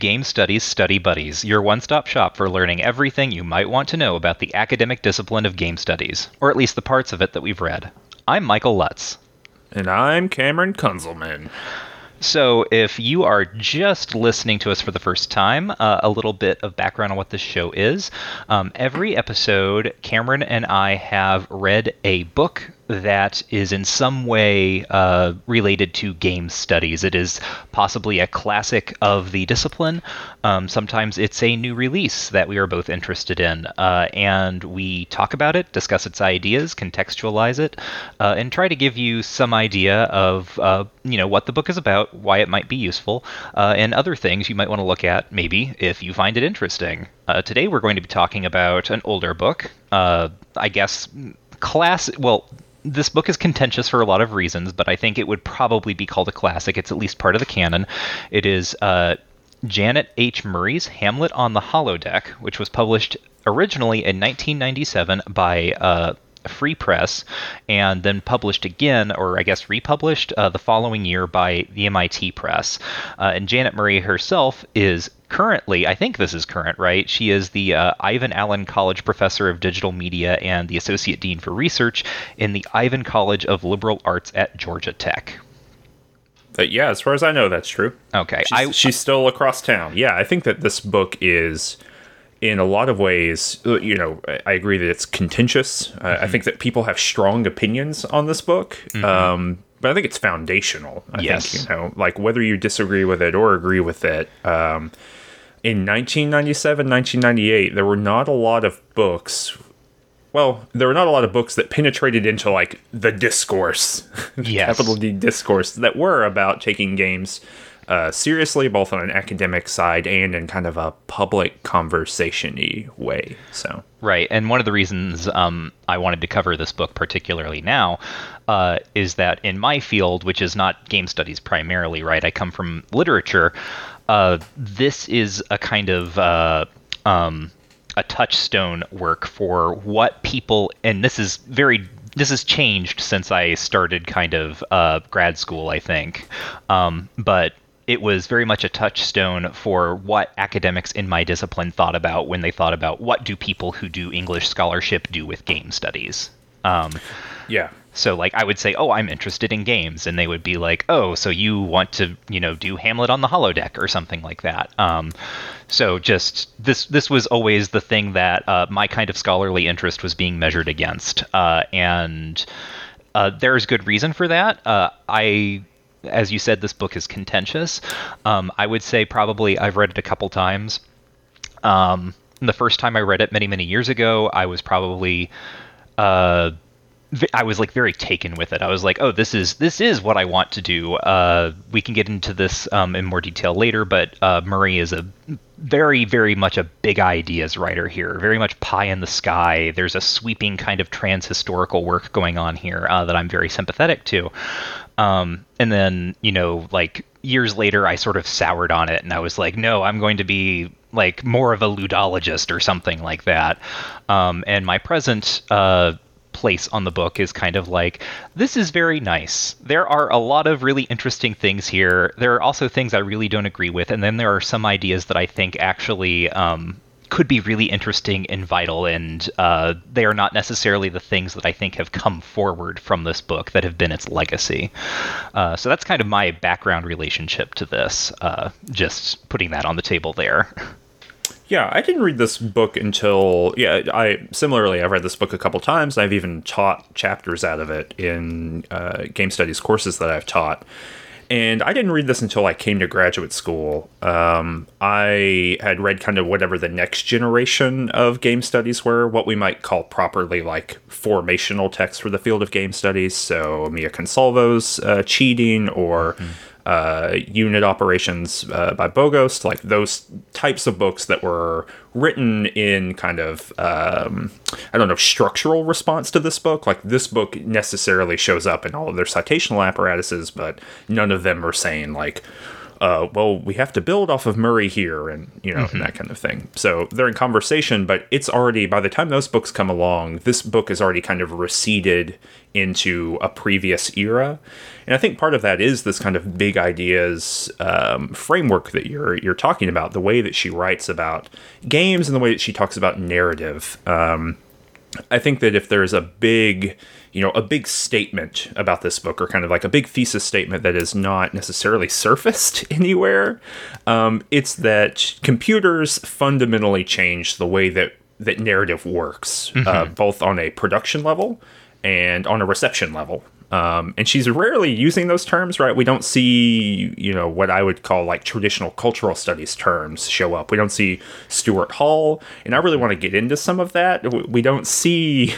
Game Studies Study Buddies, your one stop shop for learning everything you might want to know about the academic discipline of game studies, or at least the parts of it that we've read. I'm Michael Lutz. And I'm Cameron Kunzelman. So, if you are just listening to us for the first time, uh, a little bit of background on what this show is. Um, every episode, Cameron and I have read a book that is in some way uh, related to game studies. It is possibly a classic of the discipline. Um, sometimes it's a new release that we are both interested in, uh, and we talk about it, discuss its ideas, contextualize it, uh, and try to give you some idea of uh, you know what the book is about, why it might be useful, uh, and other things you might want to look at maybe if you find it interesting. Uh, today we're going to be talking about an older book. I guess class well this book is contentious for a lot of reasons, but I think it would probably be called a classic. It's at least part of the canon. It is uh, Janet H. Murray's Hamlet on the Holodeck, which was published originally in 1997 by uh, Free Press, and then published again, or I guess republished uh, the following year by the MIT Press. Uh, and Janet Murray herself is currently, I think this is current, right? She is the uh, Ivan Allen College Professor of Digital Media and the Associate Dean for Research in the Ivan College of Liberal Arts at Georgia Tech. But yeah, as far as I know, that's true. Okay, she's, I, she's still across town. Yeah, I think that this book is, in a lot of ways, uh, you know, I agree that it's contentious. Mm-hmm. I think that people have strong opinions on this book. Mm-hmm. Um, but I think it's foundational. I yes. think, you know, like whether you disagree with it or agree with it. Um, in 1997, 1998, there were not a lot of books. Well, there were not a lot of books that penetrated into like the discourse, yes. capital D discourse, that were about taking games uh, seriously, both on an academic side and in kind of a public conversation way. So right, and one of the reasons um, I wanted to cover this book particularly now uh, is that in my field, which is not game studies primarily, right, I come from literature uh, this is a kind of uh, um, a touchstone work for what people, and this is very this has changed since I started kind of uh, grad school, I think. Um, but it was very much a touchstone for what academics in my discipline thought about when they thought about what do people who do English scholarship do with game studies. Um, yeah. So like I would say, "Oh, I'm interested in games," and they would be like, "Oh, so you want to, you know, do Hamlet on the holodeck or something like that." Um, so just this this was always the thing that uh, my kind of scholarly interest was being measured against, uh, and uh, there's good reason for that. Uh, I as you said, this book is contentious. Um, I would say probably I've read it a couple times. Um, the first time I read it many, many years ago, I was probably uh, I was like very taken with it. I was like, oh, this is this is what I want to do. Uh, we can get into this um, in more detail later, but uh, Murray is a very, very much a big ideas writer here. Very much pie in the sky. There's a sweeping kind of trans historical work going on here uh, that I'm very sympathetic to. Um, and then you know, like years later, I sort of soured on it, and I was like, no, I'm going to be like more of a ludologist or something like that. Um, and my present uh, place on the book is kind of like this is very nice. There are a lot of really interesting things here. There are also things I really don't agree with, and then there are some ideas that I think actually um, could be really interesting and vital, and uh, they are not necessarily the things that I think have come forward from this book that have been its legacy. Uh, so that's kind of my background relationship to this. Uh, just putting that on the table there. Yeah, I didn't read this book until yeah. I similarly, I've read this book a couple times. I've even taught chapters out of it in uh, game studies courses that I've taught. And I didn't read this until I came to graduate school. Um, I had read kind of whatever the next generation of game studies were, what we might call properly like formational texts for the field of game studies. So Mia Consalvo's uh, Cheating or. Mm-hmm uh, unit operations uh, by Bogost, like those types of books that were written in kind of um, I don't know structural response to this book. Like this book necessarily shows up in all of their citational apparatuses, but none of them are saying like uh, well, we have to build off of Murray here, and you know, mm-hmm. and that kind of thing. So they're in conversation, but it's already by the time those books come along, this book is already kind of receded into a previous era, and I think part of that is this kind of big ideas um, framework that you're you're talking about, the way that she writes about games and the way that she talks about narrative. Um, I think that if there's a big you know, a big statement about this book, or kind of like a big thesis statement that is not necessarily surfaced anywhere. Um, it's that computers fundamentally change the way that that narrative works, uh, mm-hmm. uh, both on a production level and on a reception level. Um, and she's rarely using those terms, right? We don't see, you know, what I would call like traditional cultural studies terms show up. We don't see Stuart Hall, and I really want to get into some of that. We don't see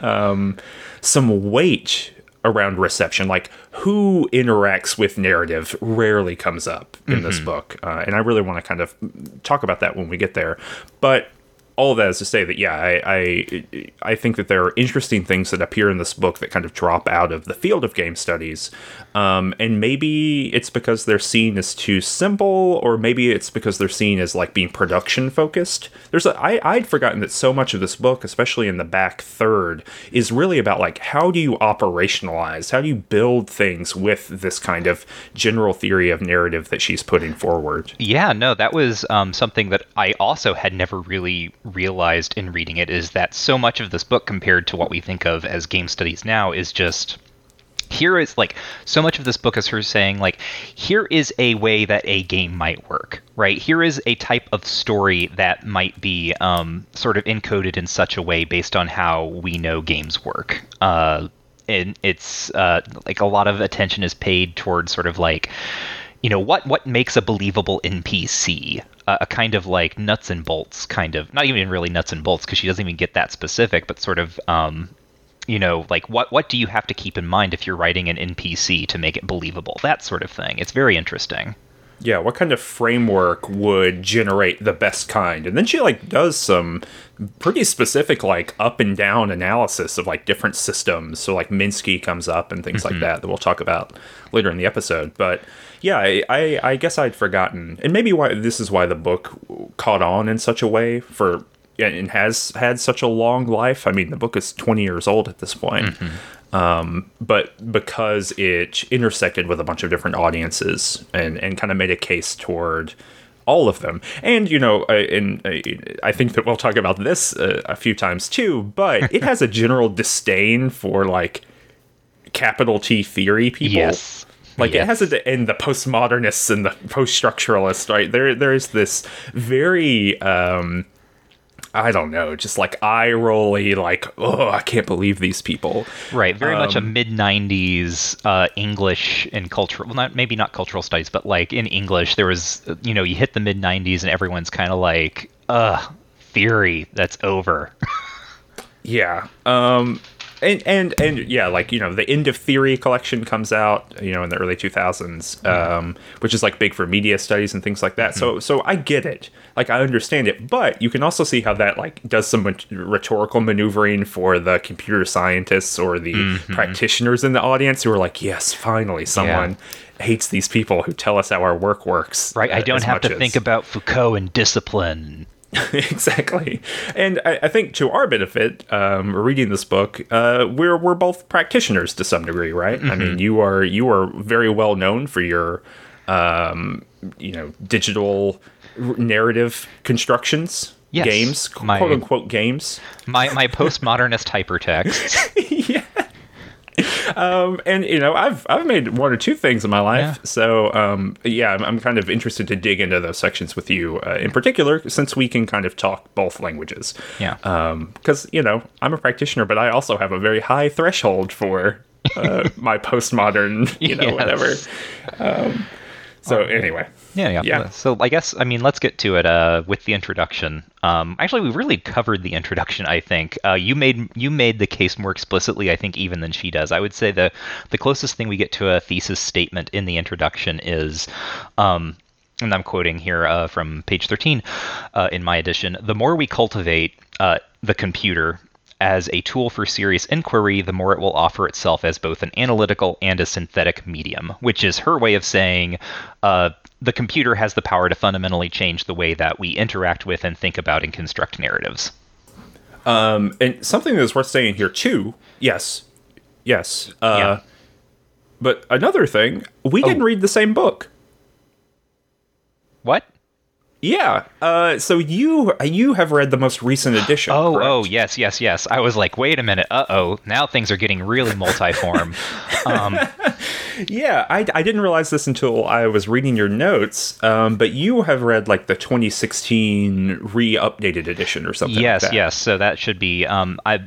um, some weight around reception. Like who interacts with narrative rarely comes up in mm-hmm. this book, uh, and I really want to kind of talk about that when we get there. But all of that is to say that yeah, I, I, I think that there are interesting things that appear in this book that kind of drop out of the field of game studies, um, and maybe it's because they're seen as too simple, or maybe it's because they're seen as like being production focused. There's a, I I'd forgotten that so much of this book, especially in the back third, is really about like how do you operationalize, how do you build things with this kind of general theory of narrative that she's putting forward. Yeah, no, that was um, something that I also had never really realized in reading it is that so much of this book, compared to what we think of as game studies now, is just here is like so much of this book is her saying like here is a way that a game might work right? Here is a type of story that might be um, sort of encoded in such a way based on how we know games work. Uh, and it's uh, like a lot of attention is paid towards sort of like you know what what makes a believable npc a, a kind of like nuts and bolts kind of not even really nuts and bolts because she doesn't even get that specific but sort of um, you know like what what do you have to keep in mind if you're writing an npc to make it believable? That sort of thing. It's very interesting yeah what kind of framework would generate the best kind? And then she like does some pretty specific like up and down analysis of like different systems. So like minsky comes up and things mm-hmm. like that that we'll talk about later in the episode. But yeah I, I, I guess i'd forgotten. And maybe why this is why the book caught on in such a way for and has had such a long life. I mean the book is 20 years old at this point. Mm-hmm. Um, but because it intersected with a bunch of different audiences and, and kind of made a case toward all of them. And you know, and I think that we'll talk about this uh, a few times too. But it has a general disdain for like capital T theory people. Yes. Like yes. it has a and the postmodernists and the post structuralists, right? There, there is this very um, I don't know, just like eye rolly, like, oh, I can't believe these people. Right, very um, much a um, mid '90s uh, English and cultural. Well, not maybe not cultural studies, but like in English, there was, you know, you hit the mid '90s and everyone's kind of like, ugh, theory, that's over. yeah. Um, and and and yeah, like you know, the End of Theory collection comes out, you know, in the early 2000s, mm-hmm. um, which is like big for media studies and things like that. Mm-hmm. So so I get it, like I understand it, but you can also see how that like does some rhetorical maneuvering for the computer scientists or the mm-hmm. practitioners in the audience who are like, yes, finally, someone. Yeah hates these people who tell us how our work works. Right. I don't have to as... think about Foucault and discipline. exactly, and I, I, think to our benefit, um, reading this book, uh, we're we're both practitioners to some degree, right? Mm-hmm. I mean, you are you are very well known for your, um, you know, digital narrative constructions. Yes, games, my, quote unquote games. My my postmodernist hypertext. yeah, um, and you know, I've I've made one or two things in my life, yeah. so um, yeah, I'm, I'm, kind of interested to dig into those sections with you uh, in particular, since we can kind of talk both languages. Yeah. Because um, you know, I'm a practitioner, but I also have a very high threshold for uh, my postmodern, you know, yes. whatever. Um, so anyway. Yeah, yeah, yeah. So I guess I mean let's get to it uh, with the introduction. Um, actually, we really covered the introduction. I think uh, you made you made the case more explicitly. I think even than she does. I would say the the closest thing we get to a thesis statement in the introduction is. Um, and I'm quoting here uh, from page 13 uh, in my edition. The more we cultivate uh, the computer, as a tool for serious inquiry, the more it will offer itself as both an analytical and a synthetic medium, which is her way of saying uh, the computer has the power to fundamentally change the way that we interact with and think about and construct narratives. Um, and something that's worth saying here too. Yes, yes. Uh, yeah. But another thing, we oh. didn't read the same book. What? Yeah. Uh, so you you have read the most recent edition. Oh, correct? oh, yes, yes, yes. I was like, wait a minute. Uh oh. Now things are getting really multiform. um, yeah, I, I didn't realize this until I was reading your notes. Um, but you have read like the 2016 re-updated edition or something. Yes, like yes. So that should be. Um, I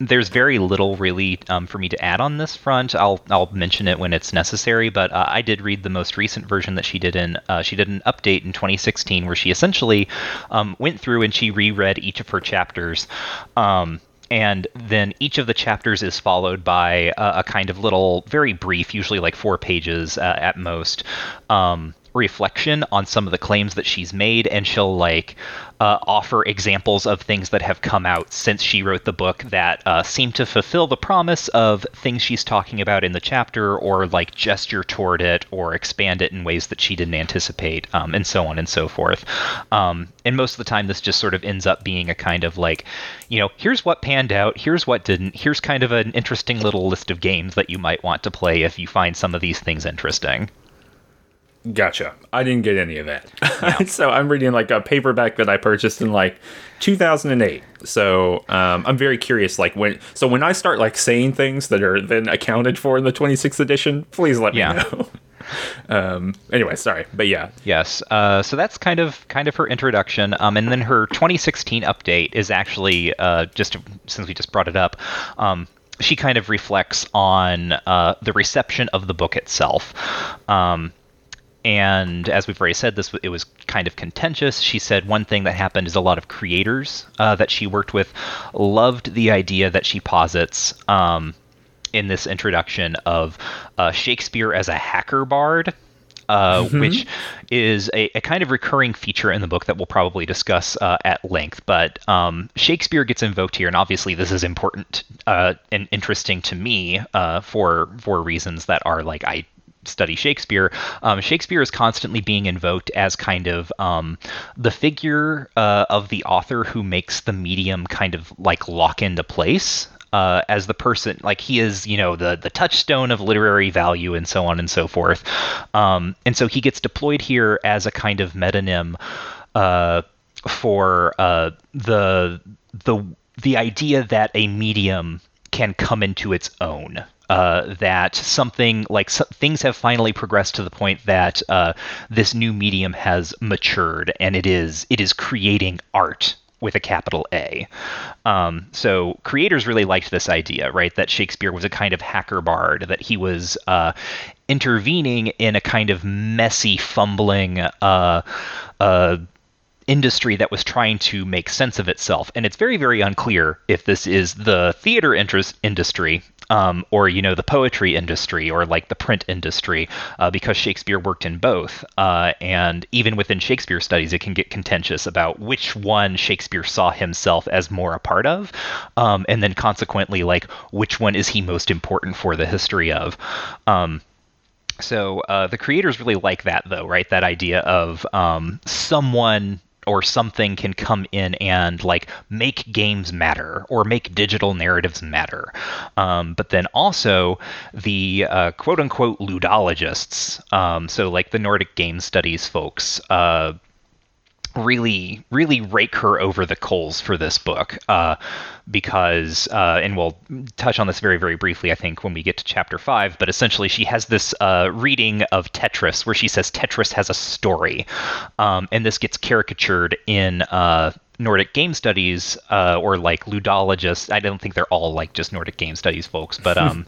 there's very little really um, for me to add on this front. I'll I'll mention it when it's necessary. But uh, I did read the most recent version that she did in uh, she did an update in 2016 where she essentially um, went through and she reread each of her chapters. Um, and then each of the chapters is followed by a, a, kind of little, very brief, usually like four pages uh, at most, um, reflection on some of the claims that she's made, and she'll like uh, offer examples of things that have come out since she wrote the book that uh, seem to fulfill the promise of things she's talking about in the chapter, or like gesture toward it, or expand it in ways that she didn't anticipate, um, and so on and so forth. Um, and most of the time, this just sort of ends up being a kind of like, you know, here's what panned out, here's what didn't, here's kind of an interesting little list of games that you might want to play if you find some of these things interesting. Gotcha. I didn't get any of that. so I'm reading like a paperback that I purchased in like 2008. So um, I'm very curious. Like when, so when I start like saying things that are then accounted for in the 26th edition, please let yeah. me know. um, anyway, sorry, but yeah. Yes. Uh, so that's kind of kind of her introduction. Um, and then her 2016 update is actually uh, just since we just brought it up. Um, she kind of reflects on uh, the reception of the book itself. Um, and as we've already said, this it was kind of contentious. She said one thing that happened is a lot of creators uh, that she worked with loved the idea that she posits um, in this introduction of uh, Shakespeare as a hacker bard. Uh, mm-hmm. which is a, a, kind of recurring feature in the book that we'll probably discuss uh, at length. But um, Shakespeare gets invoked here, and obviously this is important uh, and interesting to me uh, for for reasons that are like I study Shakespeare, um, Shakespeare is constantly being invoked as kind of um, the figure uh, of the author who makes the medium kind of like lock into place. Uh, as the person, like he is, you know, the the touchstone of literary value and so on and so forth. Um, and so he gets deployed here as a kind of metonym uh, for uh, the the the idea that a medium can come into its own uh, that something like so, things have finally progressed to the point that uh, this new medium has matured and it is it is creating art with a capital A. Um, so creators really liked this idea, right? That Shakespeare was a kind of hacker bard, that he was uh, intervening in a kind of messy, fumbling uh, uh, industry that was trying to make sense of itself. And it's very, very unclear if this is the theater interest industry um, or you know the poetry industry or like the print industry uh, because Shakespeare worked in both. Uh, and even within Shakespeare studies, it can get contentious about which one Shakespeare saw himself as more a part of, um, and then consequently like which one is he most important for the history of. Um, so uh, the creators really like that, though, right? That idea of um, someone or something can come in and like make games matter or make digital narratives matter. Um, but then also the uh, quote unquote ludologists, um, so like the Nordic game studies folks, uh, really really rake her over the coals for this book uh, because uh, and we'll touch on this very very briefly i think when we get to chapter 5 but essentially she has this uh, reading of tetris where she says tetris has a story um, and this gets caricatured in uh, Nordic game studies uh, or like ludologists. I don't think they're all like just Nordic game studies folks, but um,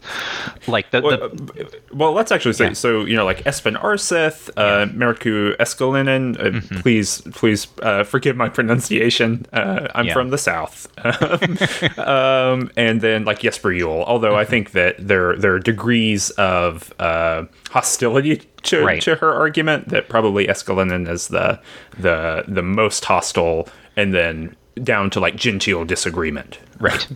like the, well, the, well, let's actually say yeah. so. You know, like Espen Aarseth, uh, Markku Eskelinen. Uh, mm-hmm. Please, please uh, forgive my pronunciation. Uh, I'm yeah. from the south, um, and then like Jesper Juul. Although I think that there there are degrees of uh, hostility to, right. to her argument that probably Eskelinen is the the the most hostile and then down to like genteel disagreement, right?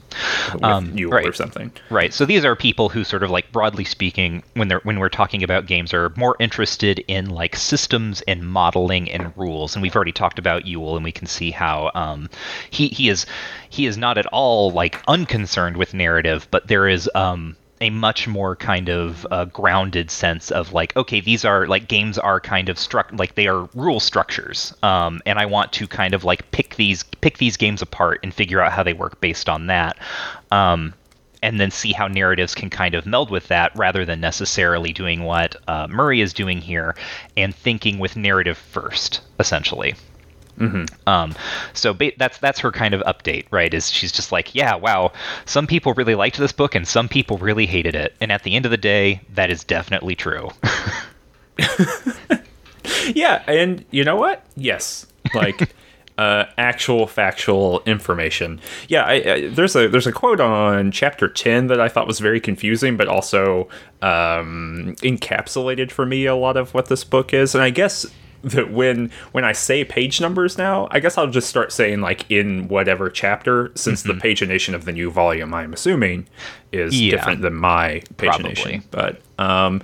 with um, you right. or something, right? So these are people who sort of like broadly speaking, when they're when we're talking about games, are more interested in like systems and modeling and rules. And we've already talked about Juul and we can see how um, he he is he is not at all like unconcerned with narrative, but there is um, a much more kind of uh, grounded sense of like okay these are like games are kind of struck like they are rule structures um, and i want to kind of like pick these pick these games apart and figure out how they work based on that um, and then see how narratives can kind of meld with that rather than necessarily doing what uh, murray is doing here and thinking with narrative first essentially Mm-hmm. Um, so ba- that's that's her kind of update, right? Is she's just like, yeah, wow, some people really liked this book and some people really hated it, and at the end of the day, that is definitely true. yeah, and you know what? Yes, like. Uh, actual factual information. Yeah, I, I, there's a there's a quote on chapter ten that I thought was very confusing, but also um, encapsulated for me a lot of what this book is. And I guess that when when I say page numbers now, I guess I'll just start saying like in whatever chapter, since mm-hmm. the pagination of the new volume, I'm assuming, is yeah, different than my pagination. Probably. But um,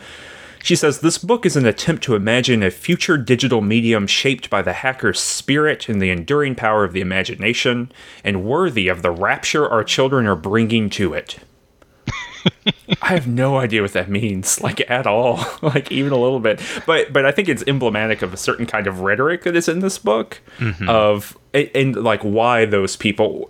she says this book is an attempt to imagine a future digital medium shaped by the hacker's spirit and the enduring power of the imagination, and worthy of the rapture our children are bringing to it. I have no idea what that means, like at all, like even a little bit. But but I think it's emblematic of a certain kind of rhetoric that is in this book mm-hmm. of and like why those people,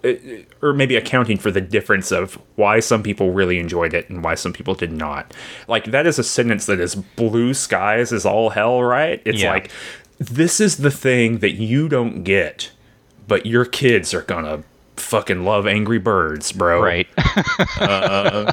or maybe accounting for the difference of why some people really enjoyed it and why some people did not. Like that is a sentence that is blue skies is all hell, right? It's yeah. like this is the thing that you don't get, but your kids are gonna fucking love Angry Birds, bro. Right. uh,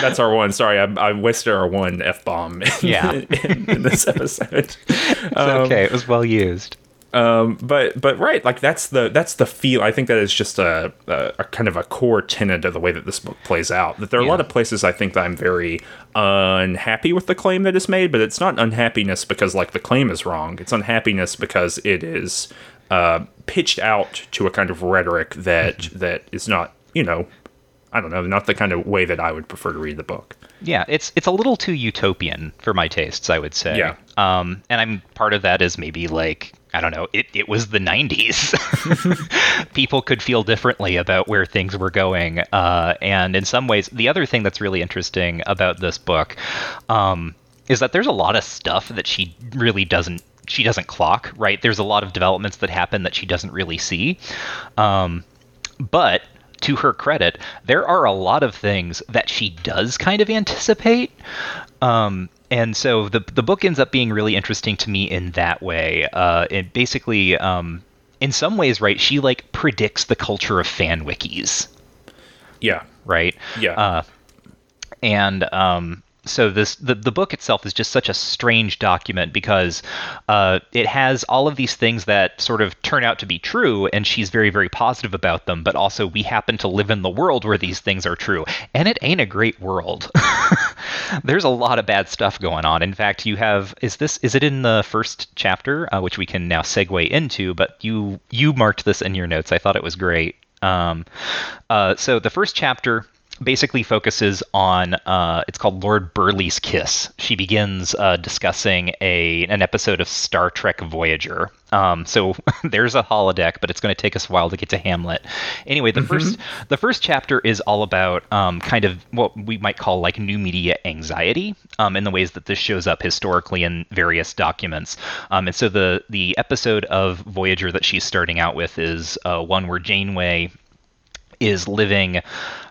that's our one. Sorry, I, I wasted our one f bomb. Yeah. In, in, this episode. it's um, okay. It was well used. Um, but but right, like that's the that's the feel. I think that is just a, a, a, kind of a core tenet of the way that this book plays out. That there are yeah. a lot of places I think that I'm very unhappy with the claim that is made, but it's not unhappiness because like the claim is wrong. It's unhappiness because it is uh, pitched out to a kind of rhetoric that mm-hmm. that is not, you know, I don't know, not the kind of way that I would prefer to read the book. Yeah, it's it's a little too utopian for my tastes, I would say. Yeah. Um, and I'm part of that is maybe like I don't know, it, it was the 90s. People could feel differently about where things were going. Uh, and in some ways, the other thing that's really interesting about this book um, is that there's a lot of stuff that she really doesn't she doesn't clock, right? There's a lot of developments that happen that she doesn't really see. Um, but to her credit, there are a lot of things that she does kind of anticipate. Um, and so the the book ends up being really interesting to me in that way. Uh, it basically, um, in some ways, right? She like predicts the culture of fan wikis. Yeah. Right. Yeah. Uh, and um, so this the, the book itself is just such a strange document because uh, it has all of these things that sort of turn out to be true and she's very very positive about them but also we happen to live in the world where these things are true. And it ain't a great world. There's a lot of bad stuff going on. In fact you have is this is it in the first chapter uh, which we can now segue into but you you marked this in your notes. I thought it was great. Um, uh, so the first chapter basically focuses on uh, it's called Lord Burleigh's Kiss. She begins uh, discussing a an episode of Star Trek Voyager. Um, so there's a holodeck, but it's going to take us a while to get to Hamlet. Anyway, the mm-hmm. first the first chapter is all about um, kind of what we might call like new media anxiety, um, in the ways that this shows up historically in various documents. Um, and so the the episode of Voyager that she's starting out with is uh, one where Janeway is living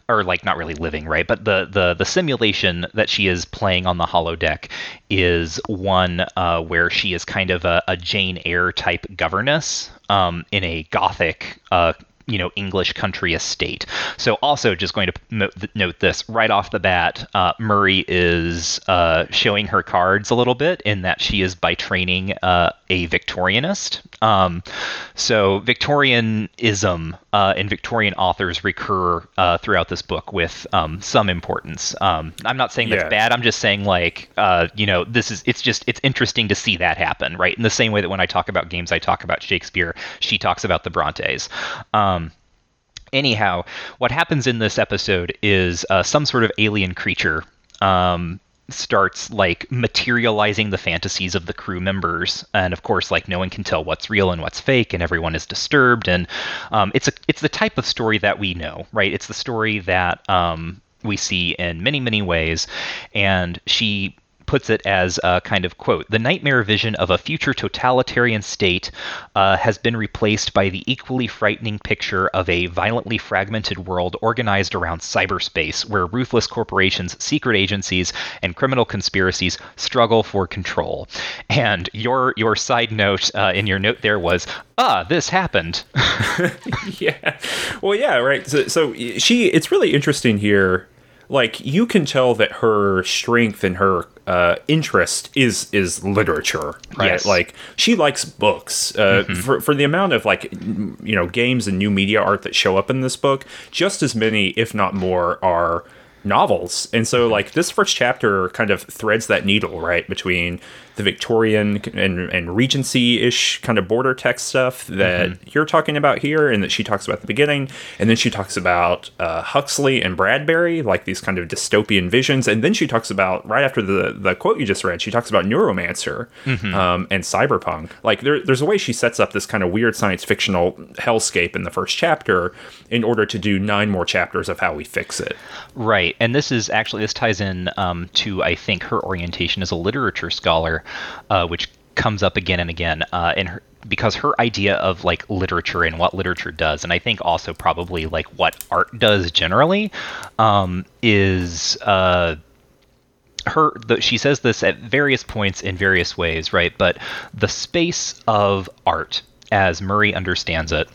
or like not really living right but the the the simulation that she is playing on the holodeck is one uh, where she is kind of a, a jane eyre type governess um, in a gothic uh, you know English country estate. So also just going to note, note this right off the bat, uh, Murray is uh, showing her cards a little bit in that she is by training uh, a Victorianist. Um, so Victorianism uh, and Victorian authors recur uh, throughout this book with um, some importance. Um, I'm not saying that's Yeah. bad. I'm just saying like uh, you know this is it's just it's interesting to see that happen, right? In the same way that when I talk about games, I talk about Shakespeare. She talks about the Brontes. Um, anyhow, what happens in this episode is uh, some sort of alien creature um, starts like materializing the fantasies of the crew members, and of course, like no one can tell what's real and what's fake, and everyone is disturbed. And um, it's a it's the type of story that we know, right? It's the story that um, we see in many many ways, and she puts it as a kind of quote the nightmare vision of a future totalitarian state uh, has been replaced by the equally frightening picture of a violently fragmented world organized around cyberspace where ruthless corporations secret agencies and criminal conspiracies struggle for control and your your side note uh, in your note there was ah this happened yeah. Well, yeah, right. So, so she, it's really interesting here. Like you can tell that her strength and her uh, interest is is literature, right? Yes. Like she likes books. Uh, for for the amount of like you know games and new media art that show up in this book, just as many, if not more, are novels. And so like this first chapter kind of threads that needle, right, between the Victorian and, and Regency-ish kind of border text stuff that you're talking about here and that she talks about at the beginning. And then she talks about uh, Huxley and Bradbury, like these kind of dystopian visions. And then she talks about, right after the, the quote you just read, she talks about Neuromancer um, and Cyberpunk. Like there, there's a way she sets up this kind of weird science fictional hellscape in the first chapter in order to do nine more chapters of how we fix it. Right, and this is actually this ties in um, to I think her orientation as a literature scholar, uh, which comes up again and again uh, in her because her idea of like literature and what literature does, and I think also probably like what art does generally, um, is. Uh, her the, she says this at various points in various ways right but the space of art as murray understands it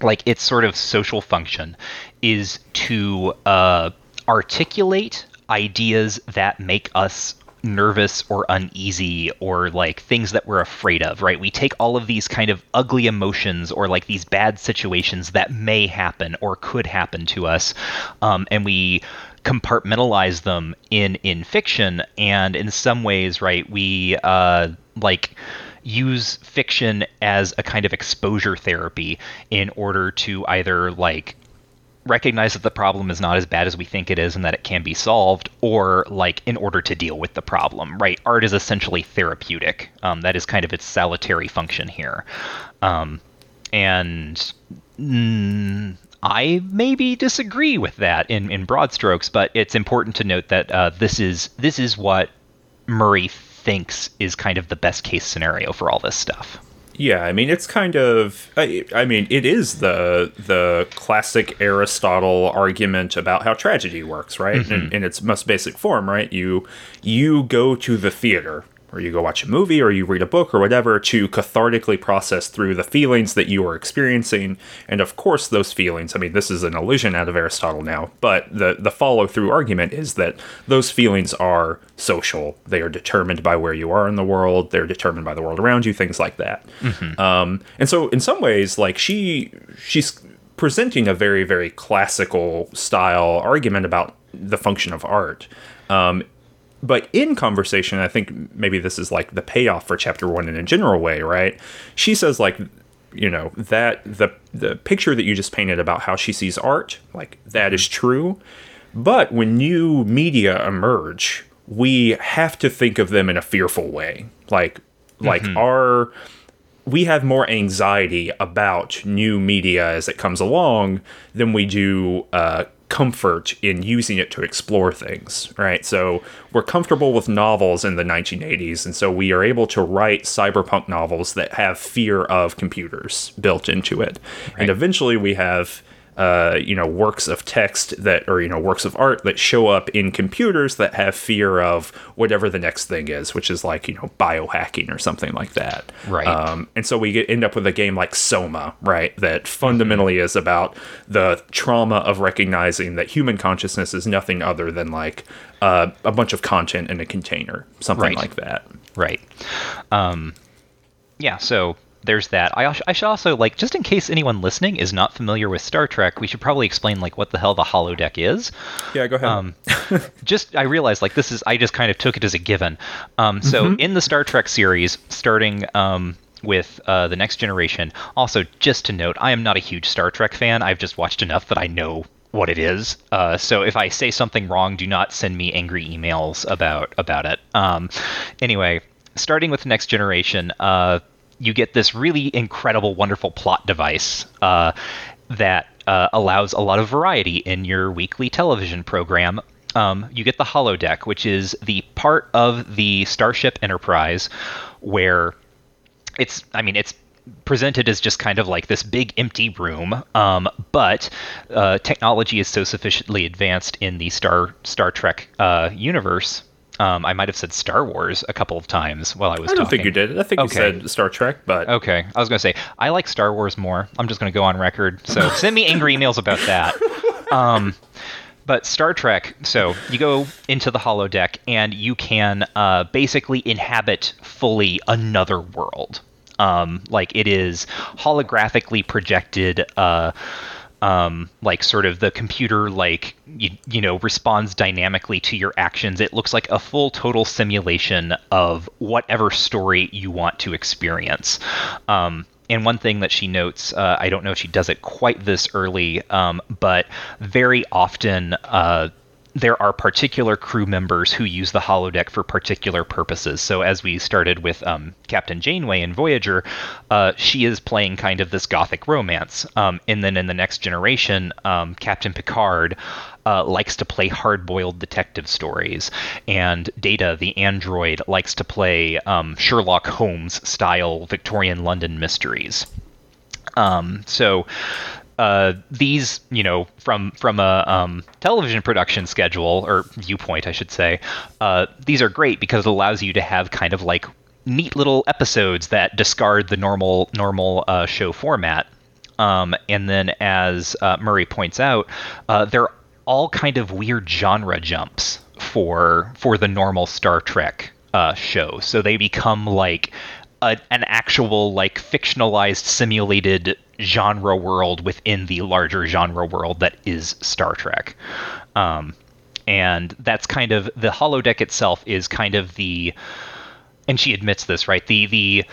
like its sort of social function is to uh, articulate ideas that make us nervous or uneasy or like things that we're afraid of right? We take all of these kind of ugly emotions or like these bad situations that may happen or could happen to us um, and we compartmentalize them in in fiction. And in some ways right we uh, like use fiction as a kind of exposure therapy in order to either like recognize that the problem is not as bad as we think it is and that it can be solved or like in order to deal with the problem right? Art is essentially therapeutic. Um, that is kind of its salutary function here. Um, and mm, I maybe disagree with that in, in broad strokes, but it's important to note that uh, this is this is what Murray thinks is kind of the best case scenario for all this stuff. Yeah, I mean it's kind of I, I mean it is the the classic Aristotle argument about how tragedy works, right? Mm-hmm. In, in its most basic form, right? You you go to the theater or you go watch a movie or you read a book or whatever to cathartically process through the feelings that you are experiencing. And of course those feelings i mean this is an illusion out of aristotle now but the the follow through argument is that those feelings are social. They are determined by where you are in the world. They're determined by the world around you things like that. Um, and so in some ways like she she's presenting a very very classical style argument about the function of art. Um, but in conversation i think maybe this is like the payoff for chapter one in a general way right? She says like you know that the the picture that you just painted about how she sees art like that is true. But when new media emerge we have to think of them in a fearful way. Like like our we have more anxiety about new media as it comes along than we do uh, comfort in using it to explore things, right? So we're comfortable with novels in the 1980s, and so we are able to write cyberpunk novels that have fear of computers built into it. And eventually we have uh, you know, works of text that, or, you know, works of art that show up in computers that have fear of whatever the next thing is, which is like, you know, biohacking or something like that. Right. Um, and so we get, end up with a game like Soma, right? That fundamentally is about the trauma of recognizing that human consciousness is nothing other than like uh, a bunch of content in a container, something Right. like that. Right. Um, yeah, so there's that. I, I should also like just in case anyone listening is not familiar with Star Trek, we should probably explain like what the hell the holodeck is. Yeah, go ahead. Um, just I realized like this is I just kind of took it as a given. Um, so Mm-hmm. in the Star Trek series, starting um, with uh, the Next Generation. Also, just to note, I am not a huge Star Trek fan. I've just watched enough that I know what it is. Uh, so if I say something wrong, do not send me angry emails about about it. Um, anyway, starting with the Next Generation. Uh, you get this really incredible, wonderful plot device uh, that uh, allows a lot of variety in your weekly television program. Um, you get the holodeck, which is the part of the Starship Enterprise where it's, I mean, it's presented as just kind of like this big empty room, um, but uh, technology is so sufficiently advanced in the Star Star Trek uh, universe. Um, I might have said Star Wars a couple of times while I was I don't talking. think you did. I think Okay. you said Star Trek, but Okay, I was gonna say I like Star Wars more. I'm just gonna go on record. So send me angry emails about that. Um, but Star Trek, so you go into the holodeck and you can uh, basically inhabit fully another world. Um, like it is holographically projected. Uh, um, like sort of the computer like you, you know responds dynamically to your actions. It looks like a full total simulation of whatever story you want to experience. Um, and one thing that she notes uh, i don't know if she does it quite this early um, but very often uh, there are particular crew members who use the holodeck for particular purposes. So, as we started with um, Captain Janeway in Voyager, uh, she is playing kind of this gothic romance. Um, and then in the next generation, um, Captain Picard uh, likes to play hard boiled detective stories. And Data, the android, likes to play um, Sherlock Holmes style Victorian London mysteries. Um, so uh, these, you know, from from a um, television production schedule or viewpoint, I should say, uh, these are great because it allows you to have kind of like neat little episodes that discard the normal normal uh, show format. Um, and then, as uh, Murray points out, uh, they're all kind of weird genre jumps for for the normal Star Trek show. So they become like a, an actual like fictionalized simulated genre world within the larger genre world that is Star Trek. Um, and that's kind of the holodeck itself is kind of the and she admits this, right? The the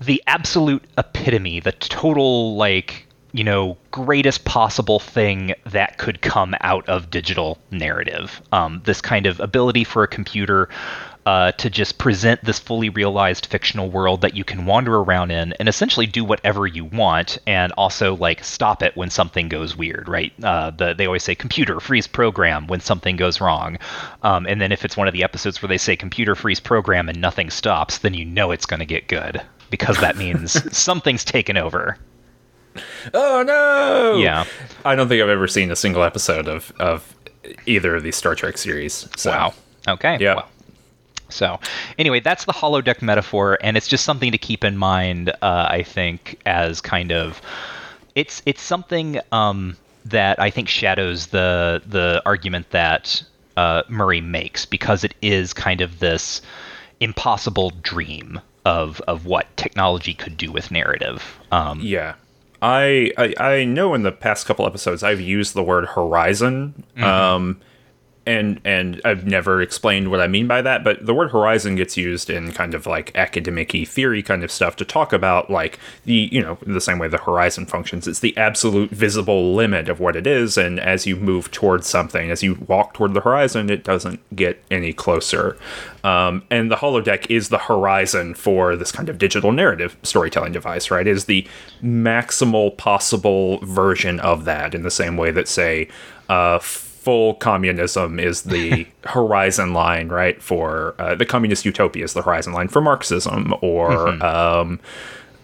the absolute epitome, the total like you know greatest possible thing that could come out of digital narrative. Um, this kind of ability for a computer uh, to just present this fully realized fictional world that you can wander around in and essentially do whatever you want, and also like stop it when something goes weird, right? Uh, the, they always say computer freeze program when something goes wrong, um, and then if it's one of the episodes where they say computer freeze program and nothing stops, then you know it's going to get good because that means something's taken over. oh no, Yeah. I don't think I've ever seen a single episode of of either of these Star Trek series. So. Wow. Okay. Yeah. Well, So, anyway, that's the holodeck metaphor, and it's just something to keep in mind. Uh, I think as kind of it's it's something um, that I think shadows the the argument that uh, Murray makes because it is kind of this impossible dream of of what technology could do with narrative. Um, Yeah. I, I I know in the past couple episodes I've used the word horizon. Um and and I've never explained what I mean by that, but the word horizon gets used in kind of like academic theory kind of stuff to talk about like the you know the same way the horizon functions. It's the absolute visible limit of what it is, and as you move towards something, as you walk toward the horizon, it doesn't get any closer. Um, and the holodeck is the horizon for this kind of digital narrative storytelling device, right? It is the maximal possible version of that in the same way that say uh, full communism is the horizon line, right? For uh, the communist utopia is the horizon line for Marxism, or um,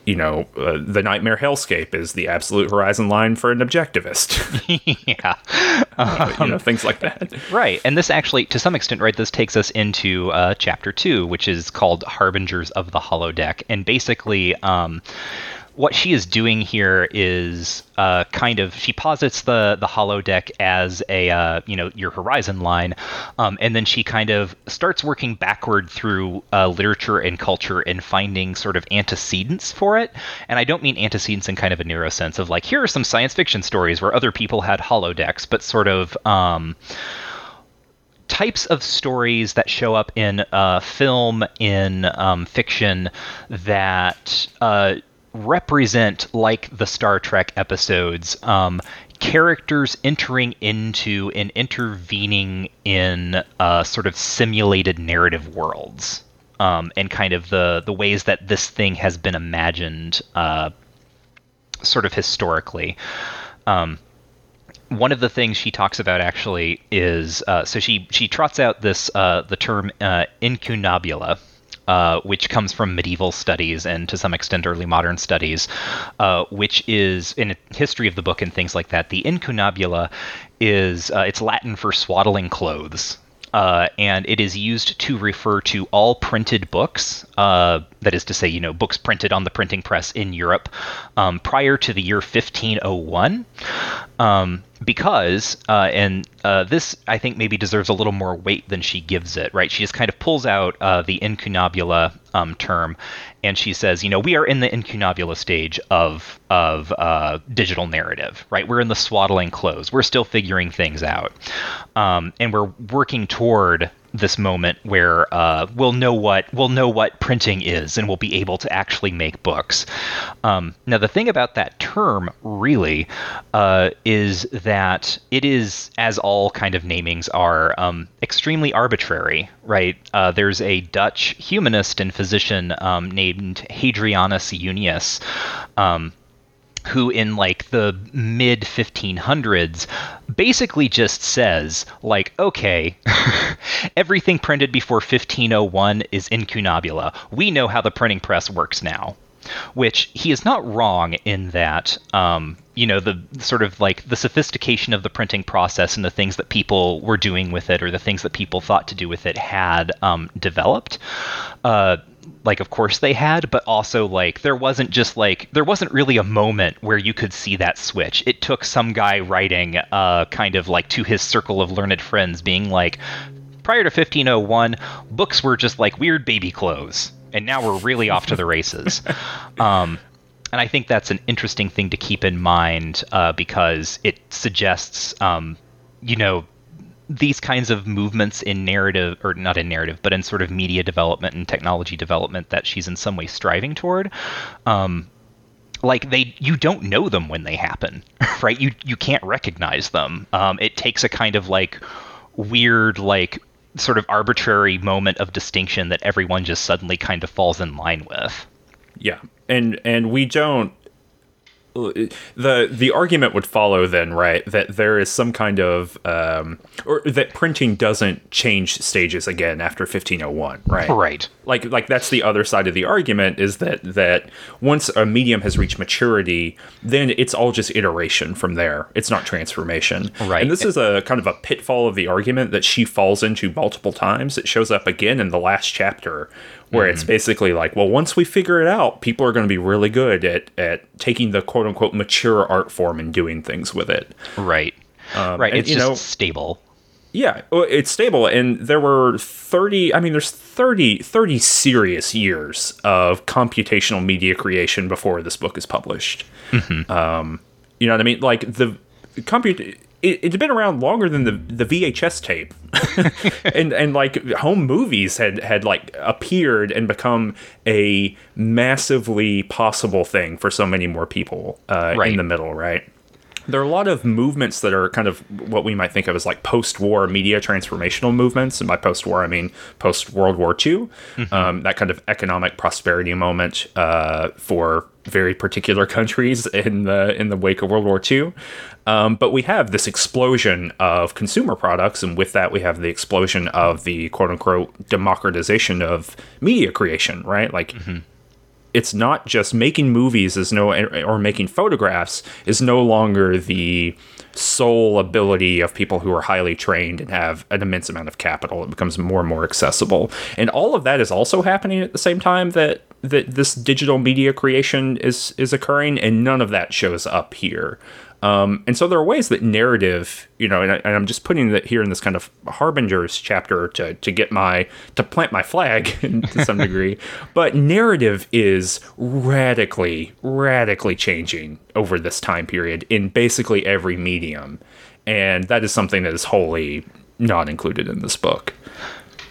you know, uh, the nightmare hellscape is the absolute horizon line for an objectivist. yeah. you know, things like that. Right, and this actually, to some extent, right, this takes us into uh, chapter two, which is called "Harbingers of the Holodeck," and basically, um, what she is doing here is uh, kind of she posits the the holodeck as a uh, you know your horizon line, um, and then she kind of starts working backward through uh, literature and culture and finding sort of antecedents for it. And I don't mean antecedents in kind of a narrow sense of like here are some science fiction stories where other people had holodecks, but sort of. Um, types of stories that show up in uh, film, in um, fiction, that uh, represent, like the Star Trek episodes, um, characters entering into and intervening in uh, sort of simulated narrative worlds. Um, and kind of the the ways that this thing has been imagined, uh, sort of historically. Um, one of the things she talks about actually is uh, so she she trots out this uh, the term uh, incunabula, uh, which comes from medieval studies and to some extent early modern studies, uh, which is in history of the book and things like that. The incunabula is uh, it's Latin for swaddling clothes. Uh, and it is used to refer to all printed books, uh, that is to say, you know, books printed on the printing press in Europe um, prior to the year 1501. Um, because, uh, and uh, this I think maybe deserves a little more weight than she gives it, right? She just kind of pulls out uh, the incunabula um, term, and she says, you know, we are in the incunabula stage of of uh, digital narrative, right? We're in the swaddling clothes. We're still figuring things out, um, and we're working toward this moment where uh, we'll know what we'll know what printing is, and we'll be able to actually make books. Um, now, the thing about that term really uh, is that it is, as all kind of namings are, um, extremely arbitrary. Right? Uh, there's a Dutch humanist and physician um, named Hadrianus Junius um, who in like the mid 1500s basically just says like okay everything printed before 1501 is incunabula we know how the printing press works now. Which he is not wrong in that um, you know the sort of like the sophistication of the printing process and the things that people were doing with it or the things that people thought to do with it had um, developed. Uh, like of course they had but also like there wasn't just like there wasn't really a moment where you could see that switch. It took some guy writing uh kind of like to his circle of learned friends being like prior to 1501 books were just like weird baby clothes and now we're really off to the races. Um and I think that's an interesting thing to keep in mind uh, because it suggests, um, you know, these kinds of movements in narrative or not in narrative but in sort of media development and technology development that she's in some way striving toward um, like they you don't know them when they happen right? You you can't recognize them. Um, it takes a kind of like weird like sort of arbitrary moment of distinction that everyone just suddenly kind of falls in line with yeah and and we don't the the argument would follow then, right? That there is some kind of um, or that printing doesn't change stages again after 1501, right? Right. Like like that's the other side of the argument is that that once a medium has reached maturity, then it's all just iteration from there. It's not transformation. Right. And this is a kind of a pitfall of the argument that she falls into multiple times. It shows up again in the last chapter where mm. it's basically like, well, once we figure it out, people are going to be really good at at taking the quote unquote mature art form and doing things with it. Right. Um, right. And, it's just know, stable. Yeah, it's stable. And there were 30, I mean, there's 30, 30 serious years of computational media creation before this book is published. Mm-hmm. Um, you know what I mean? Like the compute it, it's been around longer than the the VHS tape, and and like home movies had had like appeared and become a massively possible thing for so many more people uh, right. in the middle, right? There are a lot of movements that are kind of what we might think of as like post-war media transformational movements, and by post-war I mean post World War II. Mm-hmm. Um, that kind of economic prosperity moment uh, for very particular countries in the in the wake of World War II. Um, but we have this explosion of consumer products, and with that, we have the explosion of the quote unquote democratization of media creation, right? Like, mm-hmm. It's not just making movies is no or making photographs is no longer the sole ability of people who are highly trained and have an immense amount of capital. It becomes more and more accessible, and all of that is also happening at the same time that that this digital media creation is is occurring, and none of that shows up here. Um, and so there are ways that narrative, you know, and, I, am just putting that here in this kind of harbingers chapter to, to get my to plant my flag to some degree. But narrative is radically, radically changing over this time period in basically every medium, and that is something that is wholly not included in this book.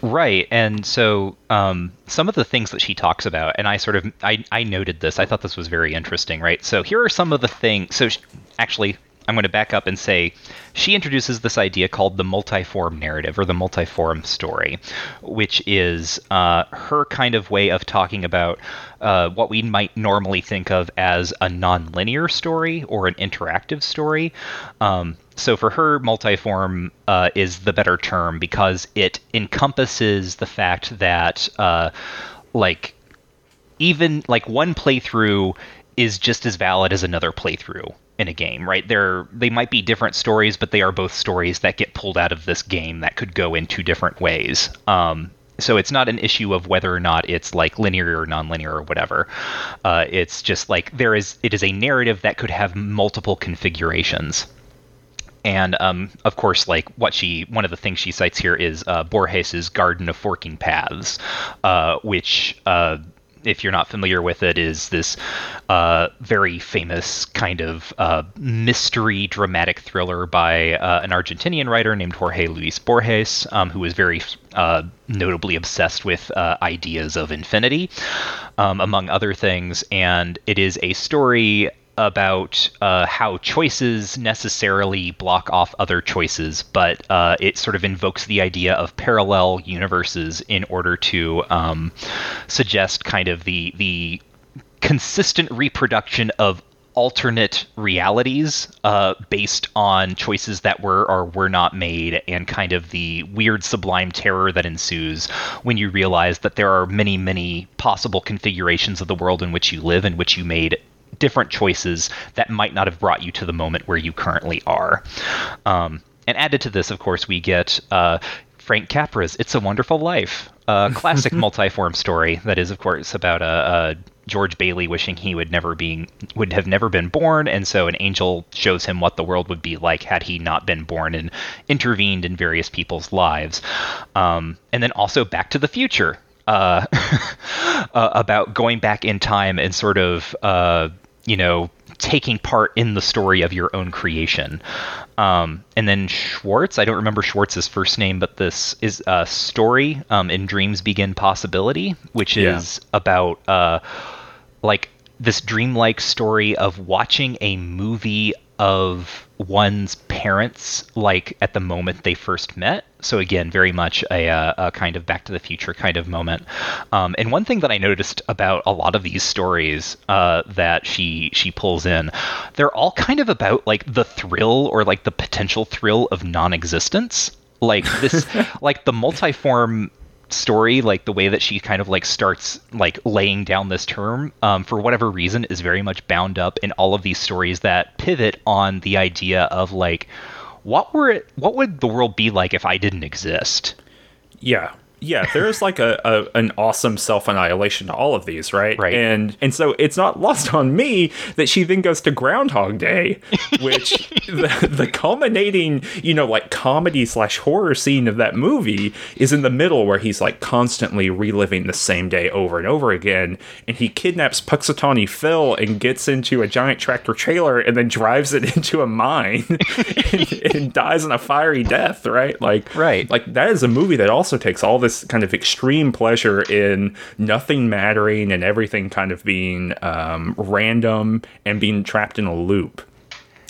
Right, and so um, some of the things that she talks about, and I sort of I, I noted this. I thought this was very interesting. Right, so here are some of the things. So she, actually, I'm going to back up and say she introduces this idea called the multiform narrative or the multiform story, which is uh, her kind of way of talking about uh, what we might normally think of as a nonlinear story or an interactive story. Um, so for her, multiform uh, is the better term because it encompasses the fact that, uh, like, even like one playthrough is just as valid as another playthrough in a game, right? They're they might be different stories, but they are both stories that get pulled out of this game that could go in two different ways. Um, so it's not an issue of whether or not it's like linear or nonlinear or whatever. Uh, it's just like there is it is a narrative that could have multiple configurations and um, of course, like what she, one of the things she cites here is uh, Borges's Garden of Forking Paths, uh, which, uh, if you're not familiar with it, is this uh, very famous kind of uh, mystery dramatic thriller by uh, an Argentinian writer named Jorge Luis Borges, um, who was very notably obsessed with ideas of infinity, um, among other things. And it is a story about uh, how choices necessarily block off other choices, but uh, it sort of invokes the idea of parallel universes in order to um, suggest kind of the the consistent reproduction of alternate realities uh, based on choices that were or were not made, and kind of the weird sublime terror that ensues when you realize that there are many, many possible configurations of the world in which you live, in which you made different choices that might not have brought you to the moment where you currently are. Um, and added to this, of course, we get uh, Frank Capra's "It's a Wonderful Life," a classic multi-form story that is, of course, about a, a, George Bailey wishing he would never being would have never been born, and so an angel shows him what the world would be like had he not been born and intervened in various people's lives. Um, and then also Back to the Future, uh, uh, about going back in time and sort of uh, you know taking part in the story of your own creation. Um, and then Schwartz, I don't remember Schwartz's first name, but this is a story um, in Dreams Begin Possibility, which is yeah. about uh, like this dreamlike story of watching a movie of one's parents like at the moment they first met so again very much a, uh, a kind of back to the future kind of moment. Um, and one thing that i noticed about a lot of these stories uh, that she she pulls in they're all kind of about like the thrill or like the potential thrill of non-existence. Like this like the multiform story, like the way that she kind of like starts like laying down this term, um, for whatever reason, is very much bound up in all of these stories that pivot on the idea of like, what were it, what would the world be like if I didn't exist? Yeah, yeah, there's like a, a an awesome self annihilation to all of these, right? Right. And and so it's not lost on me that she then goes to Groundhog Day, which the, the culminating, you know, like comedy slash horror scene of that movie is in the middle where he's like constantly reliving the same day over and over again, and he kidnaps Punxsutawney Phil and gets into a giant tractor trailer and then drives it into a mine and, and dies in a fiery death, right? Like right. like that is a movie that also takes all this kind of extreme pleasure in nothing mattering and everything kind of being um, random and being trapped in a loop.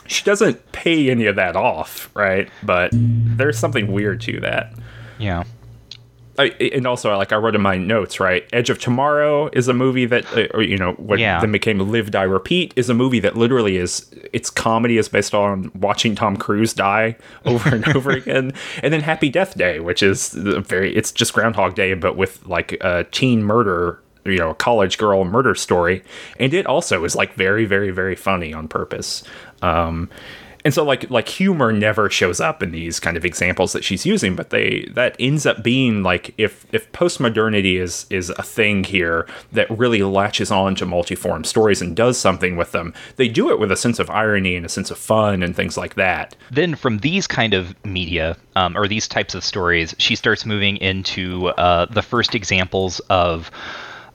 She doesn't pay any of that off, right? But there's something weird to that. Yeah. I, and also, like I wrote in my notes, right? Edge of Tomorrow is a movie that, uh, or you know, what yeah. then became Live Die Repeat is a movie that literally is its comedy is based on watching Tom Cruise die over and over again, and then Happy Death Day, which is very, it's just Groundhog Day, but with like a teen murder, you know, a college girl murder story, and it also is like very, very, very funny on purpose. Um, and so like like humor never shows up in these kind of examples that she's using but they that ends up being like if if postmodernity is is a thing here that really latches on to multiform stories and does something with them they do it with a sense of irony and a sense of fun and things like that. Then from these kind of media um, or these types of stories she starts moving into uh, the first examples of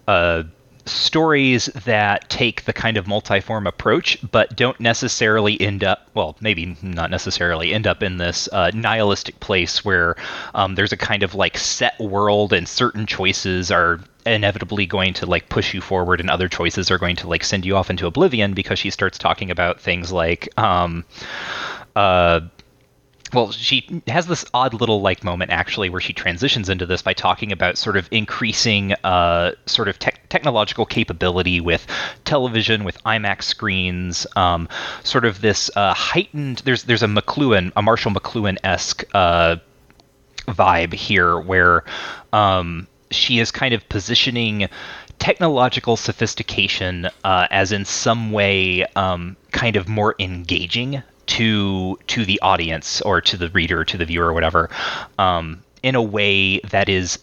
uh, stories that take the kind of multiform approach, but don't necessarily end up, well, maybe not necessarily end up in this uh, nihilistic place where um, there's a kind of like set world and certain choices are inevitably going to like push you forward and other choices are going to like send you off into oblivion because she starts talking about things like um, uh, well, she has this odd little like moment actually where she transitions into this by talking about sort of increasing uh, sort of te- technological capability with television, with IMAX screens, um, sort of this uh, heightened. There's there's a McLuhan, a Marshall McLuhan esque uh, vibe here where um, she is kind of positioning technological sophistication uh, as in some way um, kind of more engaging to to the audience or to the reader, to the viewer, or whatever, um, in a way that is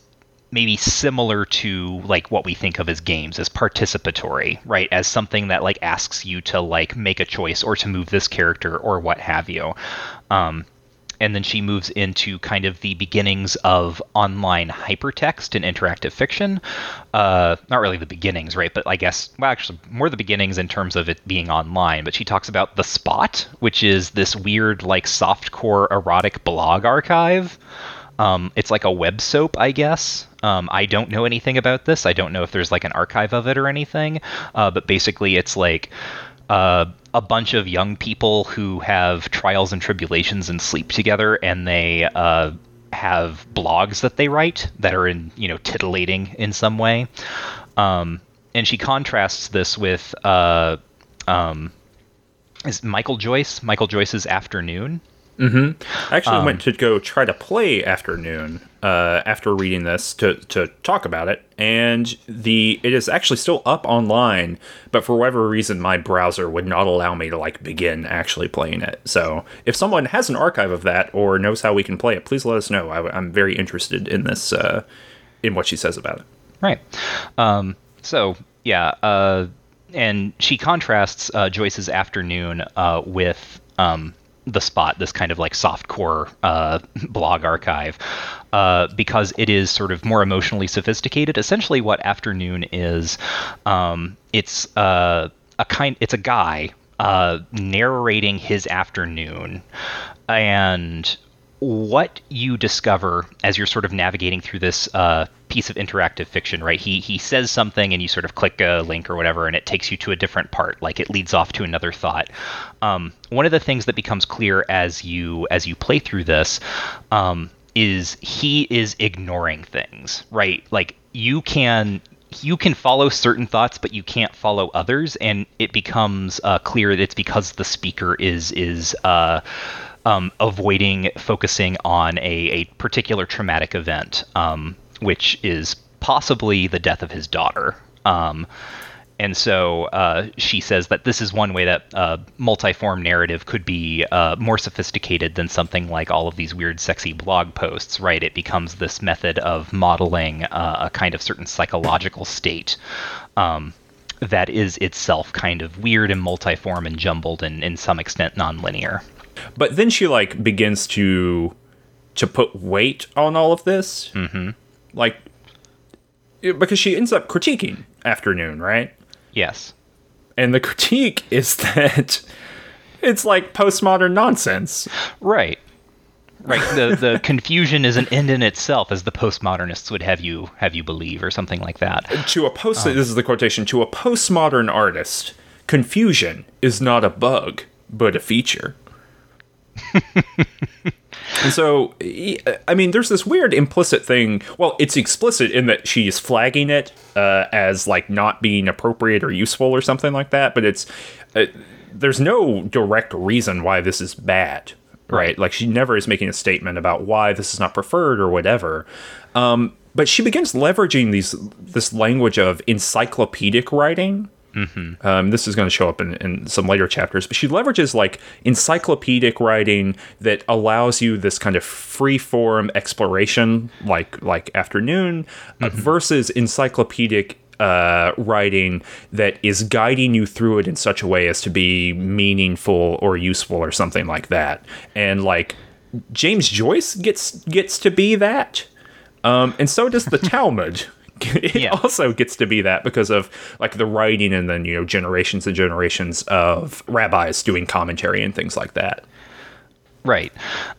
maybe similar to like what we think of as games as participatory right? As something that like asks you to like make a choice or to move this character or what have you. Um, and then she moves into kind of the beginnings of online hypertext and interactive fiction. Uh, not really the beginnings, right? But I guess, well, actually, more the beginnings in terms of it being online. But she talks about The Spot, which is this weird, like, softcore erotic blog archive. Um, it's like a web soap, I guess. Um, I don't know anything about this. I don't know if there's like an archive of it or anything. Uh, but basically, it's like uh, a bunch of young people who have trials and tribulations and sleep together, and they uh, have blogs that they write that are in you know titillating in some way. Um, and she contrasts this with uh, um, is Michael Joyce, Michael Joyce's Afternoon, Mm-hmm. I actually um, went to go try to play Afternoon uh, after reading this to, to talk about it, and the it is actually still up online, but for whatever reason, my browser would not allow me to like begin actually playing it. So if someone has an archive of that or knows how we can play it, please let us know. I, am very interested in this, uh, in what she says about it. Right. Um, so yeah, uh, and she contrasts uh, Joyce's Afternoon uh, with. Um, the spot, this kind of like soft core uh, blog archive, uh, because it is sort of more emotionally sophisticated. Essentially, what Afternoon is, um, it's uh, a kind, it's a guy uh, narrating his afternoon, and what you discover as you're sort of navigating through this uh, piece of interactive fiction, right? He he says something, and you sort of click a link or whatever, and it takes you to a different part. Like it leads off to another thought. Um, one of the things that becomes clear as you as you play through this um, is he is ignoring things, right? Like you can you can follow certain thoughts, but you can't follow others, and it becomes uh, clear that it's because the speaker is is uh, um, avoiding focusing on a, a particular traumatic event, um, which is possibly the death of his daughter. Um, and so uh, she says that this is one way that uh, multiform narrative could be uh, more sophisticated than something like all of these weird, sexy blog posts, right? It becomes this method of modeling uh, a kind of certain psychological state um, that is itself kind of weird and multiform and jumbled and, in some extent, nonlinear. But then she like begins to to put weight on all of this, mm-hmm. like because she ends up critiquing Afternoon, right? Yes. And the critique is that it's like postmodern nonsense. Right. Right. The the confusion is an end in itself, as the postmodernists would have you have you believe, or something like that. To a post, um, this is the quotation. To a postmodern artist, confusion is not a bug, but a feature. and so, I mean, there's this weird implicit thing. Well, it's explicit in that she's flagging it uh, as like not being appropriate or useful or something like that. But it's uh, there's no direct reason why this is bad, right? right? Like she never is making a statement about why this is not preferred or whatever. Um, but she begins leveraging these this language of encyclopedic writing Mm-hmm. Um, this is going to show up in, in some later chapters, but she leverages like encyclopedic writing that allows you this kind of free form exploration, like like Afternoon, uh, mm-hmm. uh, versus encyclopedic uh, writing that is guiding you through it in such a way as to be meaningful or useful or something like that. And like James Joyce gets gets to be that, um, and so does the Talmud. it yeah. also gets to be that because of like the writing and then you know generations and generations of rabbis doing commentary and things like that. Right.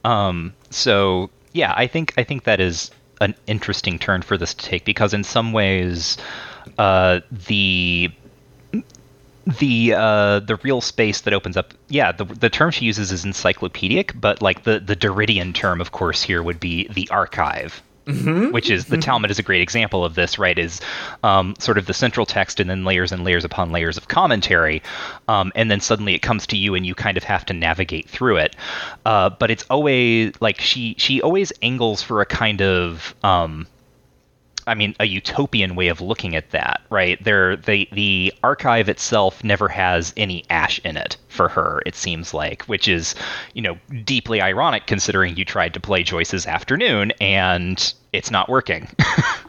Um, so yeah, I think I think that is an interesting turn for this to take because in some ways uh, the the uh, the real space that opens up yeah the, the term she uses is encyclopedic but like the the Derridian term of course here would be the archive Mm-hmm. which is the mm-hmm. Talmud is a great example of this, right? Is um, sort of the central text and then layers and layers upon layers of commentary, um, and then suddenly it comes to you and you kind of have to navigate through it. Uh, but it's always like she she always angles for a kind of um, I mean, a utopian way of looking at that, right? There, the the archive itself never has any ash in it for her. It seems like, which is, you know, deeply ironic considering you tried to play Joyce's Afternoon and it's not working.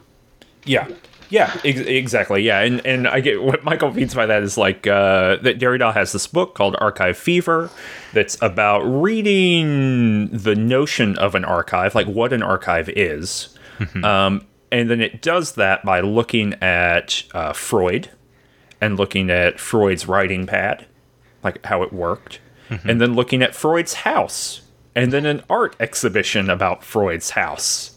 yeah, yeah, ex- exactly. Yeah, and and I get what Michael means by that is like uh, that Derrida has this book called Archive Fever that's about reading the notion of an archive, like what an archive is. Mm-hmm. Um, and then it does that by looking at uh, Freud and looking at Freud's writing pad, like how it worked, mm-hmm. and then looking at Freud's house, and then an art exhibition about Freud's house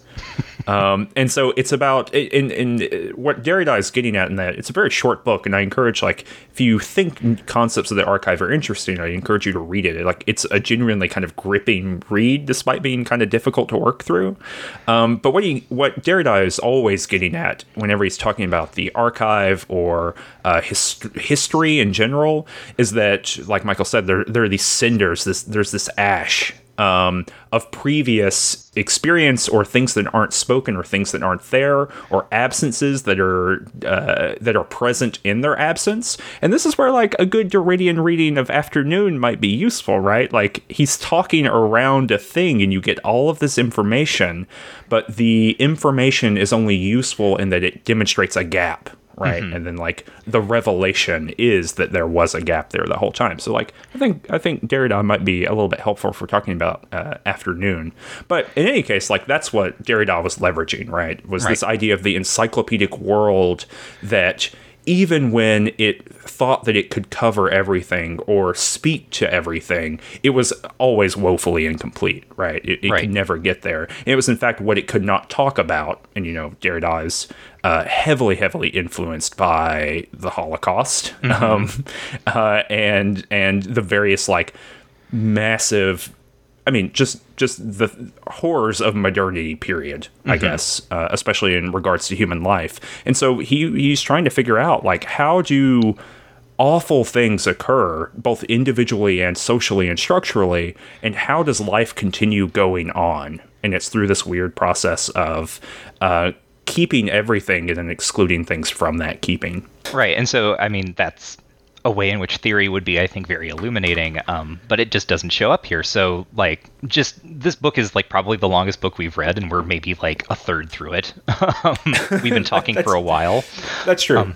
um, and so it's about in in what Derrida is getting at in that it's a very short book, and I encourage like if you think concepts of the archive are interesting, I encourage you to read it. Like it's a genuinely kind of gripping read, despite being kind of difficult to work through. Um, but what he what Derrida is always getting at whenever he's talking about the archive or uh, hist- history in general is that, like Michael said, there there are these cinders. This there's this ash um, of previous experience or things that aren't spoken or things that aren't there or absences that are uh, that are present in their absence. And this is where like a good Derridian reading of afternoon might be useful right? Like he's talking around a thing and you get all of this information but the information is only useful in that it demonstrates a gap right mm-hmm. and then like the revelation is that there was a gap there the whole time so like i think i think derrida might be a little bit helpful for talking about uh, afternoon but in any case like that's what derrida was leveraging right was right. this idea of the encyclopedic world that even when it thought that it could cover everything or speak to everything, it was always woefully incomplete, right? It, it right. could never get there. And it was, in fact, what it could not talk about. And, you know, Derrida is uh, heavily, heavily influenced by the Holocaust mm-hmm. um, uh, and, and the various, like, massive I mean, just just the horrors of modernity. Period. Mm-hmm. I guess, uh, especially in regards to human life. And so he he's trying to figure out like how do awful things occur both individually and socially and structurally, and how does life continue going on? And it's through this weird process of uh, keeping everything and then excluding things from that keeping. Right. And so, I mean, that's a way in which theory would be, I think, very illuminating. Um, but it just doesn't show up here. So, like, just this book is like probably the longest book we've read, and we're maybe like a third through it. Um, we've been talking for a while. That's true. Um,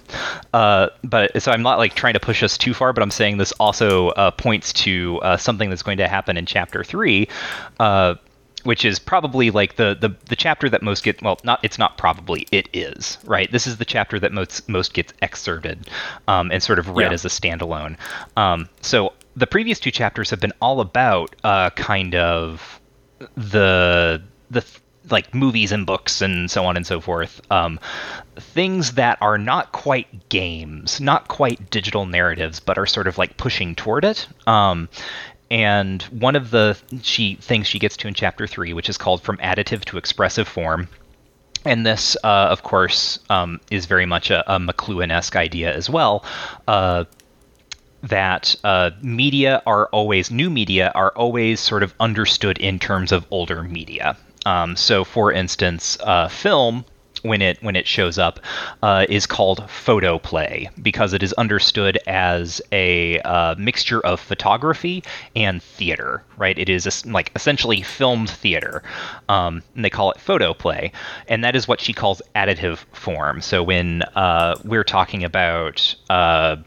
uh, but so I'm not like trying to push us too far, but I'm saying this also uh, points to uh, something that's going to happen in chapter three. Which is probably like the, the the chapter that most get well not it's not probably it is right? This is the chapter that most most gets excerpted um, and sort of read yeah. as a standalone. Um, so the previous two chapters have been all about uh, kind of the the like movies and books and so on and so forth. Um, things that are not quite games not quite digital narratives but are sort of like pushing toward it. Um, and one of the she things she gets to in chapter three, which is called "From Additive to Expressive Form," and this, uh, of course, um, is very much a, a McLuhan-esque idea as well. Uh, that uh, media are always new media are always sort of understood in terms of older media. Um, so, for instance, uh, film when it when it shows up uh, is called photoplay because it is understood as a uh, mixture of photography and theater. Right, it is a, like essentially filmed theater, um, and they call it photoplay, and that is what she calls additive form. So when uh, we're talking about uh,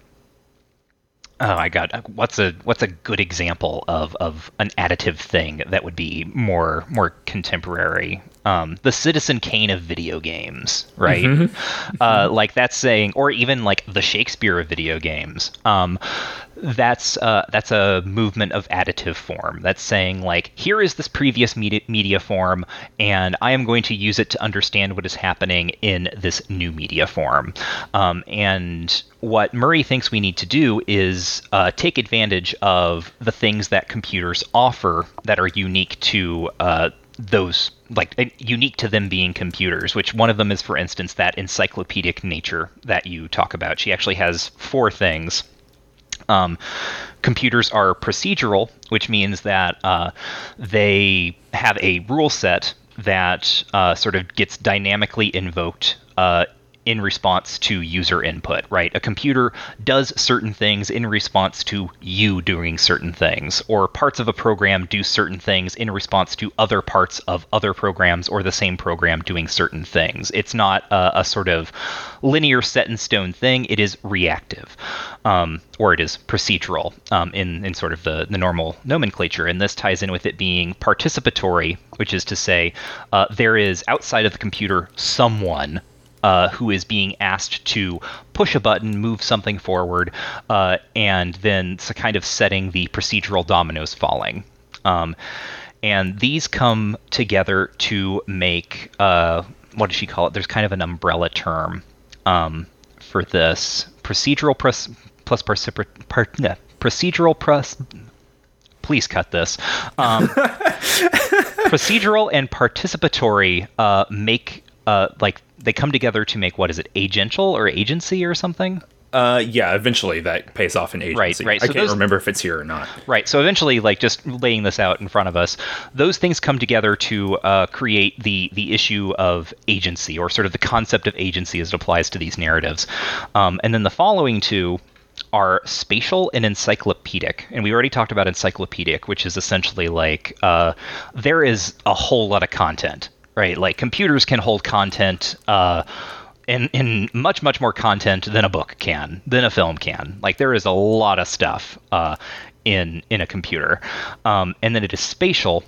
oh my god what's a what's a good example of of an additive thing that would be more more contemporary um, the citizen kane of video games right mm-hmm. uh, like that's saying or even like the shakespeare of video games um, that's uh, that's a movement of additive form. That's saying like here is this previous media, media form, and I am going to use it to understand what is happening in this new media form. Um, and what Murray thinks we need to do is uh, take advantage of the things that computers offer that are unique to uh, those like unique to them being computers which one of them is for instance that encyclopedic nature that you talk about. She actually has four things. Um, computers are procedural, which means that uh, they have a rule set that uh, sort of gets dynamically invoked uh, in response to user input, right? A computer does certain things in response to you doing certain things, or parts of a program do certain things in response to other parts of other programs or the same program doing certain things. It's not a, a sort of linear set in stone thing, it is reactive, um, or it is procedural um, in, in sort of the, the normal nomenclature. And this ties in with it being participatory, which is to say, uh, there is outside of the computer someone uh, who is being asked to push a button, move something forward, uh, and then it's kind of setting the procedural dominoes falling. Um, and these come together to make uh, what does she call it? There's kind of an umbrella term um, for this procedural plus plus particip- par- procedural plus. Please cut this. Um, procedural and participatory uh, make uh, like they come together to make what is it agential or agency or something uh, yeah, eventually that pays off in agency. Right, right. So I can't those, remember if it's here or not. Right. So eventually, like just laying this out in front of us, those things come together to uh, create the the issue of agency, or sort of the concept of agency as it applies to these narratives. Um, and then the following two are spatial and encyclopedic. And we already talked about encyclopedic, which is essentially like uh, there is a whole lot of content right? Like computers can hold content uh, in in much much more content than a book can, than a film can. Like there is a lot of stuff uh, in in a computer, um, and then it is spatial.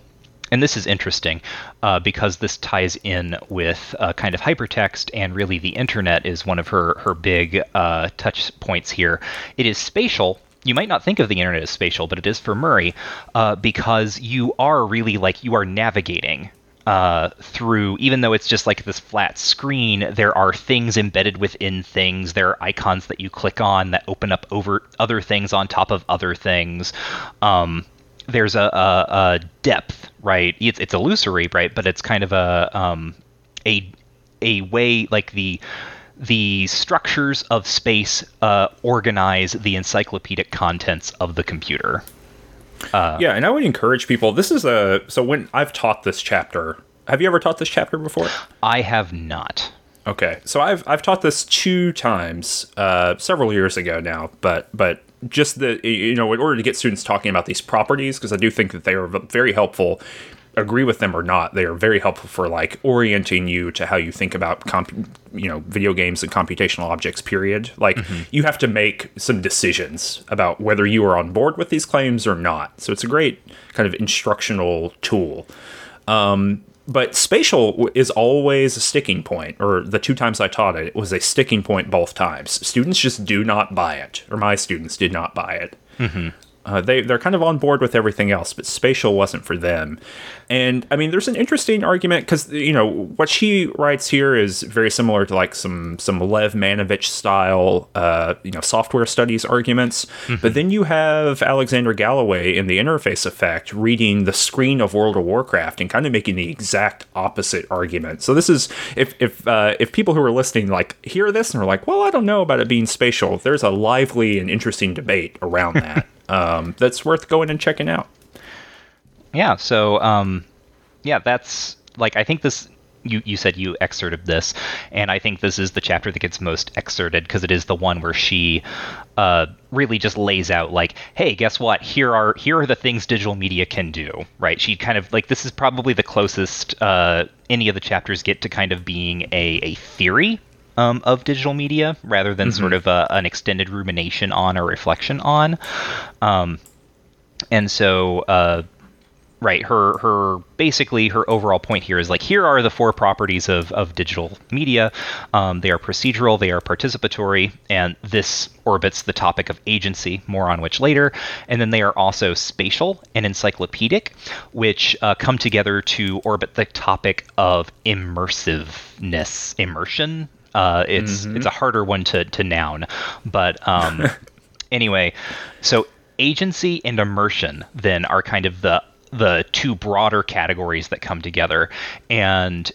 And this is interesting uh, because this ties in with uh, kind of hypertext, and really the internet is one of her her big uh, touch points here. It is spatial, you might not think of the internet as spatial, but it is for Murray uh, because you are really like you are navigating uh, through, even though it's just like this flat screen, there are things embedded within things. There are icons that you click on that open up over other things on top of other things. Um, there's a, a, a, depth, right? It's, it's illusory, right? But it's kind of a um, a a way like the the structures of space uh, organize the encyclopedic contents of the computer. Uh, yeah, and I would encourage people. This is a so when I've taught this chapter. Have you ever taught this chapter before? I have not. Okay, so I've I've taught this two times, uh, several years ago now. But but just the you know in order to get students talking about these properties because I do think that they are very helpful agree with them or not, they are very helpful for like orienting you to how you think about comp- you know video games and computational objects. Period. Like mm-hmm. you have to make some decisions about whether you are on board with these claims or not. So it's a great kind of instructional tool. Um, but spatial is always a sticking point, or the two times I taught it, it was a sticking point both times. Students just do not buy it, or my students did not buy it. Mm-hmm. Uh, they they're kind of on board with everything else, but spatial wasn't for them. And I mean, there's an interesting argument because you know what she writes here is very similar to like some some Lev Manovich style, uh, you know, software studies arguments. Mm-hmm. But then you have Alexander Galloway in the Interface Effect reading the screen of World of Warcraft and kind of making the exact opposite argument. So this is if if uh, if people who are listening like hear this and are like, well, I don't know about it being spatial. There's a lively and interesting debate around that um, that's worth going and checking out. Yeah. So, um, yeah, that's like I think this you you said you excerpted this, and I think this is the chapter that gets most excerpted because it is the one where she uh, really just lays out like, hey, guess what? Here are here are the things digital media can do. Right? She kind of like this is probably the closest uh, any of the chapters get to kind of being a a theory um, of digital media rather than mm-hmm. sort of a, an extended rumination on or reflection on. Um, and so, uh, right, her her basically her overall point here is like here are the four properties of of digital media. Um, they are procedural, they are participatory, and this orbits the topic of agency, more on which later. And then they are also spatial and encyclopedic, which uh, come together to orbit the topic of immersiveness, immersion, uh, it's mm-hmm. it's a harder one to to noun, but um, anyway, so agency and immersion then are kind of the the two broader categories that come together, and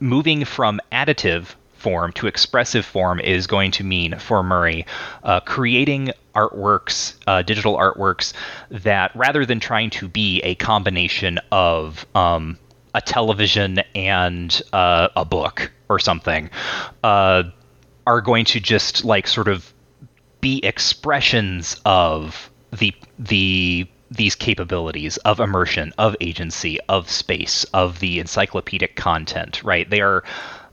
moving from additive form to expressive form is going to mean for Murray uh, creating artworks, uh, digital artworks that rather than trying to be a combination of um, a television and uh, a book or something uh, are going to just like sort of be expressions of the the these capabilities of immersion, of agency, of space, of the encyclopedic content, right? They are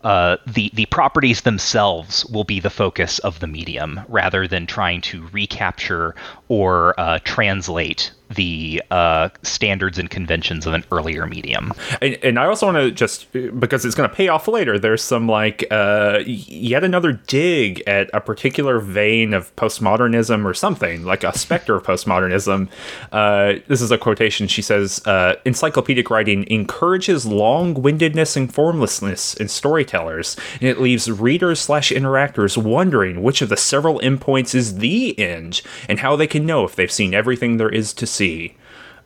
uh, the the properties themselves will be the focus of the medium rather than trying to recapture or uh, translate the uh, standards and conventions of an earlier medium. And, and I also want to just because it's going to pay off later. There's some like uh, yet another dig at a particular vein of postmodernism or something like a specter of postmodernism. Uh, this is a quotation. She says, uh, "Encyclopedic writing encourages long-windedness and formlessness in storytellers, and it leaves readers slash interactors wondering which of the several endpoints is the end, and how they can know if they've seen everything there is to see."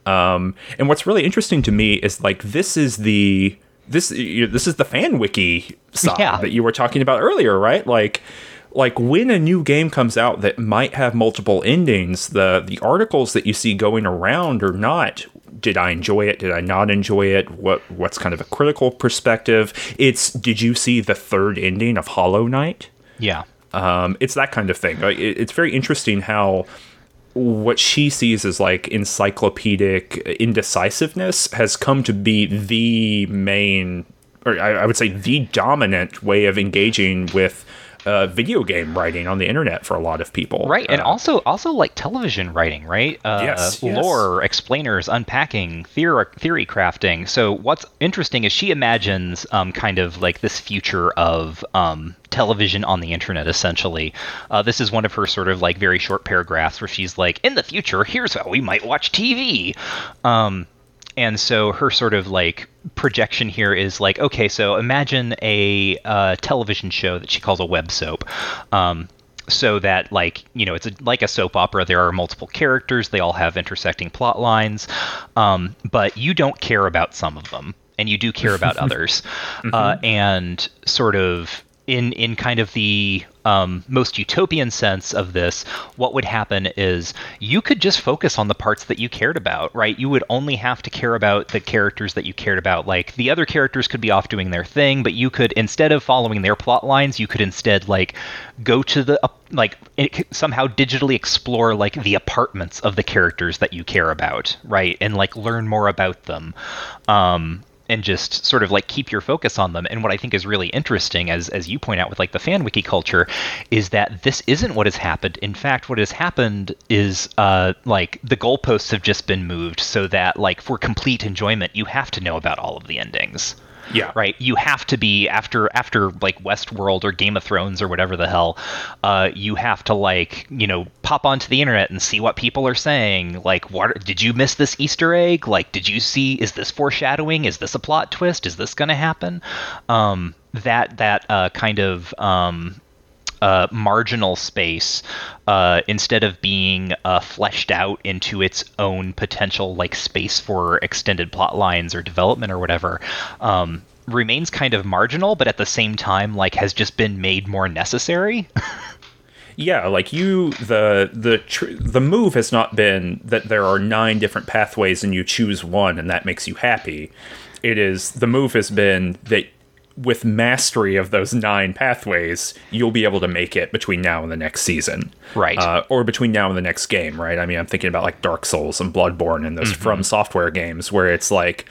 Um, and what's really interesting to me is like this is the this this is the fan wiki side yeah. that you were talking about earlier, right? Like like when a new game comes out that might have multiple endings, the the articles that you see going around or not did I enjoy it? Did I not enjoy it? What what's kind of a critical perspective? It's did you see the third ending of Hollow Knight? Yeah. Um, it's that kind of thing. It, it's very interesting how what she sees as like encyclopedic indecisiveness has come to be the main, or I, I would say the dominant way of engaging with uh, video game writing on the internet for a lot of people. Right, and uh, also also like television writing, right? Uh, yes, lore, yes. explainers, unpacking, theory, theory crafting. So what's interesting is she imagines um, kind of like this future of um, television on the internet, essentially. Uh, this is one of her sort of like very short paragraphs where she's like, "In the future, here's how we might watch TV." Um, and so her sort of like projection here is like, okay, so imagine a uh, television show that she calls a web soap. Um, so that like you know it's a, like a soap opera there are multiple characters they all have intersecting plot lines um, but you don't care about some of them and you do care about others mm-hmm. uh, and sort of in in kind of the um, most utopian sense of this, what would happen is you could just focus on the parts that you cared about, right? You would only have to care about the characters that you cared about. Like the other characters could be off doing their thing, but you could instead of following their plot lines, you could instead like go to the uh, like somehow digitally explore like the apartments of the characters that you care about, right? And like learn more about them. Um, and just sort of like keep your focus on them. And what I think is really interesting, as as you point out with like the fan wiki culture, is that this isn't what has happened. In fact, what has happened is uh, like the goalposts have just been moved so that like for complete enjoyment, you have to know about all of the endings. Yeah. Right. You have to be after after like Westworld or Game of Thrones or whatever the hell. Uh, you have to like you know pop onto the internet and see what people are saying. Like, what did you miss this Easter egg? Like, did you see? Is this foreshadowing? Is this a plot twist? Is this going to happen? Um, that that uh, kind of um, uh, marginal space uh, instead of being uh, fleshed out into its own potential like space for extended plot lines or development or whatever um, remains kind of marginal but at the same time like has just been made more necessary. Yeah like you the the tr- the move has not been that there are nine different pathways and you choose one and that makes you happy. It is the move has been that with mastery of those nine pathways, you'll be able to make it between now and the next season, Right. Uh, or between now and the next game, right? I mean, I'm thinking about like Dark Souls and Bloodborne and those From Software games where it's like,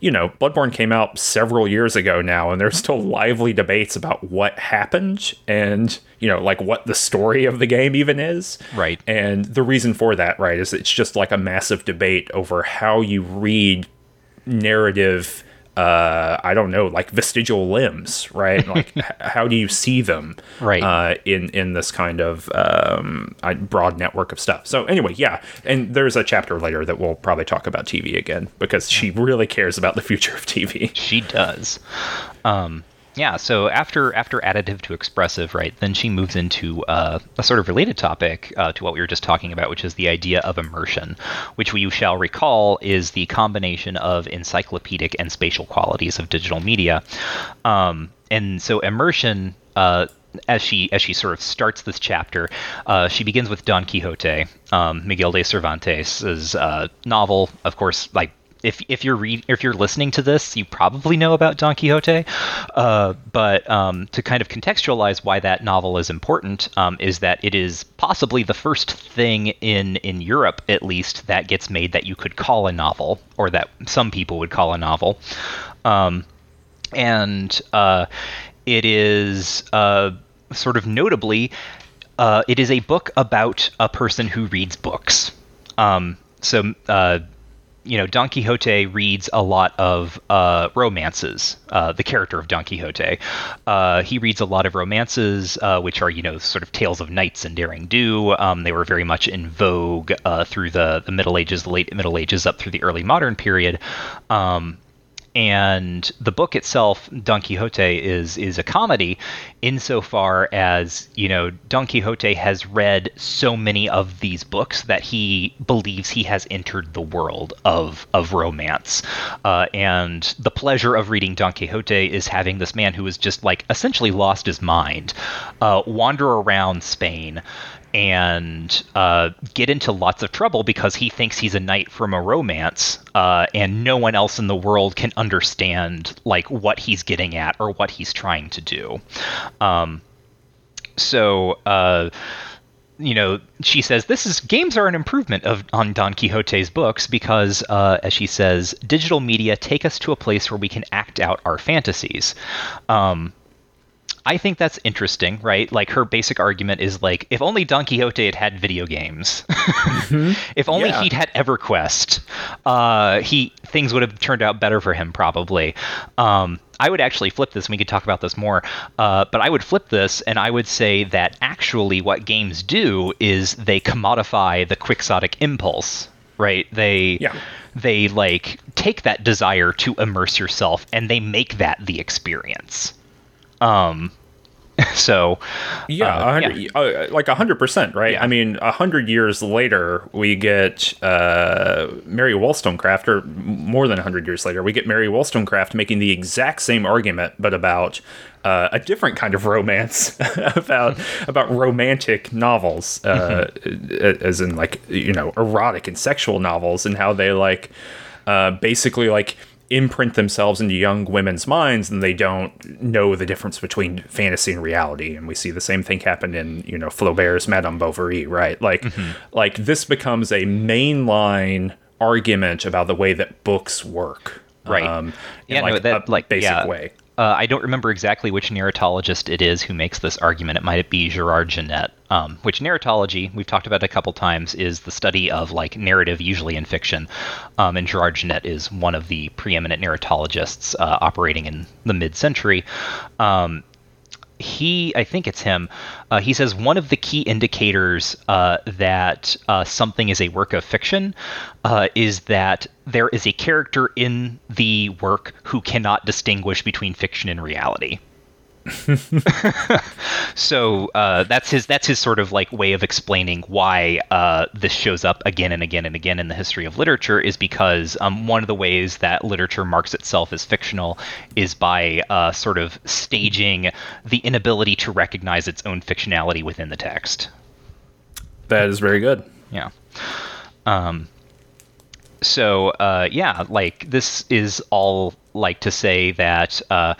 you know, Bloodborne came out several years ago now, and there's still lively debates about what happened and you know, like what the story of the game even is, Right. And the reason for that, right, is it's just like a massive debate over how you read narrative uh i don't know like vestigial limbs right like h- how do you see them Right. uh in in this kind of um broad network of stuff so anyway yeah and there's a chapter later that we'll probably talk about tv again because she really cares about the future of tv She does. Um, yeah. So after after additive to expressive, right? Then she moves into uh, a sort of related topic uh, to what we were just talking about, which is the idea of immersion, which we shall recall is the combination of encyclopedic and spatial qualities of digital media. Um, and so immersion. Uh, as she as she sort of starts this chapter, uh, she begins with Don Quixote, um, Miguel de Cervantes' uh, novel. Of course, like if if you're read, if you're listening to this, you probably know about Don Quixote. Uh, but um, to kind of contextualize why that novel is important, um, is that it is possibly the first thing in in Europe, at least, that gets made that you could call a novel, or that some people would call a novel. Um, and uh, it is uh, sort of notably, uh, it is a book about a person who reads books. Um, so, uh, you know, Don Quixote reads a lot of uh, romances. Uh, the character of Don Quixote, uh, he reads a lot of romances, uh, which are you know sort of tales of knights and daring do. Um, they were very much in vogue uh, through the the Middle Ages, the late Middle Ages, up through the early modern period. Um, and the book itself, Don Quixote, is is a comedy, insofar as you know Don Quixote has read so many of these books that he believes he has entered the world of of romance, uh, and the pleasure of reading Don Quixote is having this man who is just like essentially lost his mind, uh, wander around Spain and uh, get into lots of trouble because he thinks he's a knight from a romance, uh, and no one else in the world can understand like what he's getting at or what he's trying to do. Um, so. Uh, you know, she says this is games are an improvement of on Don Quixote's books because, uh, as she says, digital media take us to a place where we can act out our fantasies. Um, I think that's interesting, right? Like her basic argument is like, if only Don Quixote had had video games, if only Yeah. he'd had EverQuest, uh, he things would have turned out better for him probably. Um, I would actually flip this, and we could talk about this more. Uh, but I would flip this, and I would say that actually, what games do is they commodify the quixotic impulse, right? They Yeah. they like take that desire to immerse yourself, and they make that the experience. Um, so Yeah, Uh, hundred, uh, like a hundred percent, right? Yeah. I mean, a hundred years later, we get uh, Mary Wollstonecraft, or more than a hundred years later, we get Mary Wollstonecraft making the exact same argument, but about uh, a different kind of romance, about about romantic novels, uh, as in like you know erotic and sexual novels, and how they like uh, basically like imprint themselves into young women's minds and they don't know the difference between fantasy and reality and we see the same thing happen in you know Flaubert's Madame Bovary right like like this becomes a mainline argument about the way that books work Right. um, in Yeah, no, like that- like, basic yeah. way Uh, I don't remember exactly which narratologist it is who makes this argument. It might be Gerard Genette. Um, which narratology we've talked about a couple times is the study of like narrative, usually in fiction. Um, and Gerard Genette is one of the preeminent narratologists uh, operating in the mid-century. Um, he, I think it's him. Uh, he says one of the key indicators uh, that uh, something is a work of fiction uh, is that there is a character in the work who cannot distinguish between fiction and reality. so uh, that's his that's his sort of like way of explaining why uh, this shows up again and again and again in the history of literature is because um, one of the ways that literature marks itself as fictional is by uh, sort of staging the inability to recognize its own fictionality within the text. that is very good Yeah. Um. So uh, yeah, like this is all like to say that uh,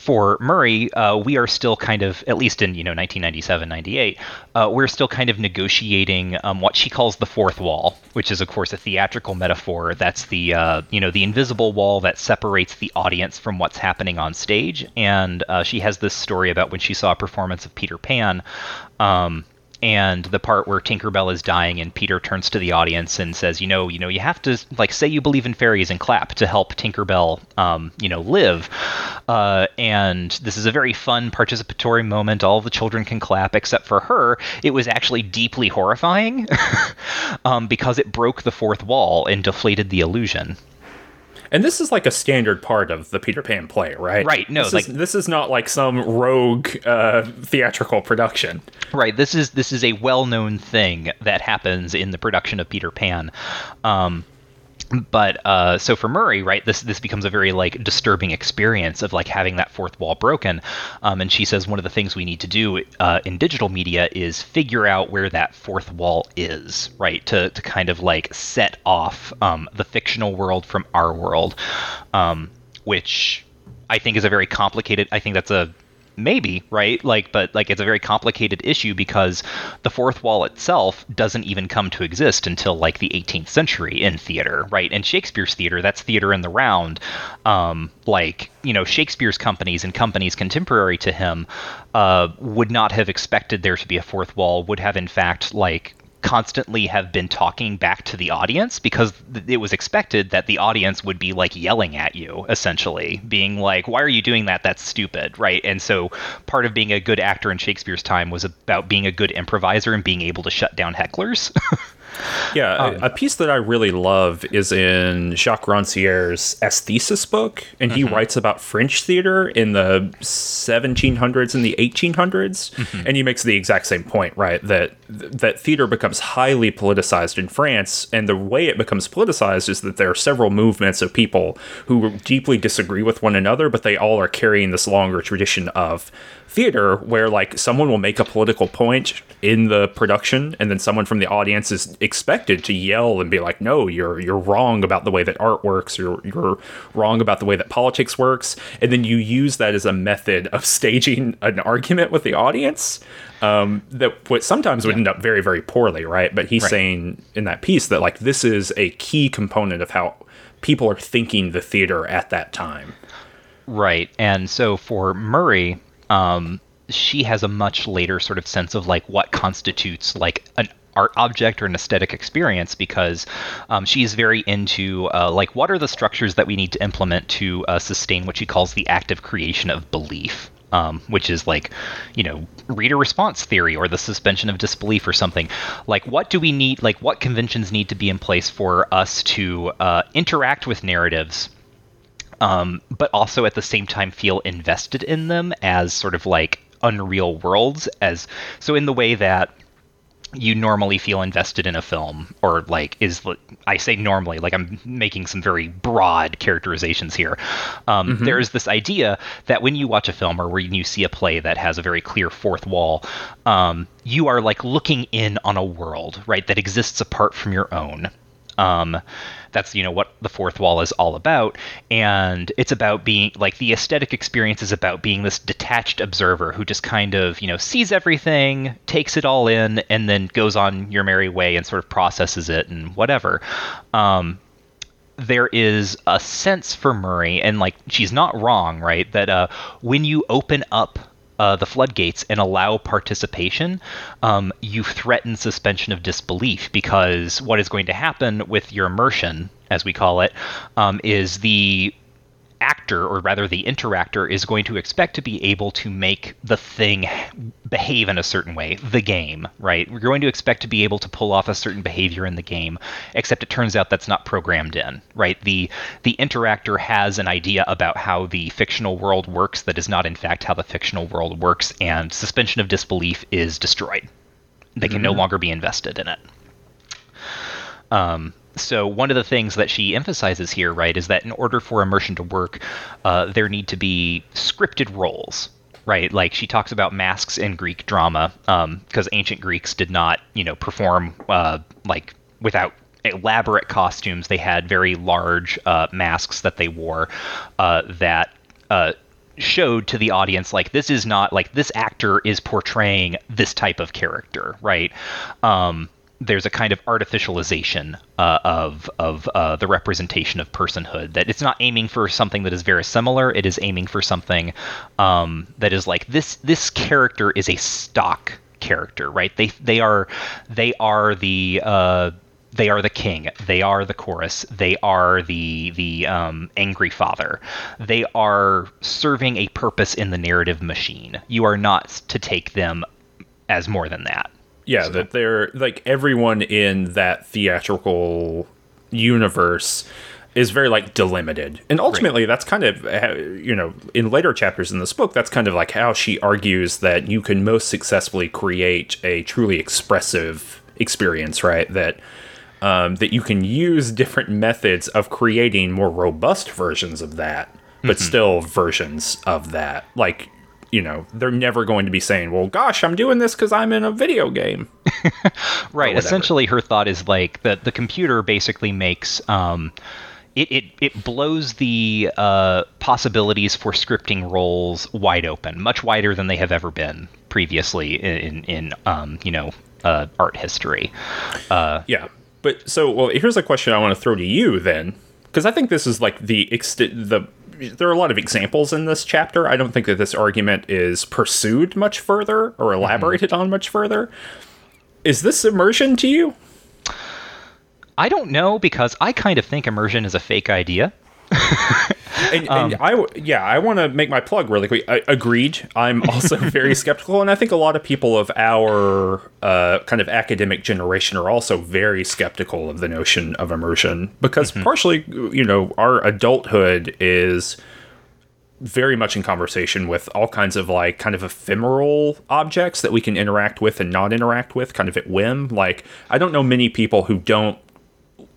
for Murray, uh, we are still kind of, at least in you know 1997, 98, uh, we're still kind of negotiating um, what she calls the fourth wall, which is of course a theatrical metaphor. That's the uh, you know the invisible wall that separates the audience from what's happening on stage. And uh, she has this story about when she saw a performance of Peter Pan. Um, and the part where Tinkerbell is dying and Peter turns to the audience and says, you know, you know, you have to like say you believe in fairies and clap to help Tinkerbell, um, you know, live. Uh, and this is a very fun participatory moment. All the children can clap except for her. It was actually deeply horrifying um, because it broke the fourth wall and deflated the illusion. And this is like a standard part of the Peter Pan play, right? Right. No, this like is, this is not like some rogue uh, theatrical production. Right. This is this is a well-known thing that happens in the production of Peter Pan. Um, but uh, so for Murray, right, this this becomes a very like disturbing experience of like having that fourth wall broken. Um, and she says one of the things we need to do uh, in digital media is figure out where that fourth wall is, right, to to kind of like set off um, the fictional world from our world, um, which I think is a very complicated. I think that's a maybe right? Like but like it's a very complicated issue because the fourth wall itself doesn't even come to exist until like the 18th century in theater right? And shakespeare's theater that's theater in the round. Um, like you know shakespeare's companies and companies contemporary to him uh, would not have expected there to be a fourth wall would have in fact like constantly have been talking back to the audience because th- it was expected that the audience would be like yelling at you essentially being like why are you doing that? That's stupid right? And so part of being a good actor in shakespeare's time was about being a good improviser and being able to shut down hecklers Yeah, um, a, a, piece that I really love is in Jacques Rancière's Aesthesis book, and he mm-hmm. writes about French theater in the 1700s and the 1800s, mm-hmm. and he makes the exact same point, right? That that theater becomes highly politicized in France, and the way it becomes politicized is that there are several movements of people who deeply disagree with one another, but they all are carrying this longer tradition of theater where like someone will make a political point in the production and then someone from the audience is expected to yell and be like no you're you're wrong about the way that art works. You're you're wrong about the way that politics works. And then you use that as a method of staging an argument with the audience um, that what sometimes would yeah. end up very very poorly right? But he's right. saying in that piece that like this is a key component of how people are thinking the theater at that time. Right. And so for murray um, she has a much later sort of sense of like what constitutes like an art object or an aesthetic experience because um, she's very into uh, like what are the structures that we need to implement to uh, sustain what she calls the active creation of belief um, which is like, you know, reader response theory or the suspension of disbelief or something. Like, what do we need? Like, what conventions need to be in place for us to uh, interact with narratives um, but also at the same time feel invested in them as sort of like unreal worlds as so in the way that you normally feel invested in a film or like is i say normally like i'm making some very broad characterizations here um, mm-hmm. there is this idea that when you watch a film or when you see a play that has a very clear fourth wall um, you are like looking in on a world right that exists apart from your own um, that's you know what the fourth wall is all about, and it's about being like the aesthetic experience is about being this detached observer who just kind of you know sees everything, takes it all in, and then goes on your merry way and sort of processes it and whatever. Um, there is a sense for Murray, and like she's not wrong, right? That uh, when you open up uh, the floodgates and allow participation, um, you threaten suspension of disbelief because what is going to happen with your immersion, as we call it, um, is the actor, or rather the interactor, is going to expect to be able to make the thing behave in a certain way, the game, right? We're going to expect to be able to pull off a certain behavior in the game, except it turns out that's not programmed in, right? The the interactor has an idea about how the fictional world works that is not in fact how the fictional world works, and suspension of disbelief is destroyed. They can mm-hmm. no longer be invested in it. Um, so one of the things that she emphasizes here, right, is that in order for immersion to work, uh, there need to be scripted roles, right? Like she talks about masks in Greek drama, because um, ancient Greeks did not, you know, perform uh, like without elaborate costumes. They had very large uh, masks that they wore uh, that uh, showed to the audience like this is not like this actor is portraying this type of character, right? Um, there's a kind of artificialization uh, of of uh, the representation of personhood that it's not aiming for something that is very similar. It is aiming for something um, that is like this. This character is a stock character, right? They they are they are the uh, they are the king. They are the chorus. They are the the um, angry father. They are serving a purpose in the narrative machine. You are not to take them as more than that. Yeah, so. that they're like everyone in that theatrical universe is very like delimited and ultimately right. that's kind of you know in later chapters in this book that's kind of like how she argues that you can most successfully create a truly expressive experience right that um, that you can use different methods of creating more robust versions of that, but mm-hmm. still versions of that. Like, you know, they're never going to be saying, well, gosh, I'm doing this because I'm in a video game. right. Essentially, her thought is like that the computer basically makes. Um, it, it, it blows the uh, possibilities for scripting roles wide open, much wider than they have ever been previously in in um, you know uh, art history. Uh, yeah, but so, well, here's a question I want to throw to you then, because I think this is like the ext- the there are a lot of examples in this chapter. I don't think that this argument is pursued much further or mm-hmm. elaborated mm-hmm. on much further. Is this immersion to you? I don't know because I kind of think immersion is a fake idea. and, um, and, I, yeah, I want to make my plug really quick. I, agreed. I'm also very skeptical, and I think a lot of people of our uh, kind of academic generation are also very skeptical of the notion of immersion because mm-hmm. partially, you know, our adulthood is very much in conversation with all kinds of like kind of ephemeral objects that we can interact with and not interact with kind of at whim. Like, I don't know many people who don't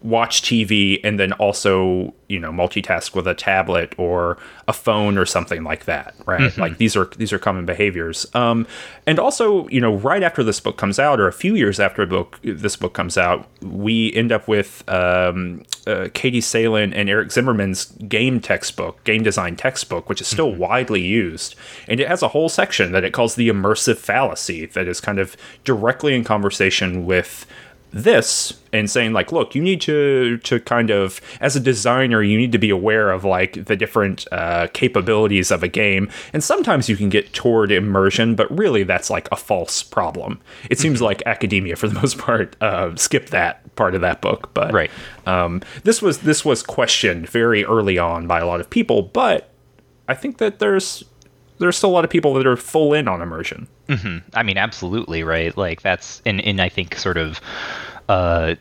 watch TV and then also, you know, multitask with a tablet or a phone or something like that, right? Mm-hmm. Like these are these are common behaviors. Um, and also, you know, right after this book comes out, or a few years after book this book comes out, we end up with um, uh, Katie Salen and Eric Zimmerman's game textbook, game design textbook, which is still mm-hmm. widely used, and it has a whole section that it calls the immersive fallacy that is kind of directly in conversation with this and saying like look you need to to kind of as a designer you need to be aware of like the different uh, capabilities of a game. And sometimes you can get toward immersion but really that's like a false problem. It seems mm-hmm. like academia for the most part uh, skipped that part of that book but right. um, this was this was questioned very early on by a lot of people but i think that there's there's still a lot of people that are full in on immersion. Mm-hmm. I mean, absolutely, right? Like that's in in I think sort of uh,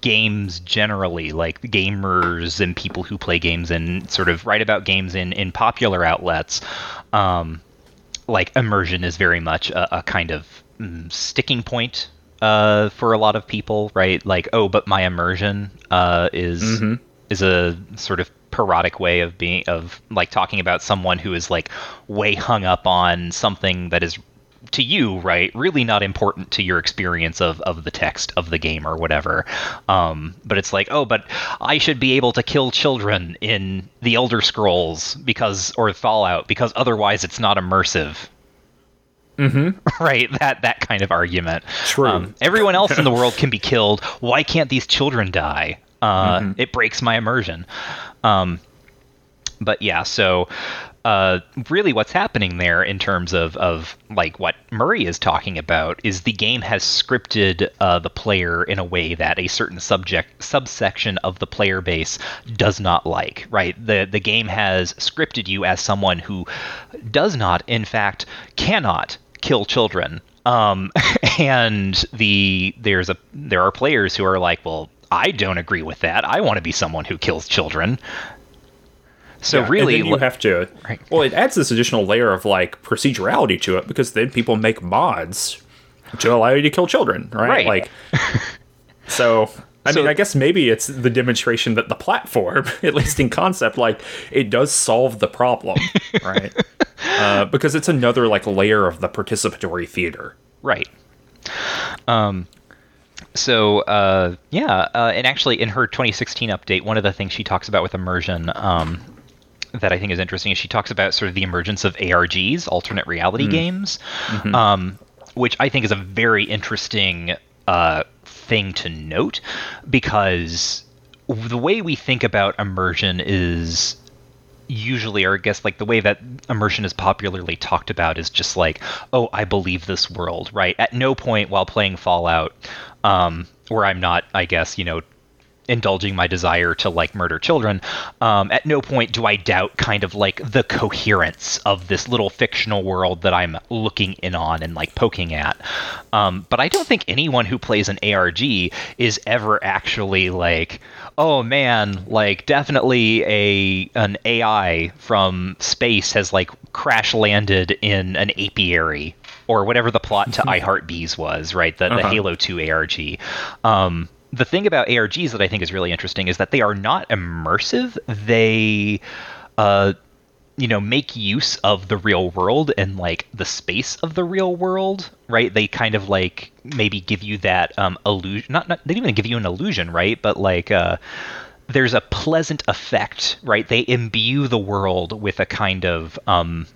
games generally, like gamers and people who play games and sort of write about games in in popular outlets. Um, like immersion is very much a, a kind of mm, sticking point uh, for a lot of people, right? Like, oh, but my immersion uh, is mm-hmm. is a sort of parodic way of being of like talking about someone who is like way hung up on something that is to you, right, really not important to your experience of, of the text of the game or whatever. Um, but it's like, oh, but I should be able to kill children in the Elder Scrolls because or Fallout because otherwise it's not immersive. Mm-hmm. Right, that that kind of argument. True. Um, everyone else in the world can be killed. Why can't these children die? Uh, mm-hmm. It breaks my immersion. Um, but yeah, so uh, really what's happening there in terms of, of like what Murray is talking about is the game has scripted uh, the player in a way that a certain subject subsection of the player base does not like. Right, the the game has scripted you as someone who does not, in fact, cannot kill children. Um, and the there's a there are players who are like, well, I don't agree with that. I want to be someone who kills children. So yeah, really, you have to. Right. Well, it adds this additional layer of like procedurality to it because then people make mods to allow you to kill children, right? right. Like, so I so, mean, I guess maybe it's the demonstration that the platform, at least in concept, like it does solve the problem, right? uh, because it's another like layer of the participatory theater, right? Um, so uh, yeah, uh, and actually in her 2016 update, one of the things she talks about with immersion um, that I think is interesting is she talks about sort of the emergence of ARGs, alternate reality games, um, which I think is a very interesting uh, thing to note because the way we think about immersion is usually or i guess like the way that immersion is popularly talked about is just like oh i believe this world right? At no point while playing fallout um, where i'm not i guess you know indulging my desire to like murder children um, at no point do i doubt kind of like the coherence of this little fictional world that i'm looking in on and like poking at. Um, but i don't think anyone who plays an arg is ever actually like oh man like definitely a an ai from space has like crash landed in an apiary or whatever the plot to i heart bees was right the, the Uh-huh. halo 2 arg um, the thing about ARGs that I think is really interesting is that they are not immersive. They, uh, you know, make use of the real world and like the space of the real world, right? They kind of like maybe give you that um, illusion. Not, not they don't even give you an illusion, right? But like. Uh, there's a pleasant effect, right? They imbue the world with a kind of um,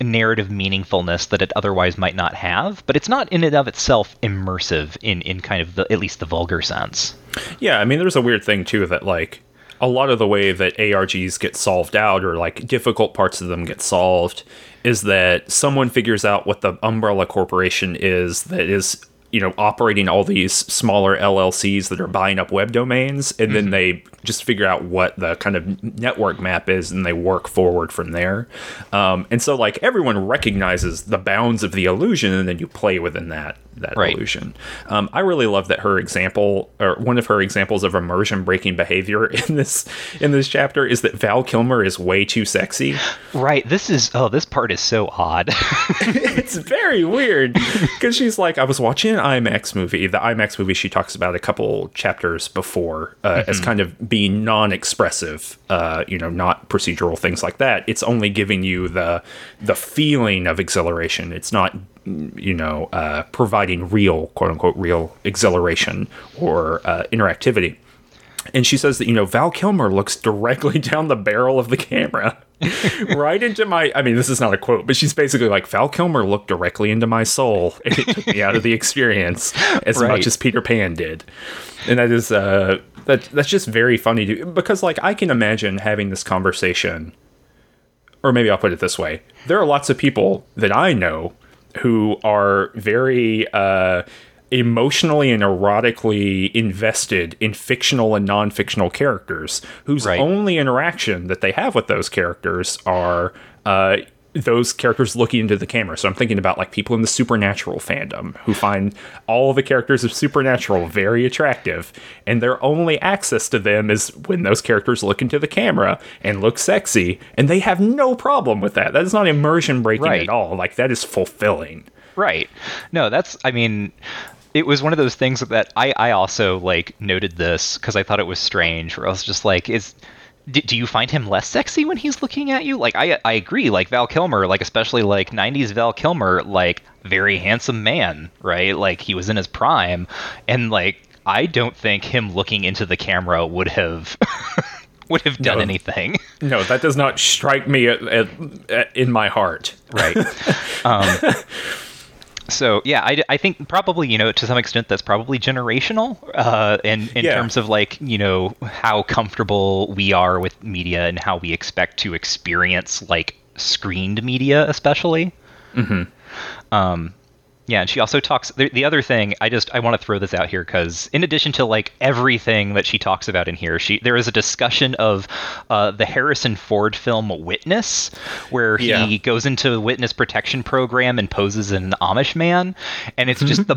narrative meaningfulness that it otherwise might not have, but it's not in and of itself immersive in, in kind of the at least the vulgar sense. Yeah, I mean, there's a weird thing too that like a lot of the way that ARGs get solved out, or like difficult parts of them get solved, is that someone figures out what the umbrella corporation is that is you know operating all these smaller LLCs that are buying up web domains, and then they just figure out what the kind of network map is, and they work forward from there. Um, and so like everyone recognizes the bounds of the illusion, and then you play within that that Right. illusion. Um, I really love that her example, or one of her examples of immersion breaking behavior in this in this chapter, is that Val Kilmer is way too sexy. Right. This is oh, this part is so odd. it's very weird because she's like, I was watching an IMAX movie, the IMAX movie she talks about a couple chapters before, uh, as kind of being non-expressive, uh, you know, not procedural things like that. It's only giving you the the feeling of exhilaration. It's not you know uh, providing real quote unquote real exhilaration or uh, interactivity and she says that you know Val Kilmer looks directly down the barrel of the camera, right into my. I mean, this is not a quote, but she's basically like Val Kilmer looked directly into my soul, and it took me out of the experience as Right. much as Peter Pan did, and that is uh that that's just very funny to, because like I can imagine having this conversation, or maybe I'll put it this way: there are lots of people that I know who are very uh, emotionally and erotically invested in fictional and non-fictional characters whose Right. only interaction that they have with those characters are uh, those characters looking into the camera. So I'm thinking about like people in the supernatural fandom who find all the characters of supernatural very attractive, and their only access to them is when those characters look into the camera and look sexy, and they have no problem with that. That is not immersion breaking Right. at all. Like that is fulfilling. Right. No, that's. I mean, it was one of those things that I I also like noted this because I thought it was strange. Where I was just like, is. Do, do you find him less sexy when he's looking at you? Like I I agree. Like Val Kilmer, like especially like '90s Val Kilmer, like very handsome man, right? Like he was in his prime, and like I don't think him looking into the camera would have would have done No. anything. No, that does not strike me at, at, at, in my heart. right um, so yeah I, I think probably you know to some extent that's probably generational uh, in, in Yeah. terms of like you know how comfortable we are with media and how we expect to experience like screened media especially mm-hmm. um, yeah, and she also talks. The, the other thing, I just I want to throw this out here because in addition to like everything that she talks about in here, she there is a discussion of uh, the Harrison Ford film Witness, where he Yeah. goes into the witness protection program and poses as an Amish man, and it's just the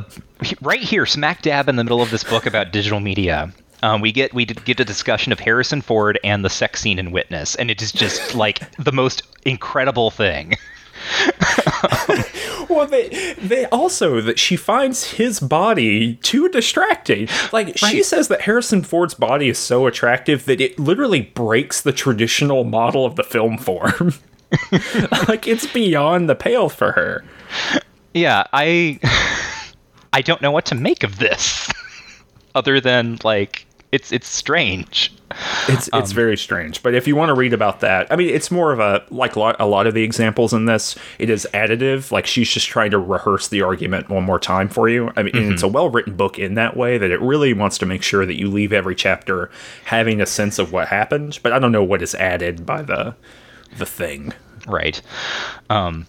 right here, smack dab in the middle of this book about digital media. Um, we get we get a discussion of Harrison Ford and the sex scene in Witness, and it is just like the most incredible thing. Well, they they also that she finds his body too distracting. Like she says that Harrison Ford's body is so attractive that it literally breaks the traditional model of the film form. like it's beyond the pale for her. Yeah, I I don't know what to make of this. Other than like it's it's strange. It's it's um, very strange. But if you want to read about that, I mean, it's more of a like a lot of the examples in this. It is additive. Like she's just trying to rehearse the argument one more time for you. I mean, mm-hmm. it's a well written book in that way that it really wants to make sure that you leave every chapter having a sense of what happened. But I don't know what is added by the the thing. Right. Um,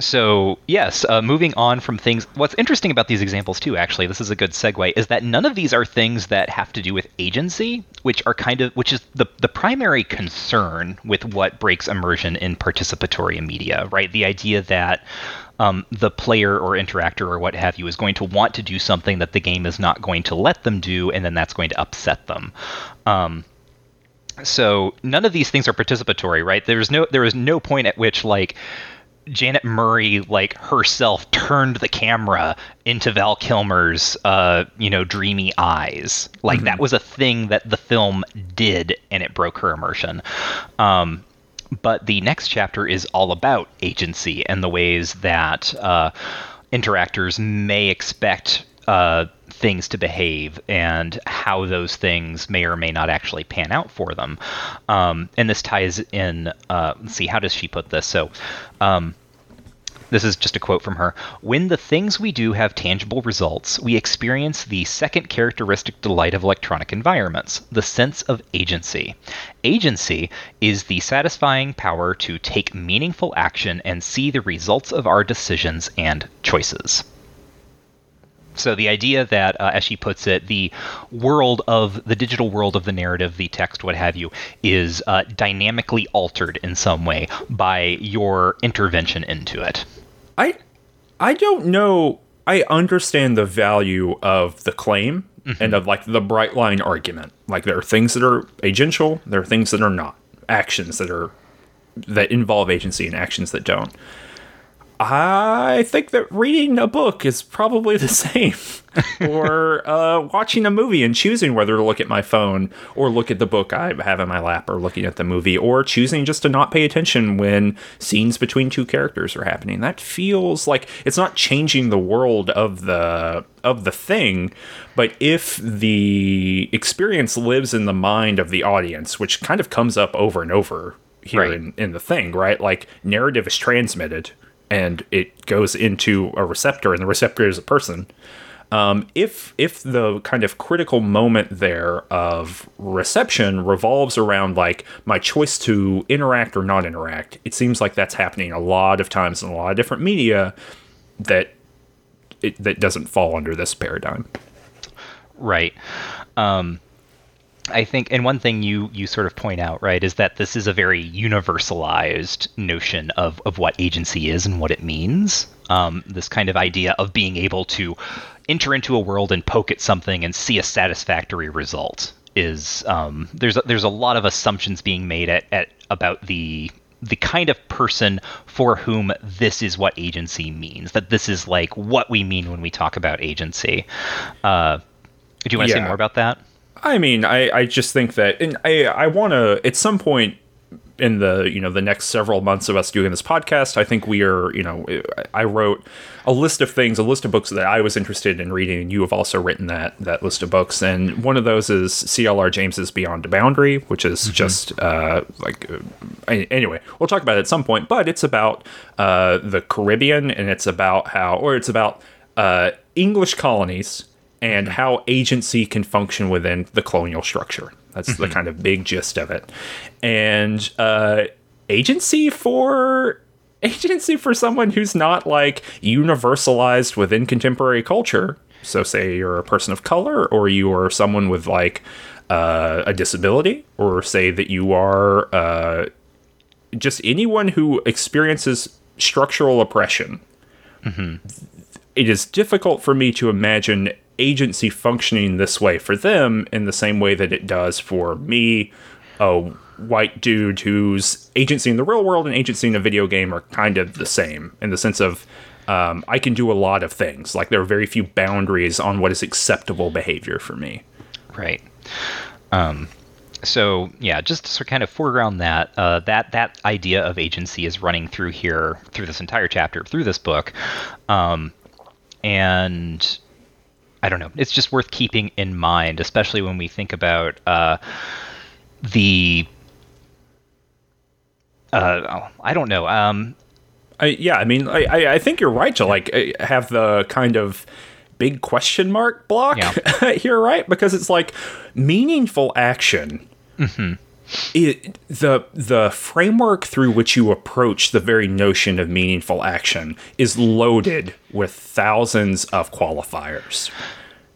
so yes, uh, moving on from things. What's interesting about these examples too, actually, this is a good segue, is that none of these are things that have to do with agency, which are kind of which is the the primary concern with what breaks immersion in participatory media, right? The idea that um, the player or interactor or what have you is going to want to do something that the game is not going to let them do, and then that's going to upset them. Um, so none of these things are participatory, right? There's no there is no point at which like Janet Murray, like herself, turned the camera into Val Kilmer's, uh, you know, dreamy eyes. Like mm-hmm. that was a thing that the film did, and it broke her immersion. Um, but the next chapter is all about agency and the ways that uh, interactors may expect uh, things to behave and how those things may or may not actually pan out for them. Um, and this ties in, uh, let's see, how does she put this? So, um, this is just a quote from her. When the things we do have tangible results, we experience the second characteristic delight of electronic environments the sense of agency. Agency is the satisfying power to take meaningful action and see the results of our decisions and choices. So the idea that, uh, as she puts it, the world of the digital world of the narrative, the text, what have you, is uh, dynamically altered in some way by your intervention into it. I, I don't know. I understand the value of the claim mm-hmm. and of like the bright line argument. Like there are things that are agential, there are things that are not. Actions that are that involve agency and actions that don't. I think that reading a book is probably the same. or uh, watching a movie and choosing whether to look at my phone or look at the book I have in my lap or looking at the movie or choosing just to not pay attention when scenes between two characters are happening. That feels like it's not changing the world of the of the thing, but if the experience lives in the mind of the audience, which kind of comes up over and over here right. in, in the thing, right? Like narrative is transmitted and it goes into a receptor, and the receptor is a person. Um, if if the kind of critical moment there of reception revolves around like my choice to interact or not interact, it seems like that's happening a lot of times in a lot of different media that it, that doesn't fall under this paradigm. Right. Um, I think, and one thing you you sort of point out, right, is that this is a very universalized notion of of what agency is and what it means. Um, this kind of idea of being able to enter into a world and poke at something and see a satisfactory result is um, there's a, there's a lot of assumptions being made at, at about the the kind of person for whom this is what agency means. That this is like what we mean when we talk about agency. Uh, do you want to yeah. say more about that? I mean, I, I just think that, and I, I want to, at some point in the, you know, the next several months of us doing this podcast, I think we are, you know, I wrote a list of things, a list of books that I was interested in reading, and you have also written that, that list of books. And one of those is CLR James's Beyond the Boundary, which is mm-hmm. just, uh, like, uh, anyway, we'll talk about it at some point, but it's about, uh, the Caribbean, and it's about how, or it's about, uh, English colonies and how agency can function within the colonial structure. That's mm-hmm. the kind of big gist of it. And uh, agency for agency for someone who's not like universalized within contemporary culture. So, say you're a person of color, or you are someone with like uh, a disability, or say that you are uh, just anyone who experiences structural oppression. Mm-hmm. It is difficult for me to imagine agency functioning this way for them in the same way that it does for me, a white dude whose agency in the real world and agency in a video game are kind of the same in the sense of um, I can do a lot of things. Like there are very few boundaries on what is acceptable behavior for me. Right. Um, so yeah, just to kind of foreground that uh, that that idea of agency is running through here through this entire chapter through this book, um, and I don't know. It's just worth keeping in mind, especially when we think about uh, the. Uh, I don't know. Um, I, yeah, I mean, I, I, think you're right to like uh, have the kind of big question mark block Yeah. here, right? Because it's like meaningful action. It, the the framework through which you approach the very notion of meaningful action is loaded with thousands of qualifiers,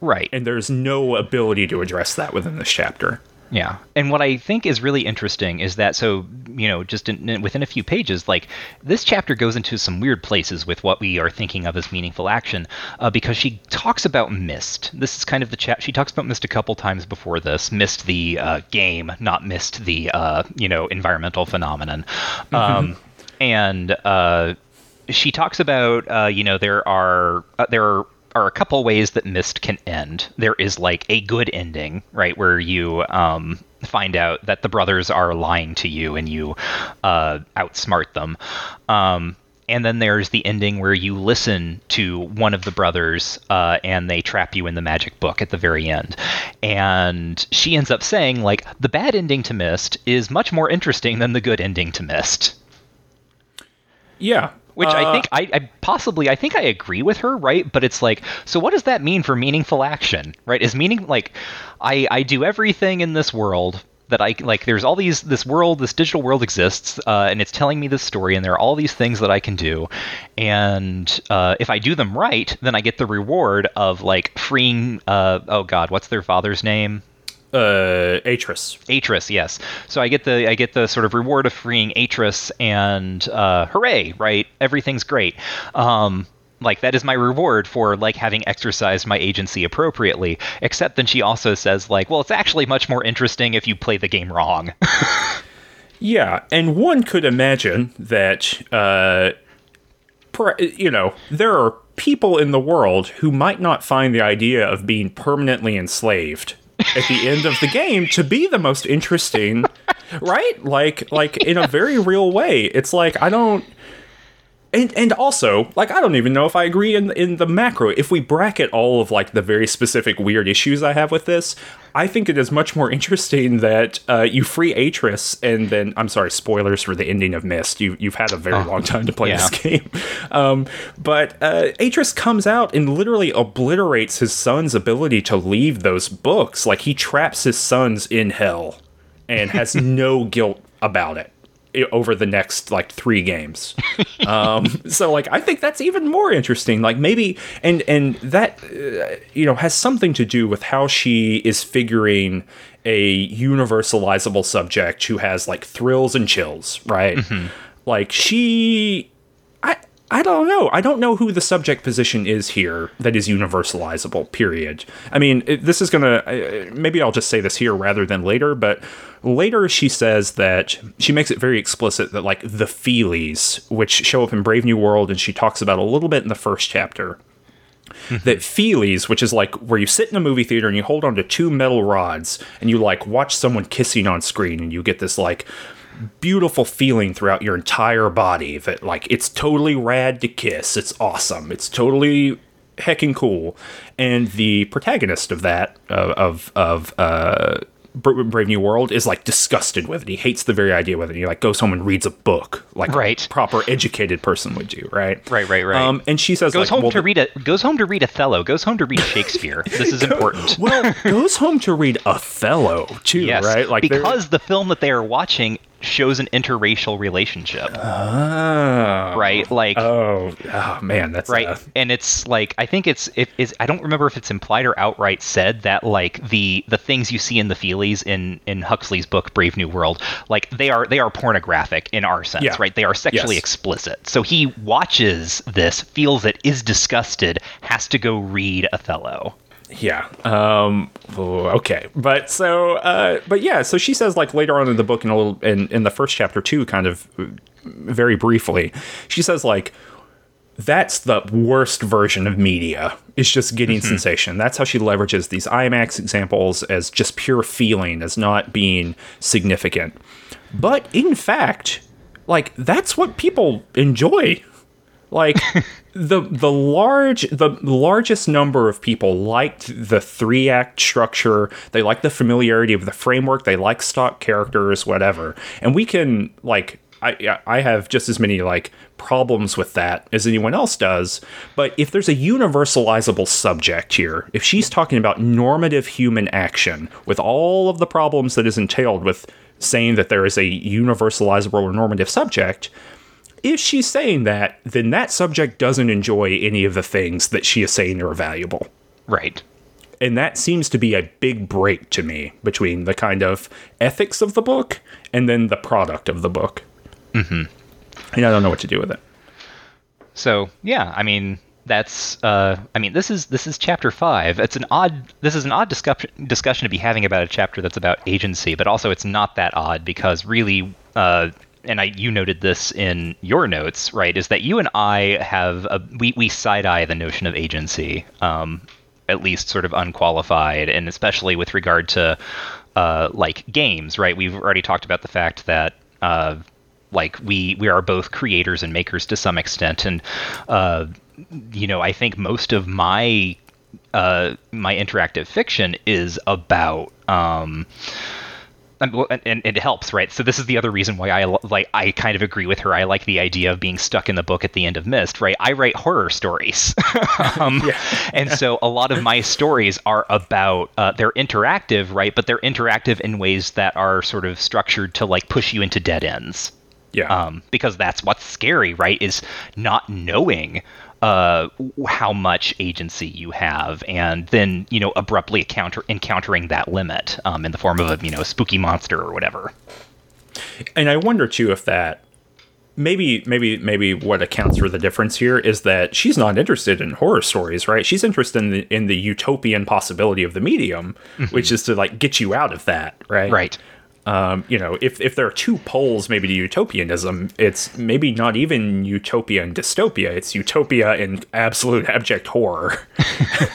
right. and there's no ability to address that within this chapter. Yeah, and what I think is really interesting is that so you know just in, in- within a few pages, like this chapter goes into some weird places with what we are thinking of as meaningful action, uh, because she talks about Myst. This is kind of the chat. She talks about Myst a couple times before this. Myst the uh, game, not mist the uh, you know environmental phenomenon, um, and uh, she talks about uh, you know there are uh, there are are a couple ways that Myst can end. There is like a good ending, right, where you um, find out that the brothers are lying to you and you uh, outsmart them. Um, and then there's the ending where you listen to one of the brothers uh, and they trap you in the magic book at the very end. And she ends up saying, like, the bad ending to Myst is much more interesting than the good ending to Myst Yeah, which I Uh, think I, I possibly I think I agree with her, right? But it's like, so what does that mean for meaningful action, right? Is meaning like I I do everything in this world that I like. There's all these this world, this digital world exists, uh, and it's telling me this story, and there are all these things that I can do, and uh, if I do them right, then I get the reward of like freeing. Uh, oh God, what's their father's name? Uh, Atrus. Atrus, yes. So I get the I get the sort of reward of freeing Atrus, and uh, hooray! Right, everything's great. Um, like that is my reward for like having exercised my agency appropriately. Except then she also says like, well, it's actually much more interesting if you play the game wrong. Yeah, and one could imagine that, uh, per- you know, there are people in the world who might not find the idea of being permanently enslaved at the end of the game to be the most interesting, right? Like, like in a very real way. It's like I don't. And, and also, like, I don't even know if I agree in in the macro. If we bracket all of like the very specific weird issues I have with this, I think it is much more interesting that uh, you free Atrus and then I'm sorry, spoilers for the ending of Myst. You you've had a very long time to play yeah. this game, um, but uh, Atrus comes out and literally obliterates his son's ability to leave those books. Like he traps his sons in hell and has no guilt about it over the next like three games. Um so like i think that's even more interesting. Like maybe and and that uh, you know has something to do with how she is figuring a universalizable subject who has like thrills and chills right? Like she i don't know. I don't know who the subject position is here that is universalizable. Period. I mean, it, this is gonna. Uh, maybe I'll just say this here rather than later. But later, she says that she makes it very explicit that like the feelies, which show up in Brave New World, and she talks about a little bit in the first chapter, that feelies, which is like where you sit in a movie theater and you hold onto two metal rods and you like watch someone kissing on screen and you get this like beautiful feeling throughout your entire body that like it's totally rad to kiss. It's awesome. It's totally hecking cool. And the protagonist of that uh, of of uh Brave New World is like disgusted with it. He hates the very idea with it. He like goes home and reads a book like Right. a proper educated person would do, right? Right, right, right. Um, and she says goes like, home well, to read a goes home to read Othello. Goes home to read Shakespeare. this is important. well, goes home to read Othello too, yes, right? Like because the film that they are watching shows an interracial relationship, Oh. right? Like Oh, oh man, that's right uh, and it's like i think it's it is i don't remember if it's implied or outright said that like the the things you see in the feelies in in huxley's book brave new world like they are they are pornographic in our sense Yeah. right they are sexually Yes. explicit so he watches this feels it is disgusted has to go read othello yeah. Um. oh, Okay, but so, uh, but yeah. So she says like later on in the book, in a little in in the first chapter too, kind of very briefly, she says like. That's the worst version of media. it's just getting sensation. That's how she leverages these IMAX examples as just pure feeling, as not being significant. But in fact, like that's what people enjoy Like the the large the largest number of people liked the three act structure. They like the familiarity of the framework. They like stock characters, whatever. And we can like I I have just as many like problems with that as anyone else does. But if there's a universalizable subject here, if she's talking about normative human action with all of the problems that is entailed with saying that there is a universalizable or normative subject, if she's saying that, then that subject doesn't enjoy any of the things that she is saying are valuable. Right. And that seems to be a big break to me between the kind of ethics of the book and then the product of the book. Mm-hmm. And I don't know what to do with it. So yeah, I mean that's uh, I mean this is this is chapter five. It's an odd this is an odd discussion discussion to be having about a chapter that's about agency, but also it's not that odd because really uh, and I you noted this in your notes, right? Is that you and I have a, we we side eye the notion of agency, um, at least sort of unqualified, and especially with regard to uh, like games, right? We've already talked about the fact that. Uh, like we we are both creators and makers to some extent, and uh, you know I think most of my uh, my interactive fiction is about um, and, and, it helps, right? So this is the other reason why I like I kind of agree with her. I like the idea of being stuck in the book at the end of Myst, right? I write horror stories, um, yeah. and so a lot of my stories are about uh, they're interactive, right? But they're interactive in ways that are sort of structured to like push you into dead ends. Yeah. Um, because that's what's scary, right? Is not knowing uh, how much agency you have, and then you know abruptly encounter- encountering that limit um, in the form of a you know spooky monster or whatever. And I wonder too if that maybe maybe maybe what accounts for the difference here is that she's not interested in horror stories, right? She's interested in the, in the utopian possibility of the medium, mm-hmm. which is to like get you out of that, right? Right. Um, you know, if, if there are two poles maybe to utopianism, it's maybe not even utopia and dystopia. It's utopia and absolute abject horror.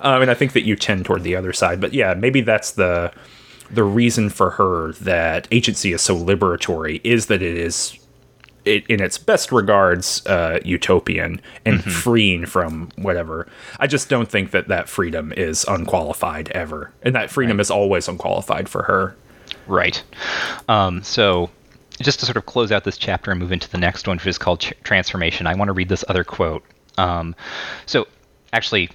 um, and I think that you tend toward the other side. But yeah, maybe that's the the reason for her that agency is so liberatory is that it is it, in its best regards uh, utopian and mm-hmm. freeing from whatever i just don't think that that freedom is unqualified ever and that freedom right. is always unqualified for her Right. Um, so just to sort of close out this chapter and move into the next one, which is called Ch- Transformation, I want to read this other quote. Um, so actually,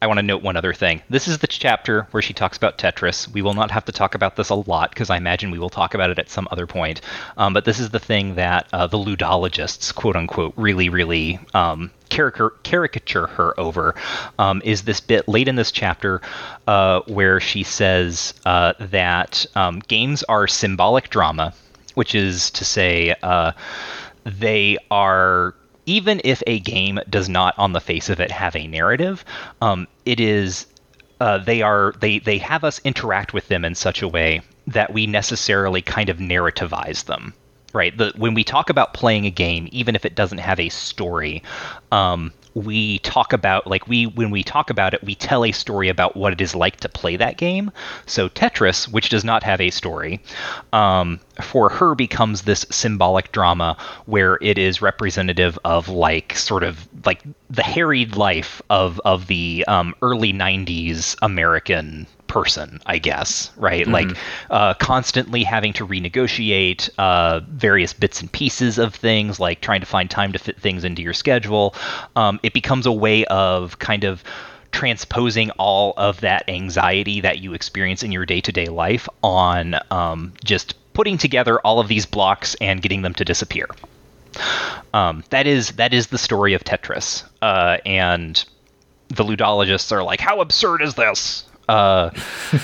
I want to note one other thing. This is the chapter where she talks about Tetris. We will not have to talk about this a lot because I imagine we will talk about it at some other point. Um, but this is the thing that uh, the ludologists, quote unquote, really, really um, caricature, caricature her over. Um, is this bit late in this chapter uh, where she says uh, that um, games are symbolic drama, which is to say, uh, they are even if a game does not, on the face of it, have a narrative, um, it is uh, they are they they have us interact with them in such a way that we necessarily kind of narrativize them right the, when we talk about playing a game even if it doesn't have a story um, we talk about like we when we talk about it we tell a story about what it is like to play that game. So tetris which does not have a story um, for her becomes this symbolic drama where it is representative of like sort of like the harried life of of the um, early 90s american person, I guess, right? Mm-hmm. Like uh, constantly having to renegotiate uh, various bits and pieces of things, like trying to find time to fit things into your schedule. Um, it becomes a way of kind of transposing all of that anxiety that you experience in your day to day life on um, just putting together all of these blocks and getting them to disappear. Um, that is that is the story of Tetris, uh, and the ludologists are like, "How absurd is this?" Uh,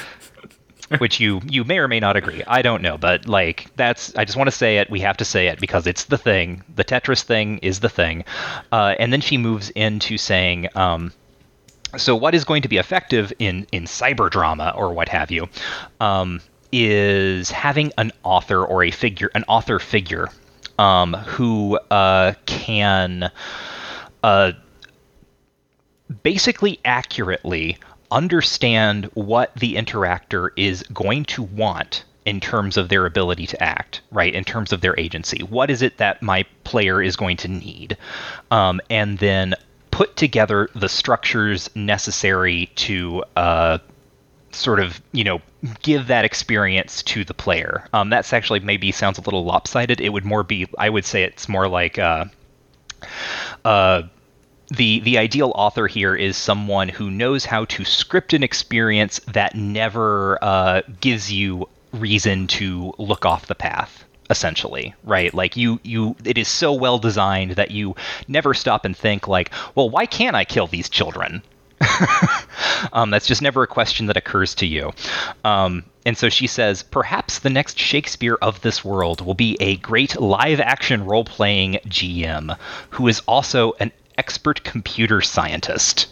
which you you may or may not agree. I don't know, but like that's I just want to say it. We have to say it because it's the thing. The Tetris thing is the thing. Uh, and then she moves into saying. Um, so what is going to be effective in in cyber drama or what have you um, is having an author or a figure an author figure um, who uh, can uh, basically accurately understand what the interactor is going to want in terms of their ability to act, right? In terms of their agency. What is it that my player is going to need? Um, and then put together the structures necessary to uh, sort of, you know, give that experience to the player. Um, that's actually maybe sounds a little lopsided. It would more be, I would say it's more like, uh, uh, the the ideal author here is someone who knows how to script an experience that never uh, gives you reason to look off the path essentially right? Like you you it is so well designed that you never stop and think like well why can't i kill these children? Um, that's just never a question that occurs to you. Um, and so she says perhaps the next shakespeare of this world will be a great live action role playing gm who is also an expert computer scientist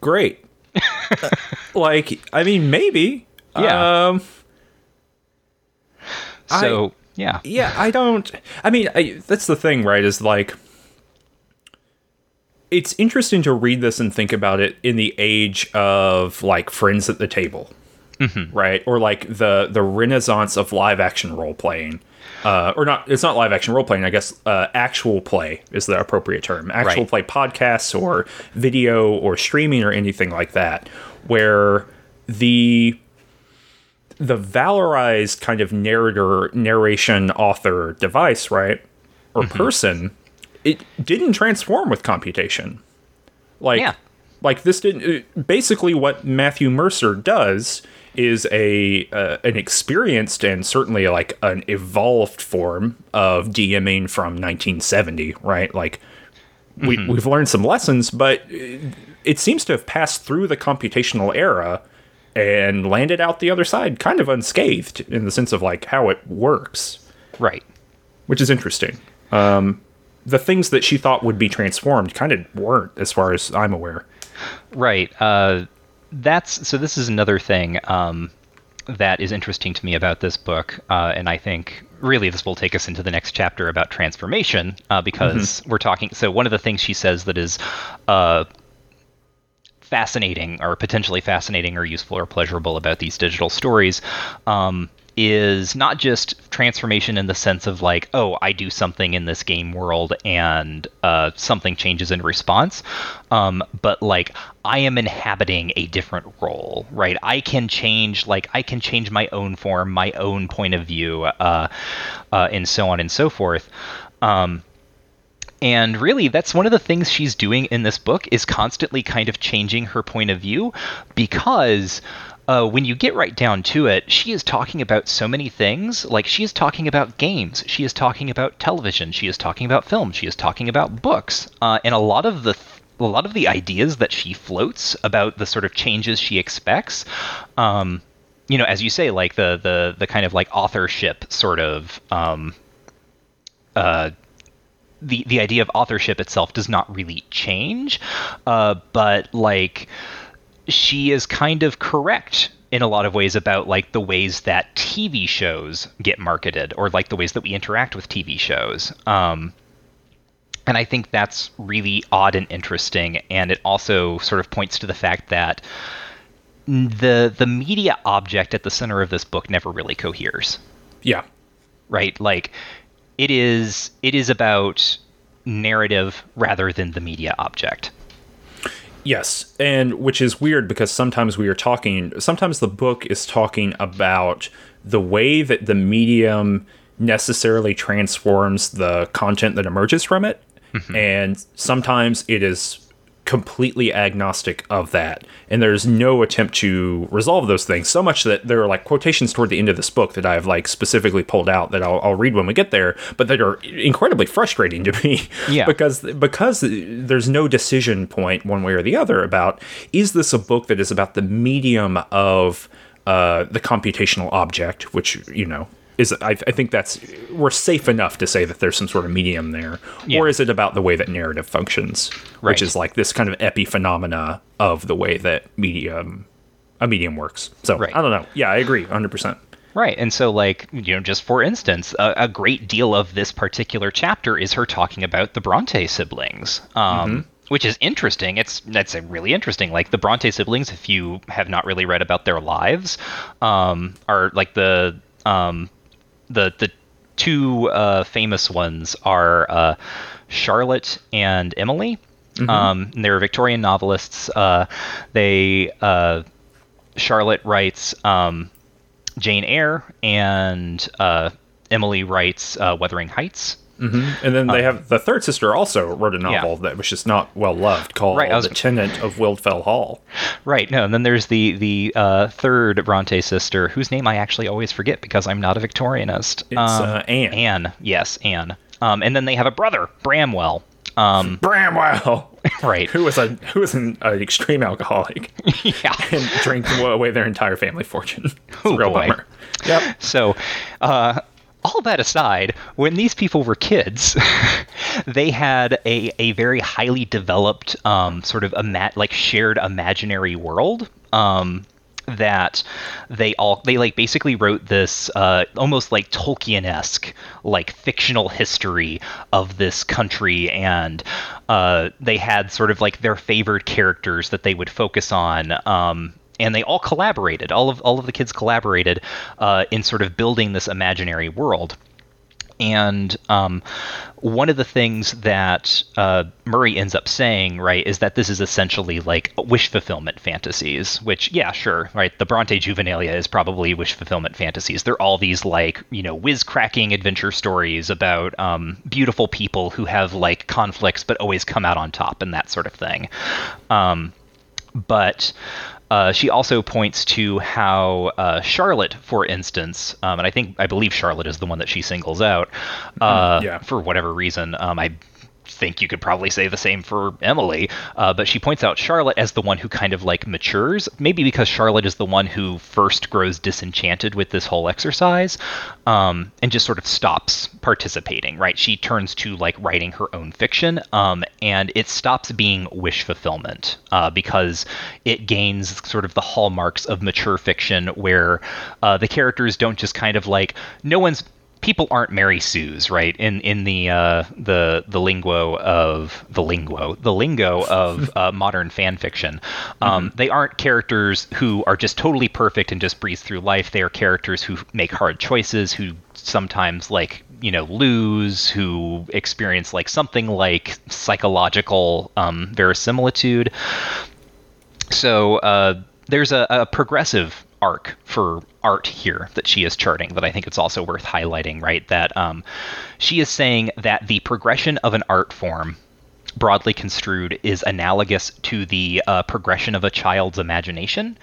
Great. like, I mean, maybe. Yeah. Um, so I- yeah yeah, I don't. I mean, I, that's the thing, right? Is like, it's interesting to read this and think about it in the age of like friends at the table, right? Or like the the renaissance of live action role playing. Uh, or not it's not live action role playing i guess uh, actual play is the appropriate term actual Right. play podcasts or video or streaming or anything like that where the the valorized kind of narrator narration author device right or person it didn't transform with computation like Yeah. like this didn't basically what matthew mercer does is a uh, an experienced and certainly like an evolved form of dming from 1970 right? Like we, we've learned some lessons but uh, it seems to have passed through the computational era and landed out the other side kind of unscathed in the sense of like how it works. Right. Which is interesting. Um, the things that she thought would be transformed kind of weren't as far as i'm aware. Right. Uh, that's so. This is another thing um, that is interesting to me about this book, uh, and I think really this will take us into the next chapter about transformation uh, because we're talking. So one of the things she says that is. Uh, fascinating or potentially fascinating or useful or pleasurable about these digital stories um, is not just transformation in the sense of like oh i do something in this game world and uh, something changes in response um, but like i am inhabiting a different role right? I can change like i can change my own form my own point of view uh, uh, and so on and so forth. Um, and really, that's one of the things she's doing in this book is constantly kind of changing her point of view because uh, when you get right down to it, she is talking about so many things. Like, she is talking about games, she is talking about television, she is talking about film, she is talking about books. Uh, and a lot of the a lot of the ideas that she floats about the sort of changes she expects um, you know as you say like the the the kind of like authorship sort of um, uh, the the idea of authorship itself does not really change, uh, but like she is kind of correct in a lot of ways about like the ways that TV shows get marketed or like the ways that we interact with TV shows. Um, and I think that's really odd and interesting, and it also sort of points to the fact that the the media object at the center of this book never really coheres. Yeah. Right? Like it is it is about narrative rather than the media object Yes, and which is weird because sometimes we are talking, sometimes the book is talking about the way that the medium necessarily transforms the content that emerges from it. Mm-hmm. And sometimes it is completely agnostic of that. And there's no attempt to resolve those things. So much that there are like quotations toward the end of this book that I've like specifically pulled out that I'll, I'll read when we get there, but that are incredibly frustrating to me. Yeah. because because there's no decision point one way or the other about is this a book that is about the medium of uh, the computational object, which you know is I, I think that's we're safe enough to say that there's some sort of medium there, Yeah. or is it about the way that narrative functions, Right. which is like this kind of epiphenomena of the way that medium a medium works. So Right. I don't know. Yeah, I agree, hundred percent. right and so like you know just for instance a, a great deal of this particular chapter is her talking about the bronte siblings um, which is interesting. It's that's really interesting. Like the Bronte siblings, if you have not really read about their lives, um, are like the um, the the two uh, famous ones are uh, Charlotte and Emily. Mm-hmm. Um, and they're Victorian novelists. Uh, they uh, Charlotte writes um, Jane Eyre, and uh, Emily writes uh, Wuthering Heights. Mm-hmm. And then they um, have the third sister also wrote a novel yeah. that was just not well loved called right, was, The Tenant of Wildfell Hall. Right. No, and then there's the the uh, third Bronte sister whose name I actually always forget because I'm not a Victorianist. It's um, uh, Anne. Anne. Yes, Anne. Um, and then they have a brother, Branwell. Um, Branwell, right? Who was a who was an, an extreme alcoholic, yeah, and drank away their entire family fortune. It's oh, real boy. bummer. Yep. So, uh, all that aside, when these people were kids, they had a, a very highly developed um, sort of ima- like shared imaginary world. Um, that they all they like basically wrote this uh, almost like Tolkien-esque like fictional history of this country and uh, they had sort of like their favored characters that they would focus on um, and they all collaborated. All of all of the kids collaborated uh, in sort of building this imaginary world. And um, one of the things that uh, Murray ends up saying, right, is that this is essentially like wish fulfillment fantasies. Which, yeah, sure, right. The Bronte Juvenilia is probably wish fulfillment fantasies. They're all these like you know whiz cracking adventure stories about um, beautiful people who have like conflicts but always come out on top and that sort of thing. Um, but uh, she also points to how uh, Charlotte, for instance, um, and I think I believe Charlotte is the one that she singles out uh, yeah. for whatever reason. Um, I think you could probably say the same for Emily, uh, but she points out Charlotte as the one who kind of like matures, maybe because Charlotte is the one who first grows disenchanted with this whole exercise um, and just sort of stops participating, right? She turns to like writing her own fiction um, and it stops being wish fulfillment uh, because it gains sort of the hallmarks of mature fiction where uh, the characters don't just kind of like, no one's people aren't Mary Sue's, right? In in the uh, the the lingo of the lingo the lingo of uh, modern fan fiction, um, mm-hmm. they aren't characters who are just totally perfect and just breeze through life. They are characters who make hard choices, who sometimes like you know lose, who experience like something like psychological um, verisimilitude. So uh, there's a, a progressive arc for art here that she is charting that I think it's also worth highlighting, right? That um, she is saying that the progression of an art form, broadly construed, is analogous to the uh, progression of a child's imagination.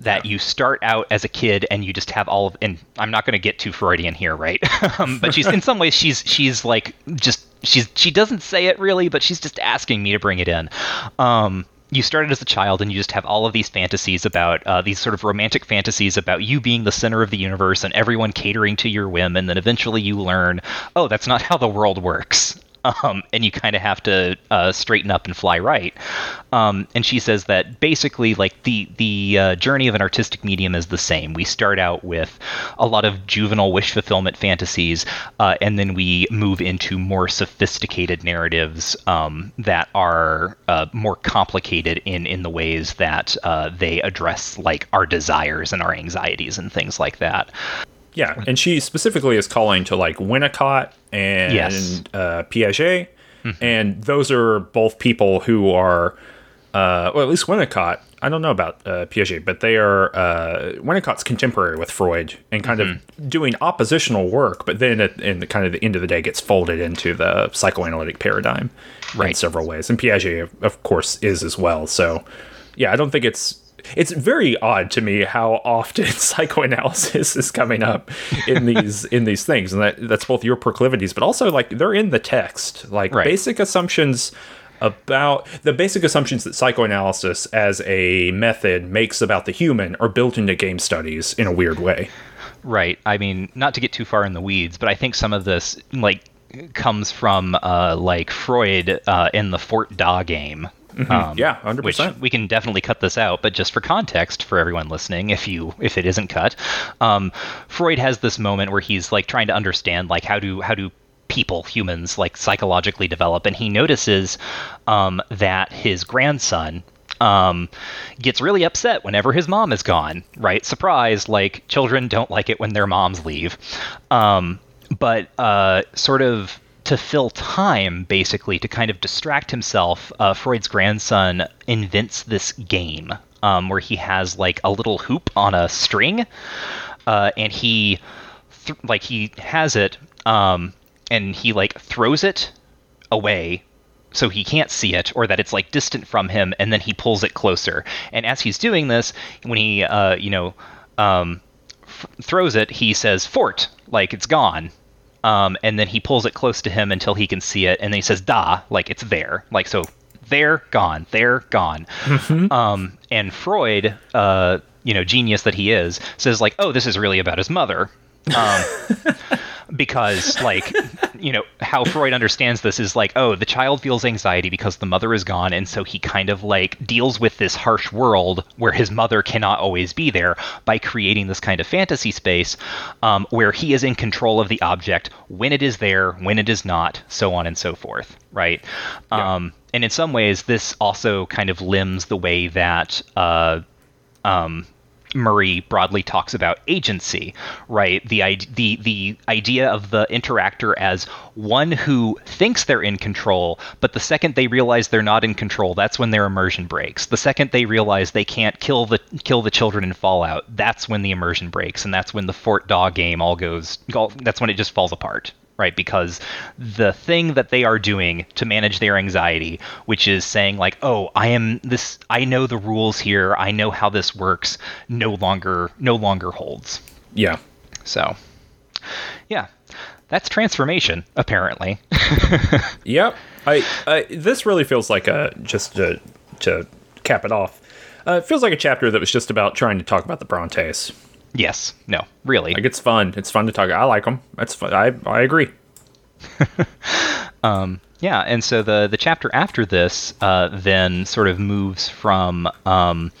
That you start out as a kid and you just have all of, and I'm not going to get too Freudian here, right? um, but she's in some ways she's she's like just she's she doesn't say it really, but she's just asking me to bring it in. Um, you started as a child and you just have all of these fantasies about uh, these sort of romantic fantasies about you being the center of the universe and everyone catering to your whim and then eventually you learn oh that's not how the world works um, and you kind of have to uh, straighten up and fly right. Um, and she says that basically, like the the uh, journey of an artistic medium is the same. We start out with a lot of juvenile wish fulfillment fantasies, uh, and then we move into more sophisticated narratives um, that are uh, more complicated in in the ways that uh, they address like our desires and our anxieties and things like that. Yeah, and she specifically is calling to like Winnicott and yes. uh, Piaget, mm-hmm. and those are both people who are, uh, well, at least Winnicott. I don't know about uh, Piaget, but they are uh, Winnicott's contemporary with Freud and kind mm-hmm. of doing oppositional work, but then at in the kind of the end of the day gets folded into the psychoanalytic paradigm right. in several ways. And Piaget, of course, is as well. So, yeah, I don't think it's it's very odd to me how often psychoanalysis is coming up in these in these things and that that's both your proclivities but also like they're in the text. Like right. basic assumptions about the basic assumptions that psychoanalysis as a method makes about the human are built into game studies in a weird way. Right. I mean not to get too far in the weeds but i think some of this like comes from uh, like freud uh, in the fort da game Mm-hmm. Um, yeah, hundred percent. We can definitely cut this out, but just for context for everyone listening, if you if it isn't cut, um, Freud has this moment where he's like trying to understand like how do how do people, humans, like psychologically develop, and he notices um, that his grandson um, gets really upset whenever his mom is gone. Right? Surprise! Like children don't like it when their moms leave. Um, but uh, sort of to fill time, basically, to kind of distract himself, uh, Freud's grandson invents this game um, where he has like a little hoop on a string, uh, and he th- like he has it, um, and he like throws it away so he can't see it or that it's like distant from him and then he pulls it closer. And as he's doing this when he uh, you know um, f- throws it he says fort! Like it's gone um, and then he pulls it close to him until he can see it and then he says da like it's there. Like so they're gone they're gone. Um, and freud uh, you know genius that he is says like oh this is really about his mother. Um, because like you know how freud understands this is like oh the child feels anxiety because the mother is gone and so he kind of like deals with this harsh world where his mother cannot always be there by creating this kind of fantasy space um, where he is in control of the object when it is there when it is not so on and so forth right Yeah. um, and in some ways this also kind of limbs the way that uh, um, Murray broadly talks about agency, right? The, the the idea of the interactor as one who thinks they're in control, but the second they realize they're not in control, that's when their immersion breaks. The second they realize they can't kill the kill the children in Fallout, that's when the immersion breaks, and that's when the Fort Da game all goes. all- That's when it just falls apart right because the thing that they are doing to manage their anxiety which is saying like oh i am this i know the rules here i know how this works no longer no longer holds Yeah. so yeah that's transformation apparently Yep. I, I this really feels like a just to to cap it off. Uh, it feels like a chapter that was just about trying to talk about the Brontes. Yes no really Like it's fun. It's fun to talk. I like them. That's fun. I I agree. Um, yeah, and so the the chapter after this uh, then sort of moves from um,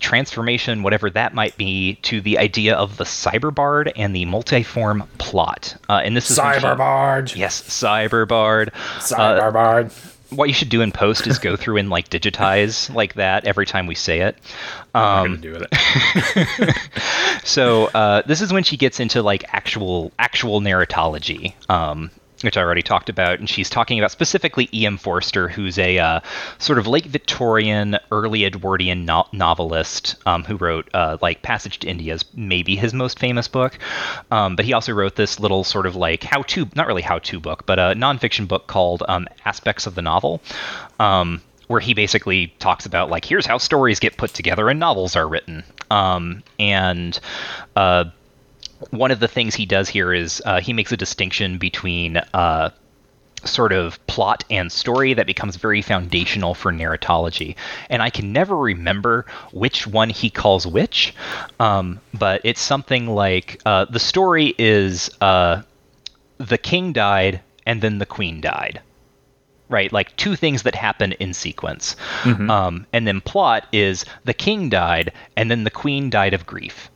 transformation, whatever that might be, to the idea of the cyberbard and the multiform plot. Uh, and this is Cyberbard. Yes, cyberbard. Uh, Cyberbard. What you should do in post is go through and like digitize like that every time we say it. I'm Um, do it. so uh, this is when she gets into like actual actual narratology, um, which I already talked about, and she's talking about specifically E.M. Forster, who's a uh, sort of late Victorian, early Edwardian no- novelist um, who wrote uh, like Passage to India is maybe his most famous book, um, but he also wrote this little sort of like how-to, not really how-to book, but a nonfiction book called um, Aspects of the Novel. Um, where he basically talks about like here's how stories get put together and novels are written um, and uh, one of the things he does here is uh, he makes a distinction between uh, sort of plot and story that becomes very foundational for narratology. And I can never remember which one he calls which, um, but it's something like uh, the story is uh, the king died and then the queen died. Right, like two things that happen in sequence. Um, and then plot is the king died and then the queen died of grief.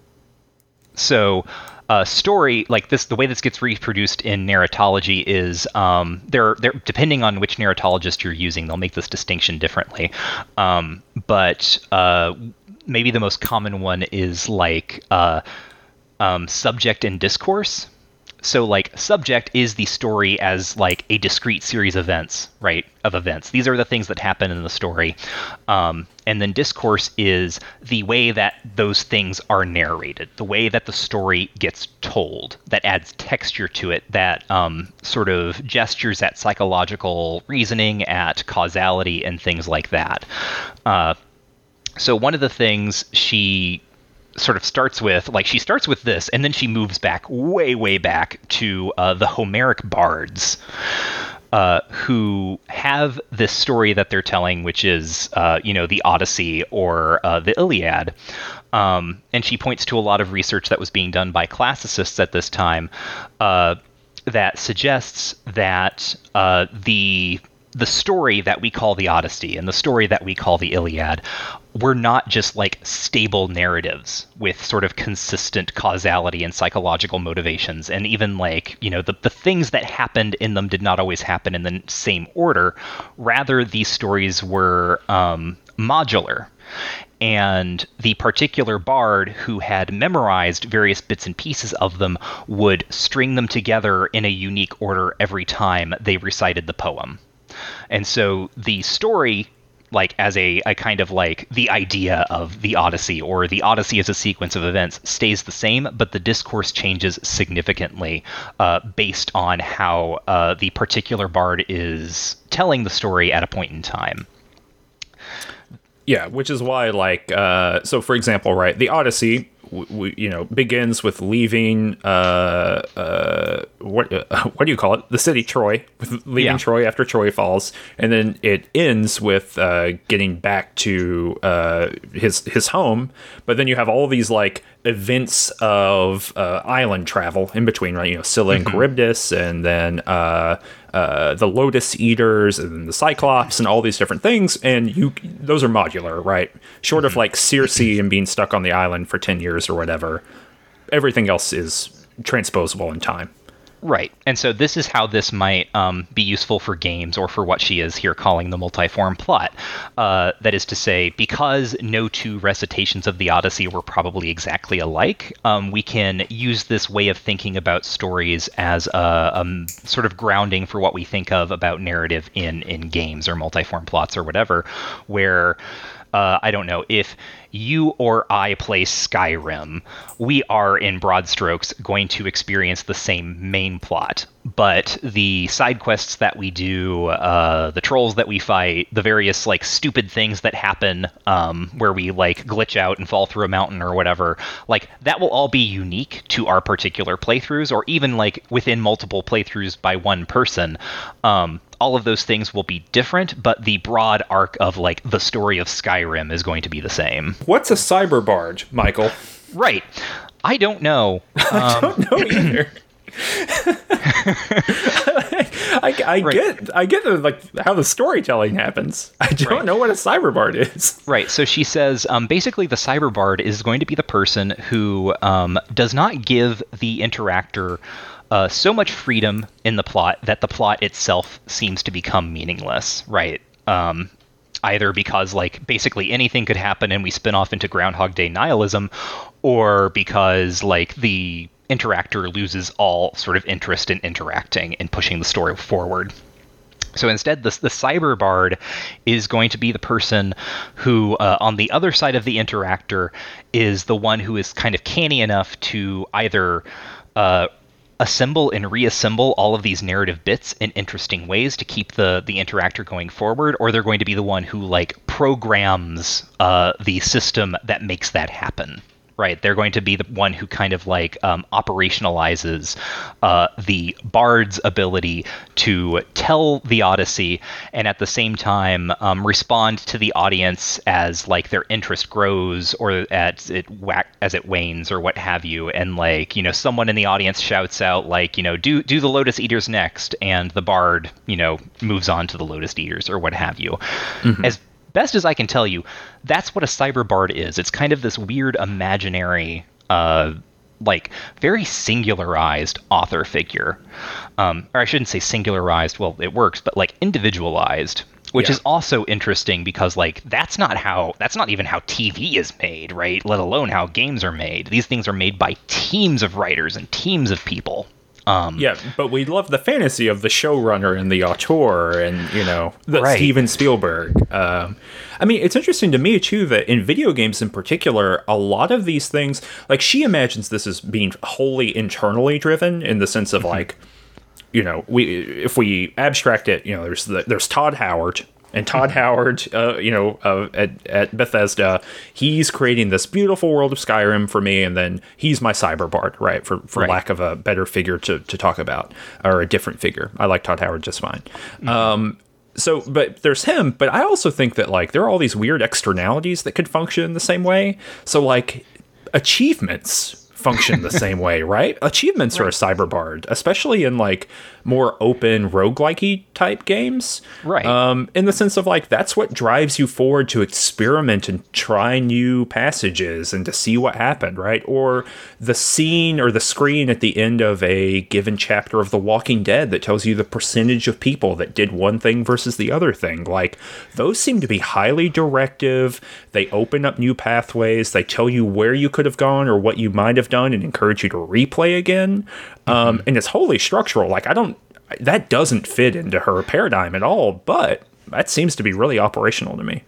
So, uh, story like this, the way this gets reproduced in narratology is um, they're, they're depending on which narratologist you're using, they'll make this distinction differently. Um, but uh, maybe the most common one is like uh, um, subject and discourse. So like subject is the story as like a discrete series of events, right? Of events. These are the things that happen in the story. Um, and then discourse is the way that those things are narrated, the way that the story gets told, that adds texture to it, that um, sort of gestures at psychological reasoning, at causality, and things like that. Uh, so one of the things she sort of starts with like she starts with this and then she moves back way way back to uh, the homeric bards uh, who have this story that they're telling which is uh, you know the odyssey or uh, the iliad. Um, and she points to a lot of research that was being done by classicists at this time uh, that suggests that uh, the the story that we call the Odyssey and the story that we call the Iliad were not just like stable narratives with sort of consistent causality and psychological motivations. And even like, you know, the, the things that happened in them did not always happen in the same order. Rather, these stories were um, modular. And the particular bard who had memorized various bits and pieces of them would string them together in a unique order every time they recited the poem. And so the story like as a, a kind of like the idea of the Odyssey or the Odyssey as a sequence of events stays the same, but the discourse changes significantly uh, based on how uh, the particular bard is telling the story at a point in time. Yeah, which is why, like, uh, so for example, right, the Odyssey we, you know begins with leaving uh, uh, what uh, what do you call it the city Troy with leaving yeah. Troy after Troy falls and then it ends with uh, getting back to uh, his his home but then you have all these like events of uh, island travel in between right you know Scylla and mm-hmm. Charybdis and then uh, the Lotus Eaters and the Cyclops and all these different things, and you those are modular, right? Short mm-hmm. of like Circe and being stuck on the island for ten years or whatever, everything else is transposable in time. Right. And so this is how this might um, be useful for games or for what she is here calling the multiform plot. Uh, that is to say, because no two recitations of the Odyssey were probably exactly alike, um, we can use this way of thinking about stories as a, a, sort of grounding for what we think of about narrative in, in games or multiform plots or whatever, where uh, I don't know if you or I play Skyrim, we are in broad strokes going to experience the same main plot. But the side quests that we do, uh, the trolls that we fight, the various like stupid things that happen um, where we like glitch out and fall through a mountain or whatever, like that will all be unique to our particular playthroughs, or even like within multiple playthroughs by one person. Um, all of those things will be different, but the broad arc of like the story of Skyrim is going to be the same. What's a cyber bard, Michael? Right. I don't know. I don't know either. I, I right. get I get the, like how the storytelling happens. I don't right. know what a cyberbard is. Right. So she says um, basically the cyberbard is going to be the person who um, does not give the interactor uh, so much freedom in the plot that the plot itself seems to become meaningless. Right. Um, either because like basically anything could happen and we spin off into Groundhog Day nihilism, or because like the interactor loses all sort of interest in interacting and pushing the story forward. So instead, the, the cyber bard is going to be the person who, uh, on the other side of the interactor, is the one who is kind of canny enough to either uh, assemble and reassemble all of these narrative bits in interesting ways to keep the the interactor going forward, or they're going to be the one who like programs uh, the system that makes that happen right? They're going to be the one who kind of like um, operationalizes uh, the bard's ability to tell the Odyssey and at the same time um, respond to the audience as like their interest grows or as it whack as it wanes or what have you. And like you know, someone in the audience shouts out like you know, do do the Lotus Eaters next, and the bard you know moves on to the Lotus Eaters or what have you. Mm-hmm. As best as I can tell you, that's what a cyber bard is. It's kind of this weird imaginary, uh, like very singularized author figure. Um, or I shouldn't say singularized. Well, it works, but like individualized. Which yeah. is also interesting because like that's not how that's not even how TV is made, right? Let alone how games are made. These things are made by teams of writers and teams of people. Um, yeah, but we love the fantasy of the showrunner and the auteur and you know the right. Steven Spielberg. Um, I mean, it's interesting to me too that in video games in particular, a lot of these things, like she imagines this as being wholly internally driven in the sense of mm-hmm. like, you know, we if we abstract it, you know, there's the, there's Todd Howard and Todd. Howard, uh, you know, uh, at, at Bethesda, he's creating this beautiful world of Skyrim for me, and then he's my cyber bard, right? For for right. lack of a better figure to, to talk about, or a different figure. I like Todd Howard just fine. Mm-hmm. Um, so, but there's him, but I also think that like there are all these weird externalities that could function in the same way. So, like achievements function the same way, right? Achievements right. are a cyber cyberbard, especially in like more open roguelike type games. Right. Um, in the sense of like that's what drives you forward to experiment and try new passages and to see what happened, right? Or the scene or the screen at the end of a given chapter of The Walking Dead that tells you the percentage of people that did one thing versus the other thing. Like those seem to be highly directive. They open up new pathways. They tell you where you could have gone or what you might have done and encourage you to replay again. Um, mm-hmm. and it's wholly structural. Like I don't, that doesn't fit into her paradigm at all. But that seems to be really operational to me.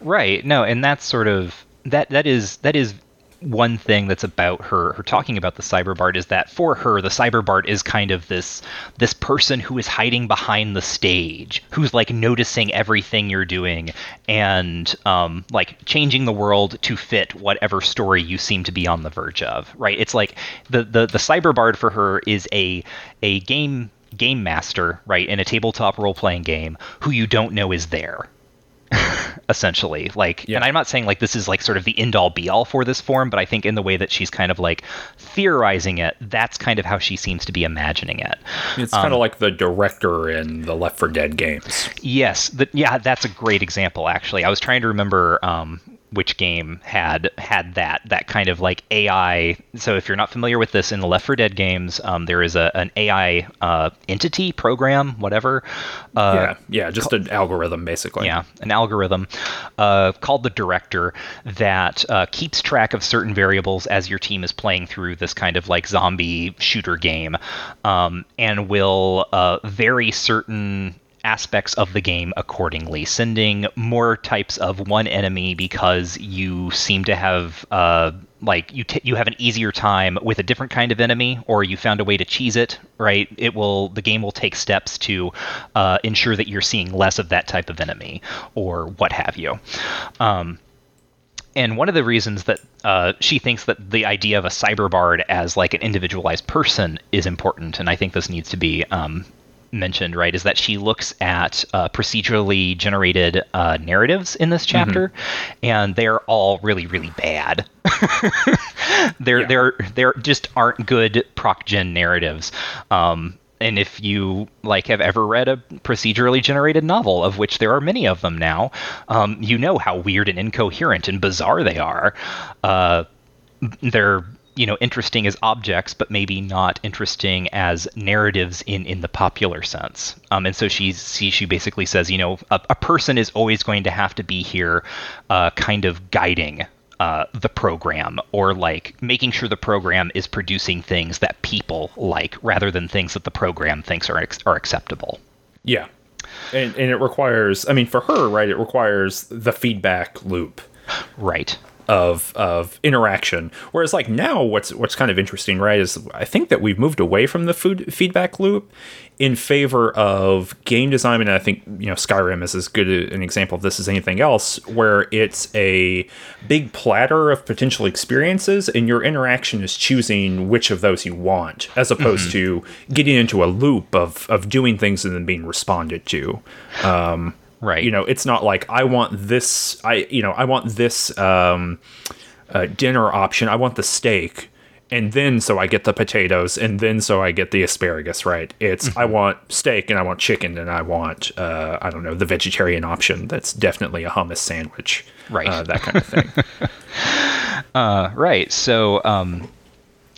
Right. No, and that's sort of that. That is that is one thing that's about her her talking about the cyberbard is that for her the cyberbard is kind of this this person who is hiding behind the stage who's like noticing everything you're doing and um, like changing the world to fit whatever story you seem to be on the verge of right? It's like the the the cyberbard for her is a a game game master right in a tabletop role playing game who you don't know is there essentially like yeah. and i'm not saying like this is like sort of the end all be all for this form but i think in the way that she's kind of like theorizing it that's kind of how she seems to be imagining it. It's um, kind of like the director in the left 4 dead games. Yes the, yeah that's a great example actually. I was trying to remember um, which game had had that that kind of like AI. So if you're not familiar with this in the Left 4 Dead games, um, there is a an AI uh, entity program, whatever. Uh, yeah, yeah, just ca- an algorithm basically. Yeah, an algorithm uh, called the Director that uh, keeps track of certain variables as your team is playing through this kind of like zombie shooter game, um, and will uh, vary certain aspects of the game accordingly, sending more types of one enemy because you seem to have uh, like you t- you have an easier time with a different kind of enemy, or you found a way to cheese it. Right? It will the game will take steps to uh, ensure that you're seeing less of that type of enemy, or what have you. Um, and one of the reasons that uh, she thinks that the idea of a cyberbard as like an individualized person is important, and I think this needs to be um, mentioned, right, is that she looks at uh, procedurally generated uh, narratives in this chapter, mm-hmm. and they're all really, really bad. they're yeah. they're they're just aren't good proc gen narratives. Um, and if you like have ever read a procedurally generated novel, of which there are many of them now, um, you know how weird and incoherent and bizarre they are. Uh, they're you know interesting as objects but maybe not interesting as narratives in in the popular sense. Um, and so she she she basically says you know a, a person is always going to have to be here uh, kind of guiding uh, the program or like making sure the program is producing things that people like rather than things that the program thinks are are acceptable. Yeah. And, and it requires i mean for her right it requires the feedback loop. Right of of interaction. Whereas like now, what's what's kind of interesting, right, is I think that we've moved away from the food feedback loop in favor of game design, and I think you know Skyrim is as good an example of this as anything else, where it's a big platter of potential experiences, and your interaction is choosing which of those you want, as opposed mm-hmm. to getting into a loop of of doing things and then being responded to. Um, Right. You know, it's not like I want this. I you know I want this um, uh, dinner option. I want the steak, and then so I get the potatoes, and then so I get the asparagus. Right. It's mm-hmm. I want steak, and I want chicken, and I want uh, I don't know the vegetarian option. That's definitely a hummus sandwich. Right. Uh, that kind of thing. uh, right. So. Um,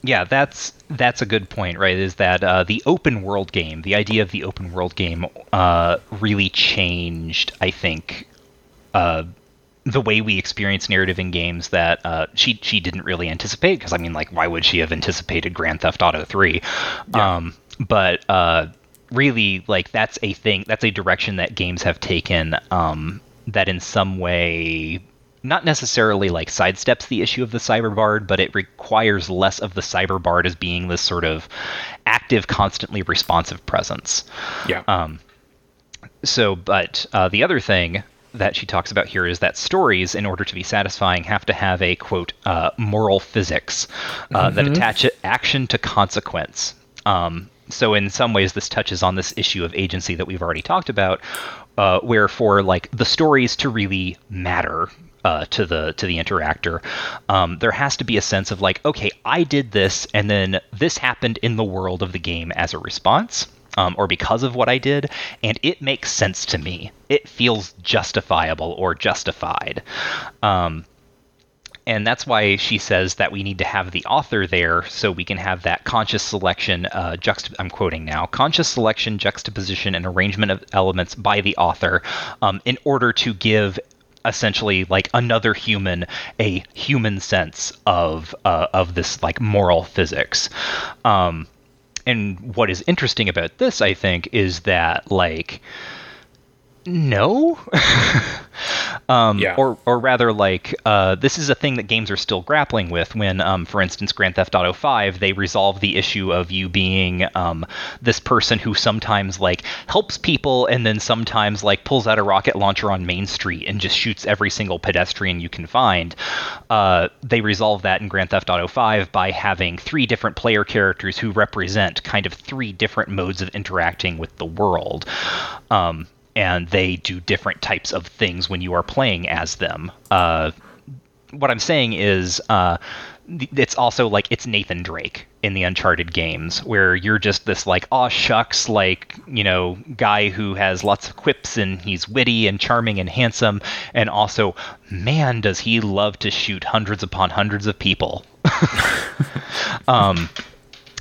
yeah, that's that's a good point, right? Is that uh, the open world game, the idea of the open world game, uh, really changed, I think, uh, the way we experience narrative in games that uh, she she didn't really anticipate. Because I mean, like, why would she have anticipated Grand Theft Auto three? Yeah. Um, but uh, really, like, that's a thing. That's a direction that games have taken. Um, that in some way not necessarily like sidesteps the issue of the cyberbard, but it requires less of the cyberbard as being this sort of active, constantly responsive presence. Yeah. Um, so, but uh, the other thing that she talks about here is that stories, in order to be satisfying, have to have a quote uh, moral physics uh, mm-hmm. that attach action to consequence. Um, so in some ways, this touches on this issue of agency that we've already talked about, uh, where for like the stories to really matter, uh, to the to the interactor. Um, there has to be a sense of like, okay, I did this, and then this happened in the world of the game as a response. Um, or because of what I did, and it makes sense to me. It feels justifiable or justified. Um, and that's why she says that we need to have the author there so we can have that conscious selection uh, i'm quoting now conscious selection juxtaposition and arrangement of elements by the author um, in order to give essentially like another human a human sense of uh, of this like moral physics. Um, and what is interesting about this i think is that like no? Um, Yeah. or or rather like uh, this is a thing that games are still grappling with when um, for instance grand theft auto 5 they resolve the issue of you being um, this person who sometimes like helps people and then sometimes like pulls out a rocket launcher on main street and just shoots every single pedestrian you can find. Uh, they resolve that in grand theft auto 5 by having three different player characters who represent kind of three different modes of interacting with the world. Um, and they do different types of things when you are playing as them. Uh, what I'm saying is, uh, it's also like it's Nathan Drake in the Uncharted games, where you're just this like aw shucks like you know guy who has lots of quips and he's witty and charming and handsome, and also man does he love to shoot hundreds upon hundreds of people. um,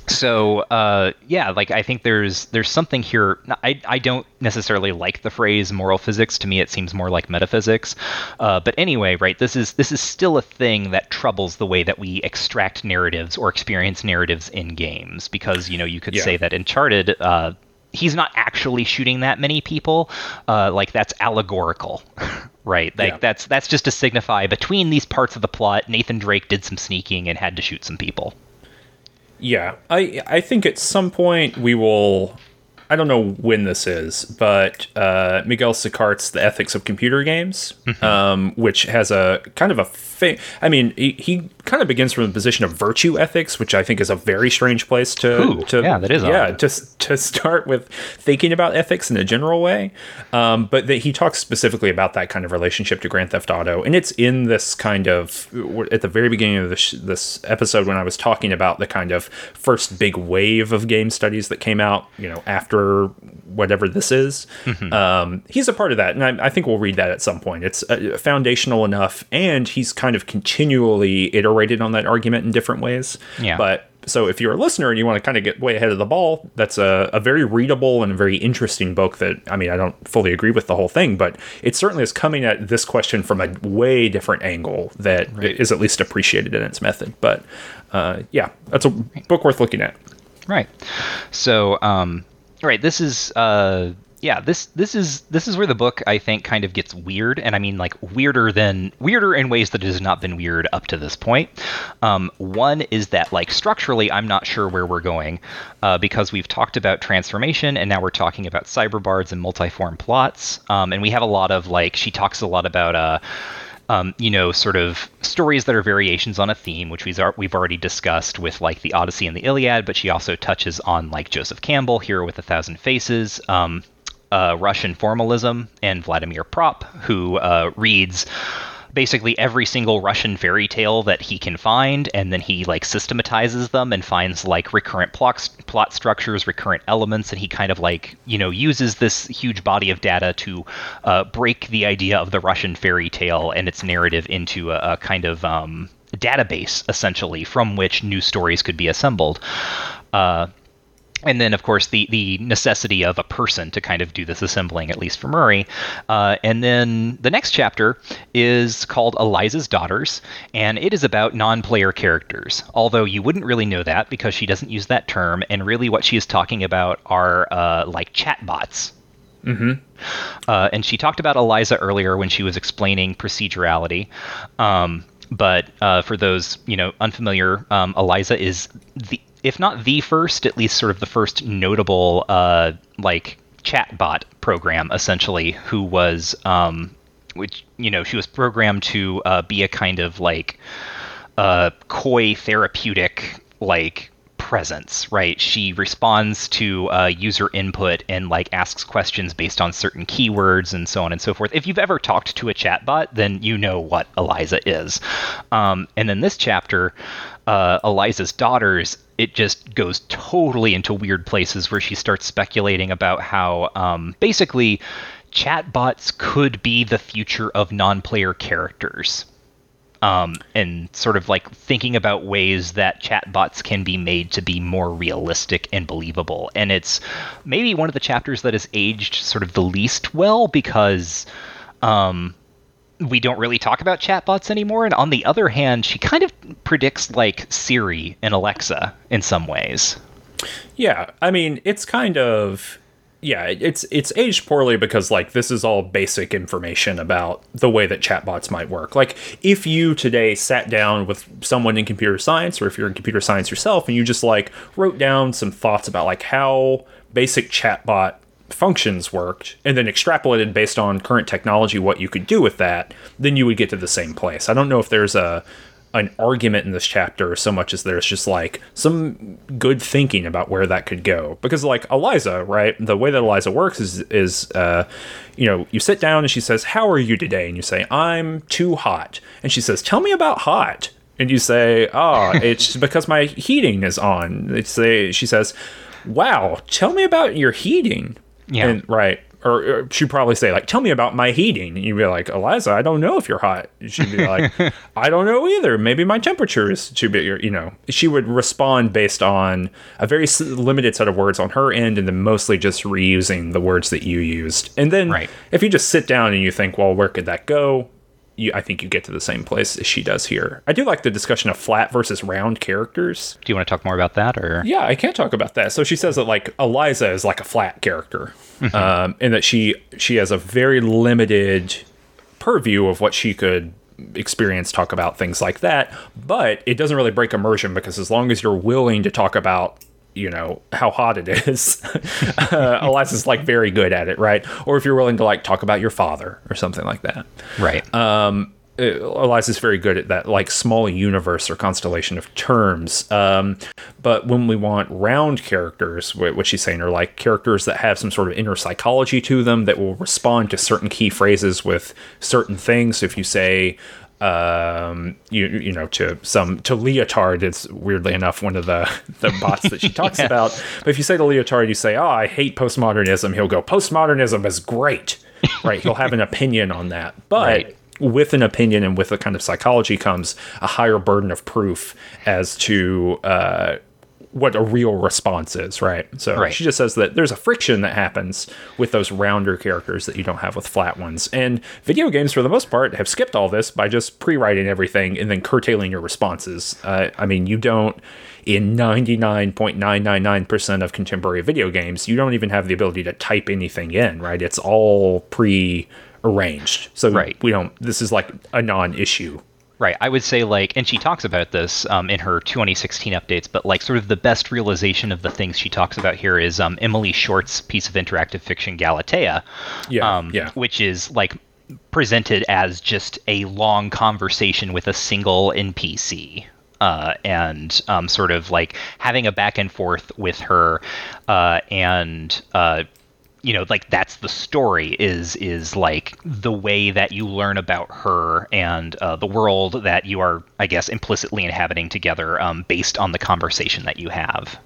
so uh, yeah like i think there's there's something here. I, I don't necessarily like the phrase moral physics. To me it seems more like metaphysics. Uh, but anyway right this is this is still a thing that troubles the way that we extract narratives or experience narratives in games because you know you could Yeah. say that uncharted uh, he's not actually shooting that many people. Uh, like that's allegorical right? Like Yeah. that's that's just to signify between these parts of the plot nathan drake did some sneaking and had to shoot some people Yeah, I I think at some point we will. I don't know when this is, but uh, Miguel Sicart's The Ethics of Computer Games, um, which has a kind of a. Fa- I mean, he, he kind of begins from the position of virtue ethics, which I think is a very strange place to. Ooh, to yeah, that is Yeah, odd. to, to start with thinking about ethics in a general way. Um, but that he talks specifically about that kind of relationship to Grand Theft Auto. And it's in this kind of, at the very beginning of this, this episode, when I was talking about the kind of first big wave of game studies that came out, you know, after whatever this is. Um, he's a part of that. And I, I think we'll read that at some point. It's uh, foundational enough. And he's kind of continually iterated on that argument in different ways. Yeah. But so if you're a listener and you want to kind of get way ahead of the ball, that's a, a very readable and very interesting book that, I mean, I don't fully agree with the whole thing, but it certainly is coming at this question from a way different angle that is at least appreciated in its method. But uh, yeah, that's a book worth looking at. Right. So, um, right. This is, uh, yeah. This this is this is where the book I think kind of gets weird, and I mean like weirder than weirder in ways that it has not been weird up to this point. Um, one is that like structurally, I'm not sure where we're going, uh, because we've talked about transformation, and now we're talking about cyberbards and multiform plots, um, and we have a lot of like she talks a lot about uh um, you know, sort of stories that are variations on a theme, which we've, we've already discussed with like the Odyssey and the Iliad, but she also touches on like Joseph Campbell, Hero with a Thousand Faces, um, uh, Russian formalism, and Vladimir Propp, who uh, reads basically every single Russian fairy tale that he can find, and then he like systematizes them and finds like recurrent plot plot structures, recurrent elements, and he kind of like you know uses this huge body of data to uh, break the idea of the Russian fairy tale and its narrative into a, a kind of um, database essentially from which new stories could be assembled. Uh, and then, of course, the the necessity of a person to kind of do this assembling, at least for Murray. Uh, and then the next chapter is called Eliza's Daughters, and it is about non-player characters. Although you wouldn't really know that because she doesn't use that term, and really what she is talking about are uh, like chatbots. Uh, and she talked about Eliza earlier when she was explaining procedurality. Um, but uh, for those you know unfamiliar, um, Eliza is the if not the first, at least sort of the first notable uh, like chatbot program, essentially, who was um, which you know she was programmed to uh, be a kind of like uh, coy therapeutic like presence, right? She responds to uh, user input and like asks questions based on certain keywords and so on and so forth. If you've ever talked to a chatbot, then you know what Eliza is. Um, and then this chapter, uh, Eliza's daughters, it just goes totally into weird places where she starts speculating about how um, basically chatbots could be the future of non-player characters um, and sort of like thinking about ways that chatbots can be made to be more realistic and believable. And it's maybe one of the chapters that has aged sort of the least well because um, we don't really talk about chatbots anymore. And on the other hand, she kind of predicts like Siri and Alexa in some ways. Yeah, I mean, it's kind of yeah, it's it's aged poorly because like this is all basic information about the way that chatbots might work. Like if you today sat down with someone in computer science or if you're in computer science yourself and you just like wrote down some thoughts about like how basic chatbot functions worked and then extrapolated based on current technology what you could do with that, then you would get to the same place. I don't know if there's a an argument in this chapter so much as there's just like some good thinking about where that could go. Because like eliza right the way that eliza works is is uh you know you sit down and she says how are you today? And you say i'm too hot. And she says tell me about hot. And you say oh it's because my heating is on. They say she says wow tell me about your heating Yeah. and right. Or, or she'd probably say like tell me about my heating. And you'd be like eliza i don't know if you're hot. She'd be like i don't know either. Maybe my temperature is too big you know. She would respond based on a very limited set of words on her end and then mostly just reusing the words that you used. And then Right. if you just sit down and you think well where could that go you, I think you get to the same place as she does here. I do like the discussion of flat versus round characters. Do you want to talk more about that or? Yeah, I can't talk about that. So she says that like Eliza is like a flat character, um, and that she she has a very limited purview of what she could experience, talk about things like that. But it doesn't really break immersion because as long as you're willing to talk about you know how hot it is uh, eliza's like very good at it right or if you're willing to like talk about your father or something like that Right. um, uh, Eliza's very good at that, like small universe or constellation of terms. Um, but when we want round characters, what she's saying are like characters that have some sort of inner psychology to them that will respond to certain key phrases with certain things. So if you say, um, you you know, to some to Lyotard, it's weirdly enough one of the the bots that she talks about. But if you say to Lyotard, you say, "Oh, I hate postmodernism," he'll go, "Postmodernism is great." Right? He'll have an opinion on that, but Right. with an opinion and with a kind of psychology comes a higher burden of proof as to uh, what a real response is, right? So Right. she just says that there's a friction that happens with those rounder characters that you don't have with flat ones. And video games, for the most part, have skipped all this by just pre writing everything and then curtailing your responses. Uh, I mean, you don't. In 99.999% of contemporary video games, you don't even have the ability to type anything in, right? It's all pre arranged. So Right. we don't, this is like a non issue. Right. I would say like, and she talks about this um, in her 2016 updates, but like sort of the best realization of the things she talks about here is um, Emily Short's piece of interactive fiction, Galatea. Yeah, Um, yeah. Which is like presented as just a long conversation with a single NPC. Uh, and um, sort of like having a back and forth with her, uh, and uh, you know like that's the story is is like the way that you learn about her and uh, the world that you are i guess implicitly inhabiting together um, based on the conversation that you have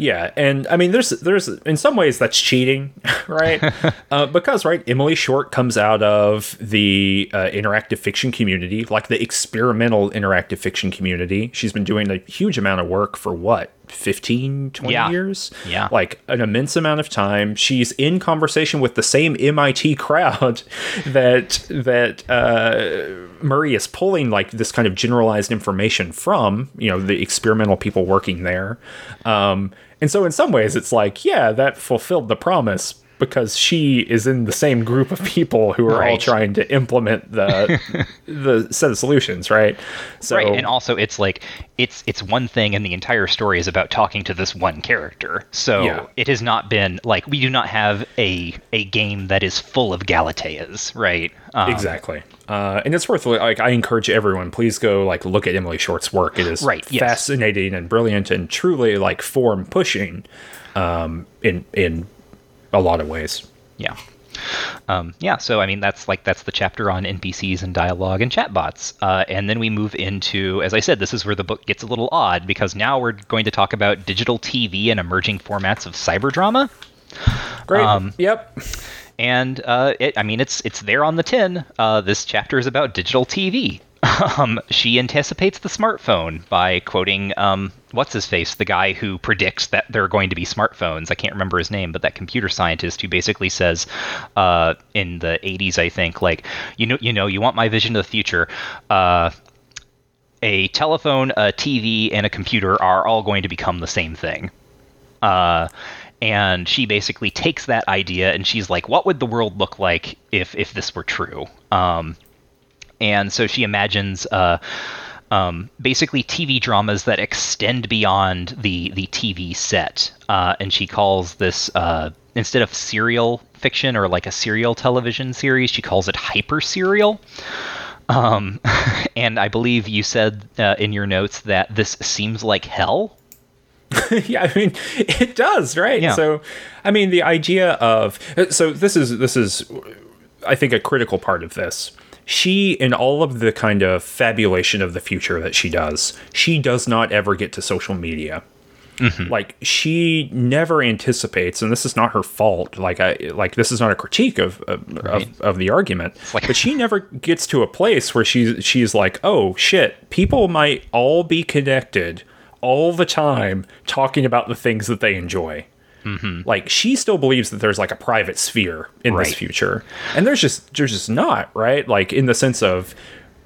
Yeah, and I mean, there's there's in some ways that's cheating, right? uh, because right, Emily Short comes out of the uh, interactive fiction community, like the experimental interactive fiction community. She's been doing a huge amount of work for what 15 20 Yeah. years Yeah. like an immense amount of time she's in conversation with the same mit crowd that that uh, murray is pulling like this kind of generalized information from you know the experimental people working there um, and so in some ways it's like yeah that fulfilled the promise because she is in the same group of people who are all trying to implement the the set of solutions, right? So right and also it's like it's it's one thing and the entire story is about talking to this one character so Yeah. it has not been like we do not have a a game that is full of galateas right um, exactly. Uh, and it's worth like I encourage everyone, please go like look at Emily Short's work. It is Right, yes. fascinating and brilliant and truly like form pushing um, in in a lot of ways. yeah um, yeah so i mean that's like that's the chapter on npcs and dialogue and chatbots uh, and then we move into as i said this is where the book gets a little odd because now we're going to talk about digital tv and emerging formats of cyber drama Great. Um, yep. and uh, it, I mean, it's it's there on the tin. Uh, this chapter is about digital TV. Um, she anticipates the smartphone by quoting um, what's his face, the guy who predicts that there are going to be smartphones. I can't remember his name, but that computer scientist who basically says uh, in the 80s, I think, like you know, you know, you want my vision of the future. Uh, a telephone, a TV, and a computer are all going to become the same thing. Uh, and she basically takes that idea and she's like, "What would the world look like if if this were true?" Um, and so she imagines uh, um, basically TV dramas that extend beyond the the TV set, uh, and she calls this uh, instead of serial fiction or like a serial television series, she calls it hyper serial. Um, and I believe you said uh, in your notes that this seems like hell. yeah, I mean, it does, right? Yeah. So, I mean, the idea of so this is this is, I think, a critical part of this. She, in all of the kind of fabulation of the future that she does, she does not ever get to social media. Mm-hmm. Like she never anticipates, and this is not her fault. Like I, like this is not a critique of of, Right. of, of the argument, like- but she never gets to a place where she's she's like, oh shit, people might all be connected all the time talking about the things that they enjoy. Like she still believes that there's like a private sphere in this future, and there's just there's just not right. Like in the sense of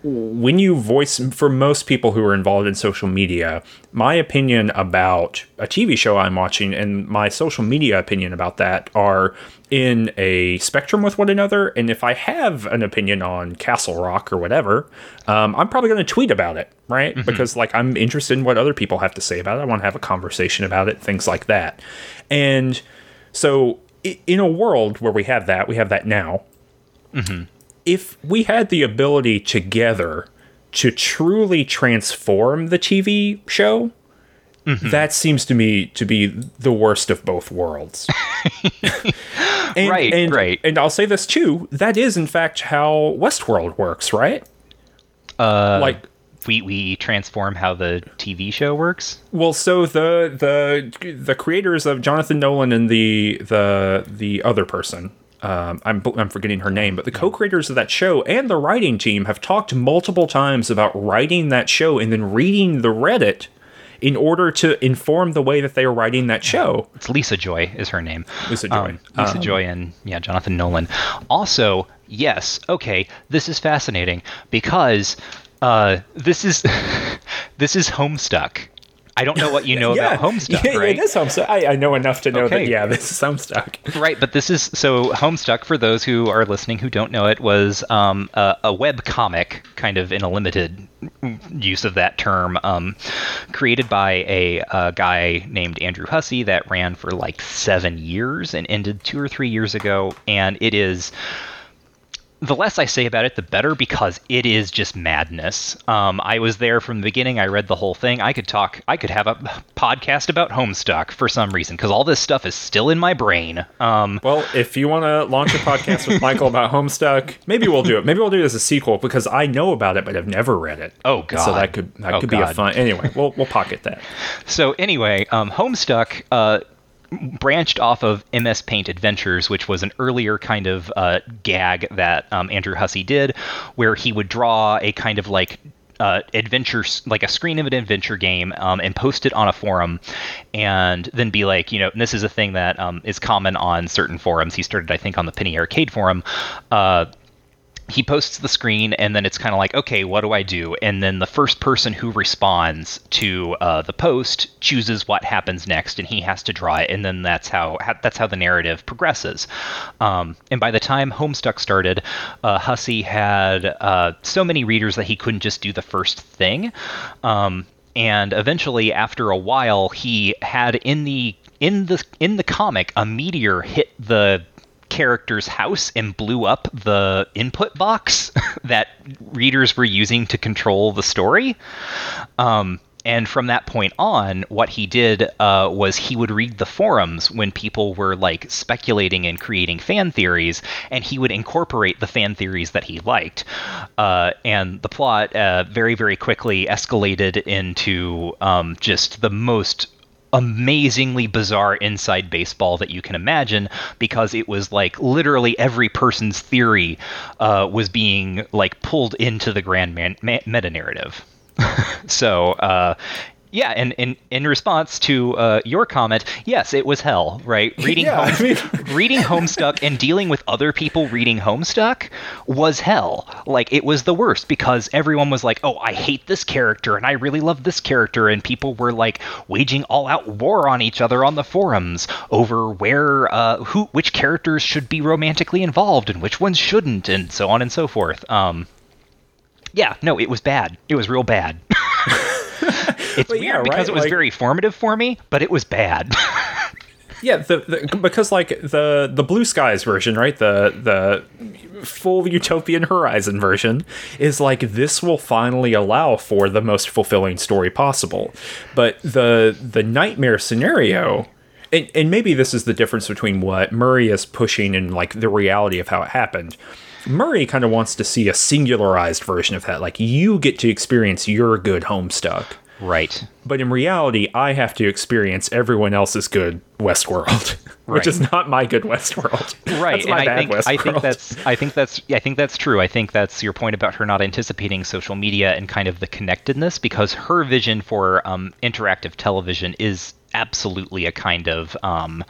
when you voice for most people who are involved in social media, my opinion about a TV show I'm watching and my social media opinion about that are in a spectrum with one another. And if I have an opinion on Castle Rock or whatever, um, I'm probably going to tweet about it, right? Because like I'm interested in what other people have to say about it. I want to have a conversation about it, things like that. And so in a world where we have that, we have that now if we had the ability together to truly transform the TV show, that seems to me to be the worst of both worlds. and, Right, and, right. And I'll say this too: that is, in fact, how Westworld works, right? Uh, like, we we transform how the TV show works. well, so the the the creators of Jonathan Nolan and the the the other person. Um, I'm I'm forgetting her name, but the co-creators of that show and the writing team have talked multiple times about writing that show and then reading the Reddit in order to inform the way that they are writing that show. It's Lisa Joy is her name. Lisa Joy. Um, Lisa Joy and yeah, Jonathan Nolan. Also, yes, okay, this is fascinating because uh, this is this is Homestuck. I don't know what you know about Homestuck, yeah, right? it is Homestuck. I, I know enough to know Okay. that. Yeah, this is Homestuck. Right, but this is so Homestuck. For those who are listening who don't know it, was um, a, a web comic, kind of in a limited use of that term, um, created by a, a guy named Andrew Hussie that ran for like seven years and ended two or three years ago. And it is the less I say about it, the better because it is just madness. Um, I was there from the beginning. I read the whole thing. I could talk. I could have a podcast about Homestuck for some reason because all this stuff is still in my brain. Um, Well, if you want to launch a podcast with Michael about Homestuck, maybe we'll do it. Maybe we'll do it as a sequel because I know about it, but I've never read it. Oh, God. So that could that Oh, could be a fun. Anyway, we'll we'll pocket that. So anyway, um, Homestuck uh, branched off of MS Paint Adventures, which was an earlier kind of uh, gag that um, Andrew Hussie did, where he would draw a kind of like uh, adventure, like a screen of an adventure game, um, and post it on a forum, and then be like, you know, this is a thing that um, is common on certain forums. He started, I think, on the Penny Arcade forum. Uh, he posts the screen and then it's kind of like okay what do i do? And then the first person who responds to uh, the post chooses what happens next and he has to draw it and then that's how that's how the narrative progresses. Um, and by the time homestuck started uh, hussie had uh, so many readers that he couldn't just do the first thing. Um, and eventually after a while he had in the in the in the comic a meteor hit the character's house and blew up the input box that readers were using to control the story. Um, and from that point on, what he did uh, was he would read the forums when people were like speculating and creating fan theories, and he would incorporate the fan theories that he liked. Uh, and the plot uh, very, very quickly escalated into um, just the most amazingly bizarre inside baseball that you can imagine because it was like literally every person's theory uh, was being like pulled into the grand man- meta narrative. so uh, yeah, and in in response to uh, your comment, yes, it was hell, right? Reading yeah, home, I mean... reading Homestuck and dealing with other people reading Homestuck was hell. Like it was the worst because everyone was like, "Oh, I hate this character and I really love this character," and people were like waging all out war on each other on the forums over where uh, who which characters should be romantically involved and which ones shouldn't, and so on and so forth. Um, yeah, no, it was bad. It was real bad. it's weird yeah, because it was like, very formative for me, but it was bad. yeah, the, the, because like the the Blue Skies version, right? The the full utopian horizon version is like this will finally allow for the most fulfilling story possible. But the the nightmare scenario and, and maybe this is the difference between what Murray is pushing and like the reality of how it happened. Murray kind of wants to see a singularized version of that. Like you get to experience your good Homestuck. Right. But in reality, I have to experience everyone else's good Westworld, right. which is not my good Westworld. Right. and I think I think that's I think that's I think that's true. I think that's your point about her not anticipating social media and kind of the connectedness because her vision for um, interactive television is absolutely a kind of um,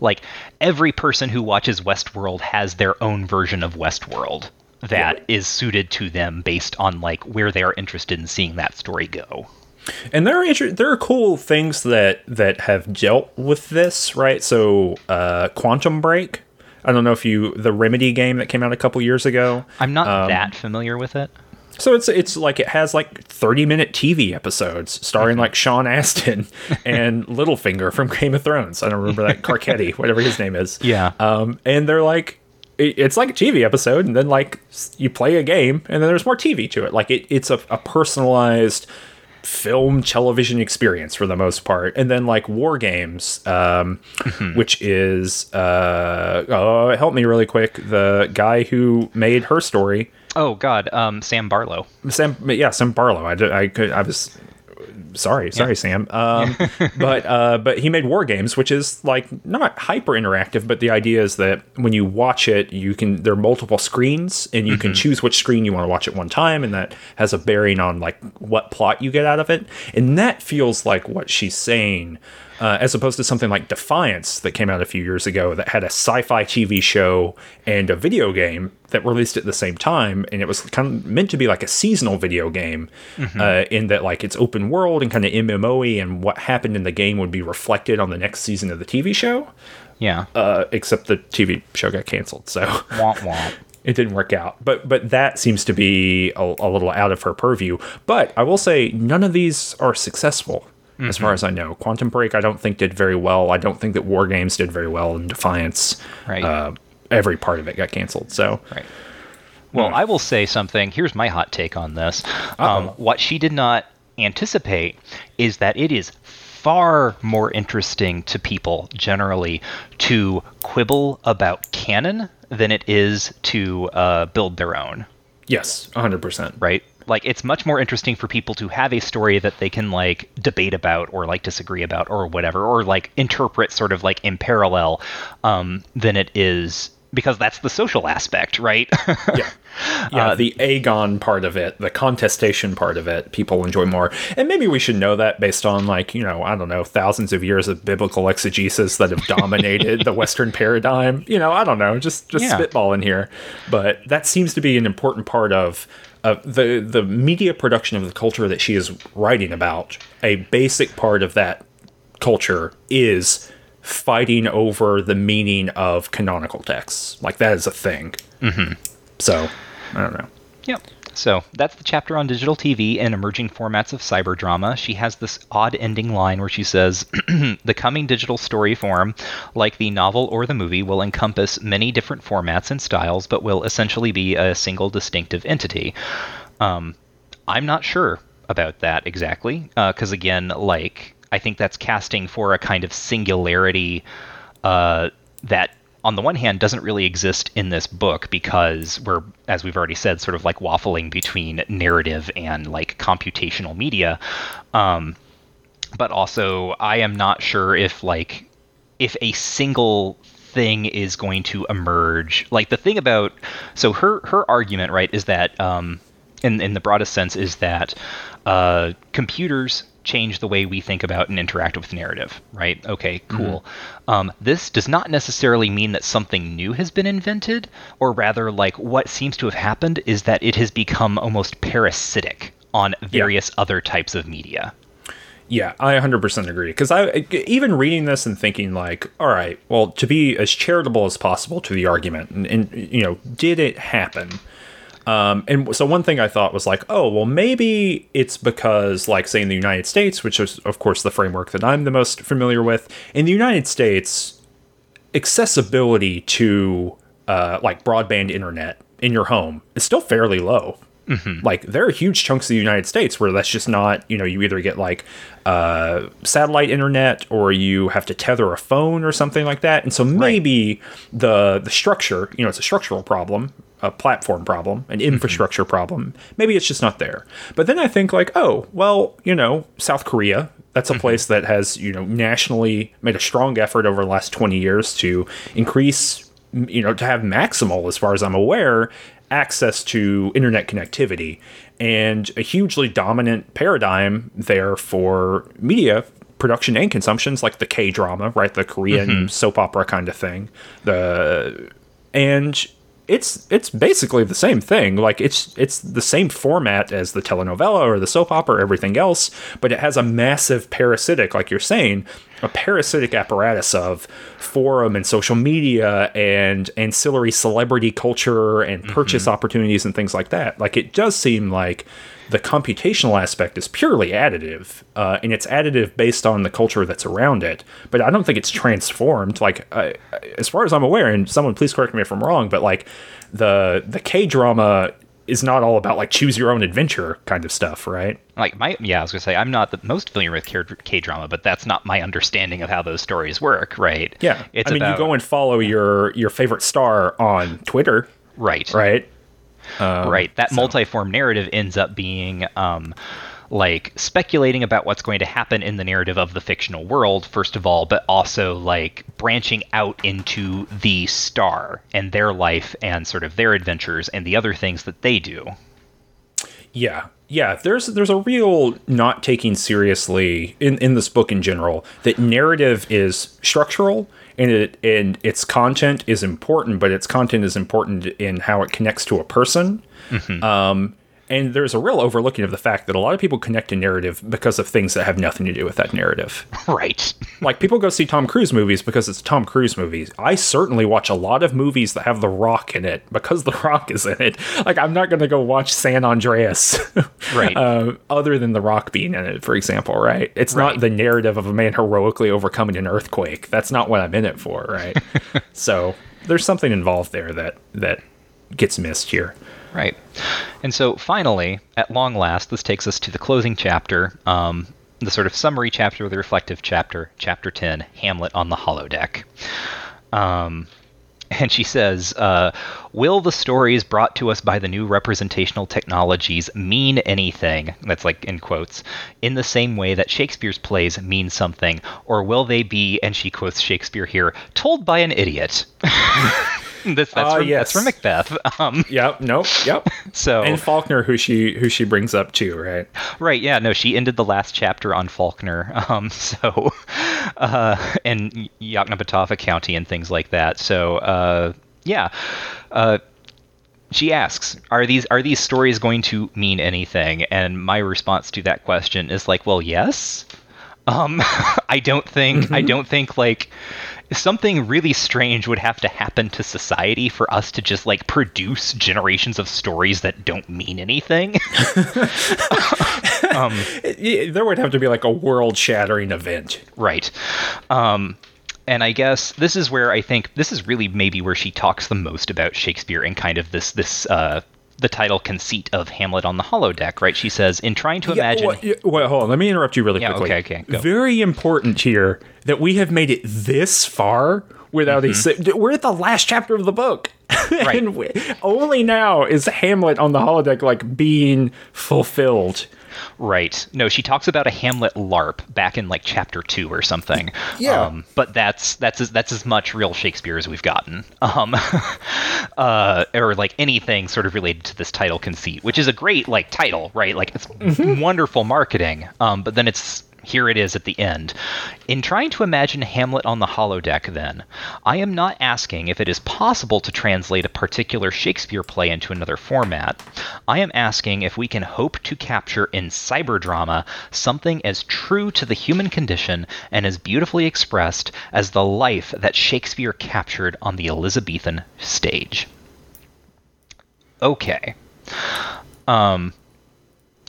like every person who watches Westworld has their own version of Westworld that yeah. is suited to them based on like where they are interested in seeing that story go. And there are there are cool things that that have dealt with this, right? So, uh, Quantum Break. I don't know if you the Remedy game that came out a couple years ago. I'm not um, that familiar with it. So it's it's like it has like 30 minute TV episodes starring like Sean Astin and Littlefinger from Game of Thrones. I don't remember that Carcetti, whatever his name is. Yeah. Um, and they're like it's like a TV episode, and then like you play a game, and then there's more TV to it. Like it, it's a, a personalized film television experience for the most part and then like war games um, mm-hmm. which is uh, oh help me really quick the guy who made her story oh god um, sam barlow sam yeah sam barlow i, I could i was sorry, sorry, yeah. Sam. Um, but uh, but he made War Games, which is like not hyper interactive, but the idea is that when you watch it, you can there are multiple screens, and you mm-hmm. can choose which screen you want to watch at one time, and that has a bearing on like what plot you get out of it, and that feels like what she's saying uh, as opposed to something like Defiance that came out a few years ago that had a sci-fi TV show and a video game that released at the same time, and it was kind of meant to be like a seasonal video game, mm-hmm. uh, in that like it's open world and kind of MMOE, and what happened in the game would be reflected on the next season of the TV show. Yeah. Uh, except the TV show got canceled, so. Womp womp it didn't work out. But but that seems to be a, a, little out of her purview. But I will say none of these are successful mm-hmm. as far as I know. Quantum Break, I don't think did very well. I don't think that War Games did very well in Defiance. Right. Uh, every part of it got canceled. So. Right. Well. I will say something. Here's my hot take on this. Um, what she did not anticipate is that it is far more interesting to people generally to quibble about canon than it is to uh, build their own. Yes, 100%. Right? Like it's much more interesting for people to have a story that they can like debate about or like disagree about or whatever or like interpret sort of like in parallel um, than it is because that's the social aspect, right? yeah. Yeah, uh, the agon part of it, the contestation part of it, people enjoy more. And maybe we should know that based on, like, you know, I don't know, thousands of years of biblical exegesis that have dominated the Western paradigm. You know, I don't know, just just yeah. spitballing here. But that seems to be an important part of uh, the the media production of the culture that she is writing about. A basic part of that culture is fighting over the meaning of canonical texts. Like that is a thing. Mm-hmm. So I don't know. Yep. So that's the chapter on digital TV and emerging formats of cyber drama. She has this odd ending line where she says, The coming digital story form, like the novel or the movie, will encompass many different formats and styles, but will essentially be a single distinctive entity. Um, I'm not sure about that exactly, because uh, again, like, I think that's casting for a kind of singularity uh, that on the one hand doesn't really exist in this book because we're as we've already said sort of like waffling between narrative and like computational media. Um, but also i am not sure if like if a single thing is going to emerge. Like the thing about so her her argument right is that um, in in the broadest sense is that uh, computers change the way we think about and interact with narrative, right? Okay, mm-hmm. cool. Mm-hmm. Um, this does not necessarily mean that something new has been invented, or rather, like what seems to have happened is that it has become almost parasitic on various yeah. other types of media. Yeah, I 100% agree. Because I even reading this and thinking like, all right, well, to be as charitable as possible to the argument, and, and you know, did it happen? Um, and so one thing I thought was like, oh, well, maybe it's because, like, say in the United States, which is, of course, the framework that I'm the most familiar with, in the United States, accessibility to uh, like broadband internet in your home is still fairly low. Mm-hmm. Like there are huge chunks of the United States where that's just not, you know, you either get like uh, satellite internet or you have to tether a phone or something like that. And so maybe right. the the structure, you know, it's a structural problem a platform problem, an mm-hmm. infrastructure mm-hmm. problem. Maybe it's just not there. But then I think like, oh, well, you know, South Korea, that's a mm-hmm. place that has, you know, nationally made a strong effort over the last 20 years to increase, you know, to have maximal as far as I'm aware, access to internet connectivity and a hugely dominant paradigm there for media production and consumptions like the K drama, right? The Korean mm-hmm. soap opera kind of thing. The and it's it's basically the same thing. Like it's it's the same format as the telenovela or the soap opera or everything else, but it has a massive parasitic, like you're saying, a parasitic apparatus of forum and social media and ancillary celebrity culture and purchase mm-hmm. opportunities and things like that. Like it does seem like the computational aspect is purely additive, uh, and it's additive based on the culture that's around it. But I don't think it's transformed. Like, uh, as far as I'm aware, and someone please correct me if I'm wrong, but like the the K drama is not all about like choose your own adventure kind of stuff, right? Like my yeah, I was gonna say I'm not the most familiar with K drama, but that's not my understanding of how those stories work, right? Yeah, it's I mean about, you go and follow your your favorite star on Twitter, right? Right um, right. That so. multiform narrative ends up being um, like speculating about what's going to happen in the narrative of the fictional world, first of all, but also like branching out into the star and their life and sort of their adventures and the other things that they do. Yeah. Yeah, there's there's a real not taking seriously in, in this book in general that narrative is structural and it and its content is important, but its content is important in how it connects to a person. Mm-hmm. Um, and there's a real overlooking of the fact that a lot of people connect to narrative because of things that have nothing to do with that narrative. Right. like people go see Tom Cruise movies because it's Tom Cruise movies. I certainly watch a lot of movies that have The Rock in it because The Rock is in it. Like I'm not going to go watch San Andreas, right? Uh, other than The Rock being in it, for example, right? It's right. not the narrative of a man heroically overcoming an earthquake. That's not what I'm in it for, right? so there's something involved there that that gets missed here. Right. And so finally, at long last, this takes us to the closing chapter, um, the sort of summary chapter, the reflective chapter, chapter 10, Hamlet on the holodeck. Um, and she says, uh, Will the stories brought to us by the new representational technologies mean anything? That's like in quotes, in the same way that Shakespeare's plays mean something, or will they be, and she quotes Shakespeare here, told by an idiot? This, that's, Ah, from, yes. that's from Macbeth. Um, Yep. Nope. Yep. so and Faulkner, who she who she brings up too, right? Right, yeah, no, she ended the last chapter on Faulkner, um, so, uh, and Yoknapatawpha County and things like that. So, uh, yeah, uh, she asks, "Are these are these stories going to mean anything?" And my response to that question is like, "Well, yes." Um, I don't think I don't think like something really strange would have to happen to society for us to just like produce generations of stories that don't mean anything. It- there would have to be like a world-shattering event. Right. Um, and I guess this is where I think this is really maybe where she talks the most about Shakespeare and kind of this this uh, the title conceit of Hamlet on the holodeck. Right? She says in trying to imagine. Yeah, well, yeah, wait, hold on. Let me interrupt you really Yeah, quickly. okay, okay, go. Very important here that we have made it this far without a. We're at the last chapter of the book. Mm-hmm. Right. and we, only now is Hamlet on the holodeck like being fulfilled. Right. No, she talks about a Hamlet LARP back in like chapter two or something. Yeah. Um, but that's that's as, that's as much real Shakespeare as we've gotten. Um, uh, or like anything sort of related to this title conceit, which is a great like title, right? Like it's wonderful marketing. Um, but then it's here it is at the end. In trying to imagine Hamlet on the holodeck, then, I am not asking if it is possible to translate a particular Shakespeare play into another format. I am asking if we can hope to capture in cyberdrama something as true to the human condition and as beautifully expressed as the life that Shakespeare captured on the Elizabethan stage. Okay. Um,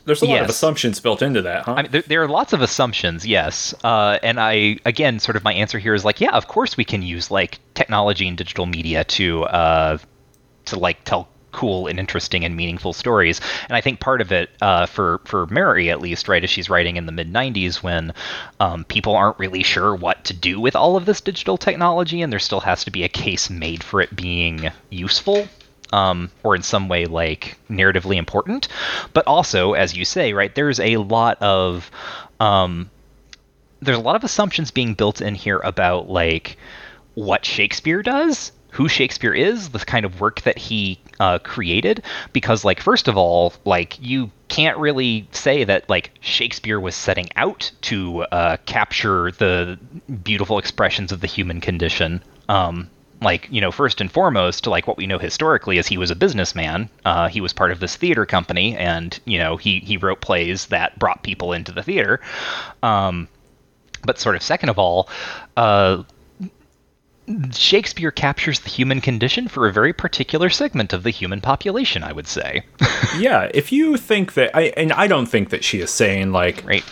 There's a lot of assumptions built into that, huh? I mean, there, there are lots of assumptions, yes. Uh, and I, again, sort of my answer here is like, yeah, of course we can use like technology and digital media to, uh, to like tell cool and interesting and meaningful stories. And I think part of it, uh, for for Murray at least, right, as she's writing in the mid '90s when um, people aren't really sure what to do with all of this digital technology, and there still has to be a case made for it being useful um, or in some way like narratively important. But also, as you say, right, there's a lot of um, there's a lot of assumptions being built in here about like what Shakespeare does, who Shakespeare is, the kind of work that he uh, created. Because, like, first of all, like you can't really say that like Shakespeare was setting out to uh, capture the beautiful expressions of the human condition. Um, like you know first and foremost like what we know historically is he was a businessman. Uh, he was part of this theater company and you know he he wrote plays that brought people into the theater. Um, but sort of second of all uh, shakespeare captures the human condition for a very particular segment of the human population i would say. Yeah, if you think that, I, and I don't think that she is saying like right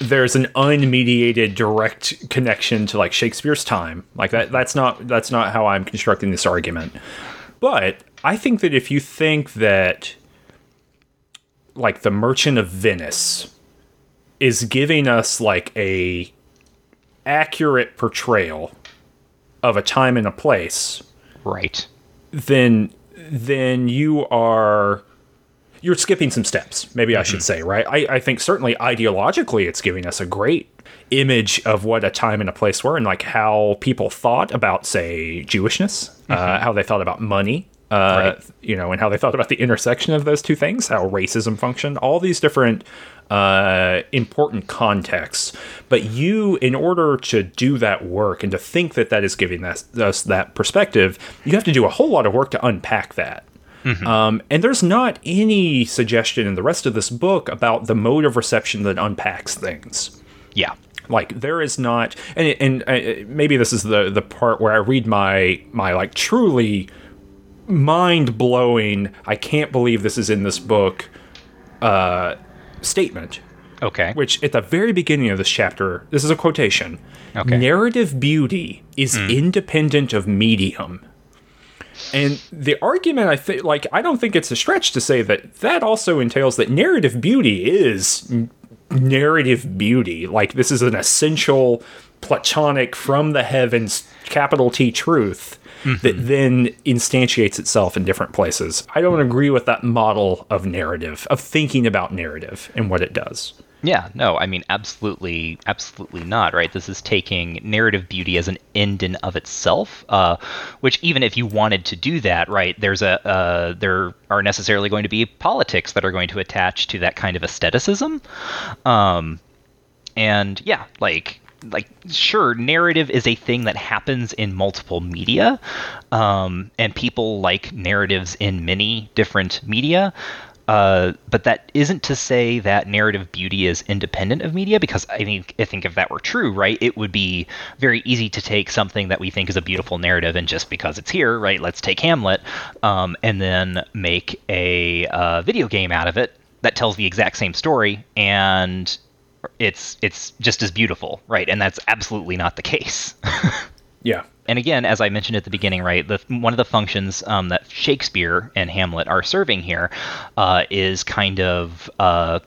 there's an unmediated direct connection to like Shakespeare's time. Like that that's not that's not how I'm constructing this argument. But I think that if you think that like the Merchant of Venice is giving us like a accurate portrayal of a time and a place, right then then you are you're skipping some steps maybe i should say right? I, I think certainly ideologically it's giving us a great image of what a time and a place were and like how people thought about say jewishness uh, how they thought about money uh, Right. you know and how they thought about the intersection of those two things how racism functioned all these different uh, important contexts. But you in order to do that work and to think that that is giving us, us that perspective you have to do a whole lot of work to unpack that um, and there's not any suggestion in the rest of this book about the mode of reception that unpacks things. yeah Like there is not, and and uh, maybe this is the the part where I read my my like truly mind blowing. I can't believe this is in this book. Uh, statement okay which at the very beginning of this chapter, this is a quotation. Okay. Narrative beauty is independent of medium. And the argument, I think, like, I don't think it's a stretch to say that that also entails that narrative beauty is narrative beauty. Like, this is an essential platonic from the heavens, capital T truth that mm-hmm. then instantiates itself in different places. I don't agree with that model of narrative, of thinking about narrative and what it does. Yeah, no, I mean, absolutely, absolutely not, right? This is taking narrative beauty as an end in of itself, uh, which even if you wanted to do that, right, there's a, uh, there are necessarily going to be politics that are going to attach to that kind of aestheticism. Um, and yeah, like, like sure narrative is a thing that happens in multiple media um, and people like narratives in many different media uh, but that isn't to say that narrative beauty is independent of media, because I think I think if that were true, right, it would be very easy to take something that we think is a beautiful narrative, and just because it's here, right, let's take Hamlet, um, and then make a uh, video game out of it that tells the exact same story, and it's it's just as beautiful, right? And that's absolutely not the case. yeah and again, as I mentioned at the beginning, right, the, one of the functions um, that Shakespeare and Hamlet are serving here uh, is kind of uh,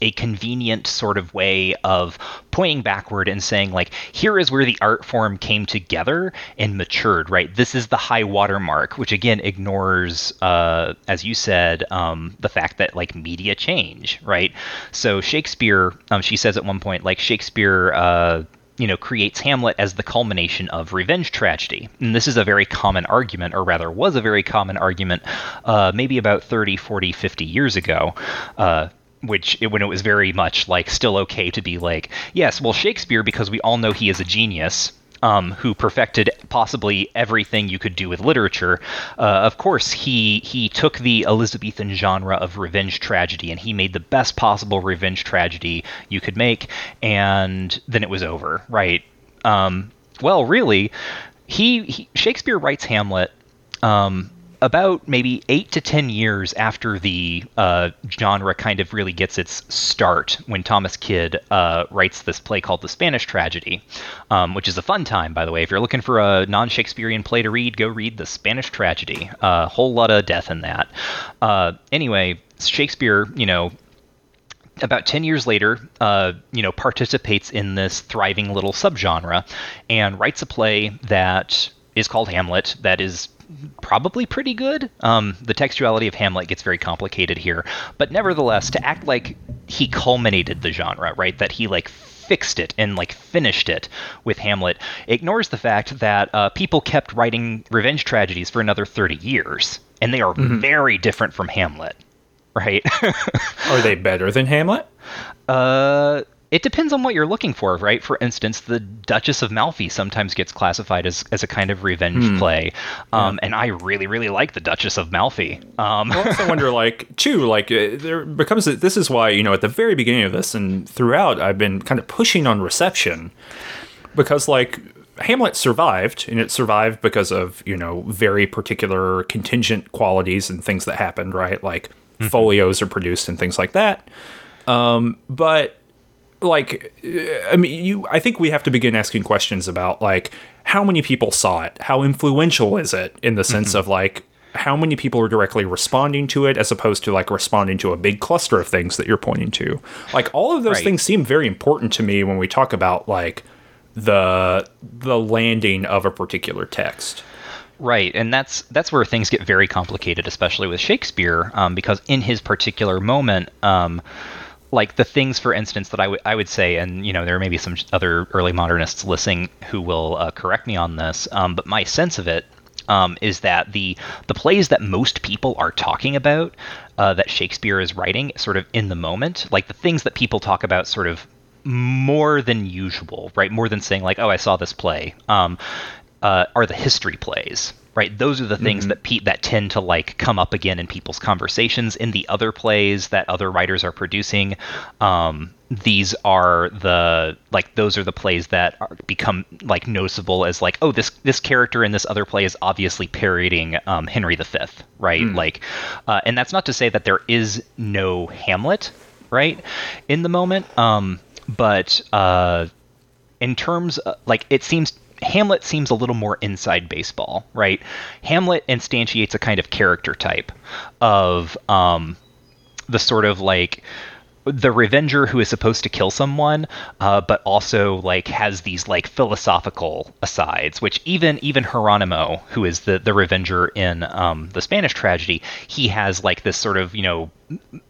a convenient sort of way of pointing backward and saying like here is where the art form came together and matured right? This is the high watermark which again ignores uh, as you said um, the fact that like media change right? So shakespeare um, she says at one point like shakespeare uh, you know, creates Hamlet as the culmination of revenge tragedy. And this is a very common argument, or rather was a very common argument, uh, maybe about 30, 40, 50 years ago. Uh, which when it was very much like still okay to be like, yes, well, Shakespeare, because we all know he is a genius, um, who perfected possibly everything you could do with literature. Uh, of course, he he took the Elizabethan genre of revenge tragedy and he made the best possible revenge tragedy you could make, and then it was over, right? Um, well, really, he, he, Shakespeare writes Hamlet. Um, about maybe eight to ten years after the uh, genre kind of really gets its start, when Thomas Kyd uh, writes this play called The Spanish Tragedy, um, which is a fun time, by the way. If you're looking for a non Shakespearean play to read, go read The Spanish Tragedy. A uh, whole lot of death in that. Uh, anyway, Shakespeare, you know, about 10 years later, uh, you know, participates in this thriving little subgenre and writes a play that is called Hamlet that is probably pretty good. Um, the textuality of Hamlet gets very complicated here, but nevertheless, to act like he culminated the genre, right? That he like fixed it and like finished it with Hamlet ignores the fact that uh, people kept writing revenge tragedies for another 30 years, and they are mm-hmm. very different from Hamlet, right? are they better than Hamlet? Uh, it depends on what you're looking for, right? For instance, the Duchess of Malfi sometimes gets classified as, as a kind of revenge hmm. play, um, yeah. and I really, really like the Duchess of Malfi. Um, I also wonder, like, too, like uh, there becomes this is why you know at the very beginning of this and throughout, I've been kind of pushing on reception because, like, Hamlet survived, and it survived because of you know very particular contingent qualities and things that happened, right? Like mm-hmm. folios are produced and things like that. Um, but like uh, i mean you i think we have to begin asking questions about like how many people saw it how influential is it in the sense mm-hmm. of like how many people are directly responding to it as opposed to like responding to a big cluster of things that you're pointing to like all of those right. things seem very important to me when we talk about like the the landing of a particular text Right, and that's that's where things get very complicated, especially with Shakespeare, um, because in his particular moment, um, like the things, for instance, that I, w- I would say, and you know, there may be some other early modernists listening who will uh, correct me on this, um, but my sense of it um, is that the the plays that most people are talking about uh, that Shakespeare is writing, sort of in the moment, like the things that people talk about, sort of more than usual, right? More than saying like, "Oh, I saw this play," um, uh, are the history plays right? Those are the things mm-hmm. that pe- that tend to like come up again in people's conversations in the other plays that other writers are producing. Um, these are the like those are the plays that are, become like noticeable as like oh this this character in this other play is obviously parodying um, Henry V, right? Mm. Like, uh, and that's not to say that there is no Hamlet, right, in the moment. Um, but uh, in terms of, like it seems Hamlet seems a little more inside baseball, right? Hamlet instantiates a kind of character type of um, the sort of like the revenger who is supposed to kill someone uh, but also like has these like philosophical asides which even even Hieronimo who is the the revenger in um, the Spanish tragedy he has like this sort of you know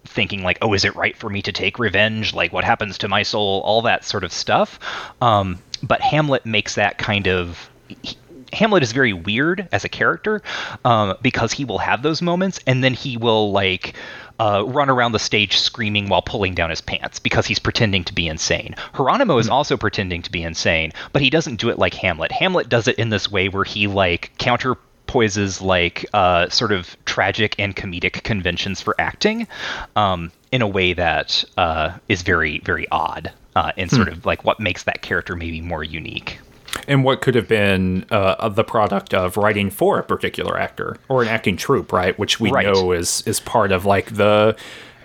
thinking like oh is it right for me to take revenge? Like what happens to my soul? All that sort of stuff. Um, but Hamlet makes that kind of he, Hamlet is very weird as a character um, because he will have those moments and then he will like uh, run around the stage screaming while pulling down his pants because he's pretending to be insane. Hieronimo is hmm. also pretending to be insane, but he doesn't do it like Hamlet. Hamlet does it in this way where he like counter poises like uh, sort of tragic and comedic conventions for acting um, in a way that uh, is very very odd uh, and sort hmm. of like what makes that character maybe more unique and what could have been uh, the product of writing for a particular actor or an acting troupe, right? Which we right. know is is part of like the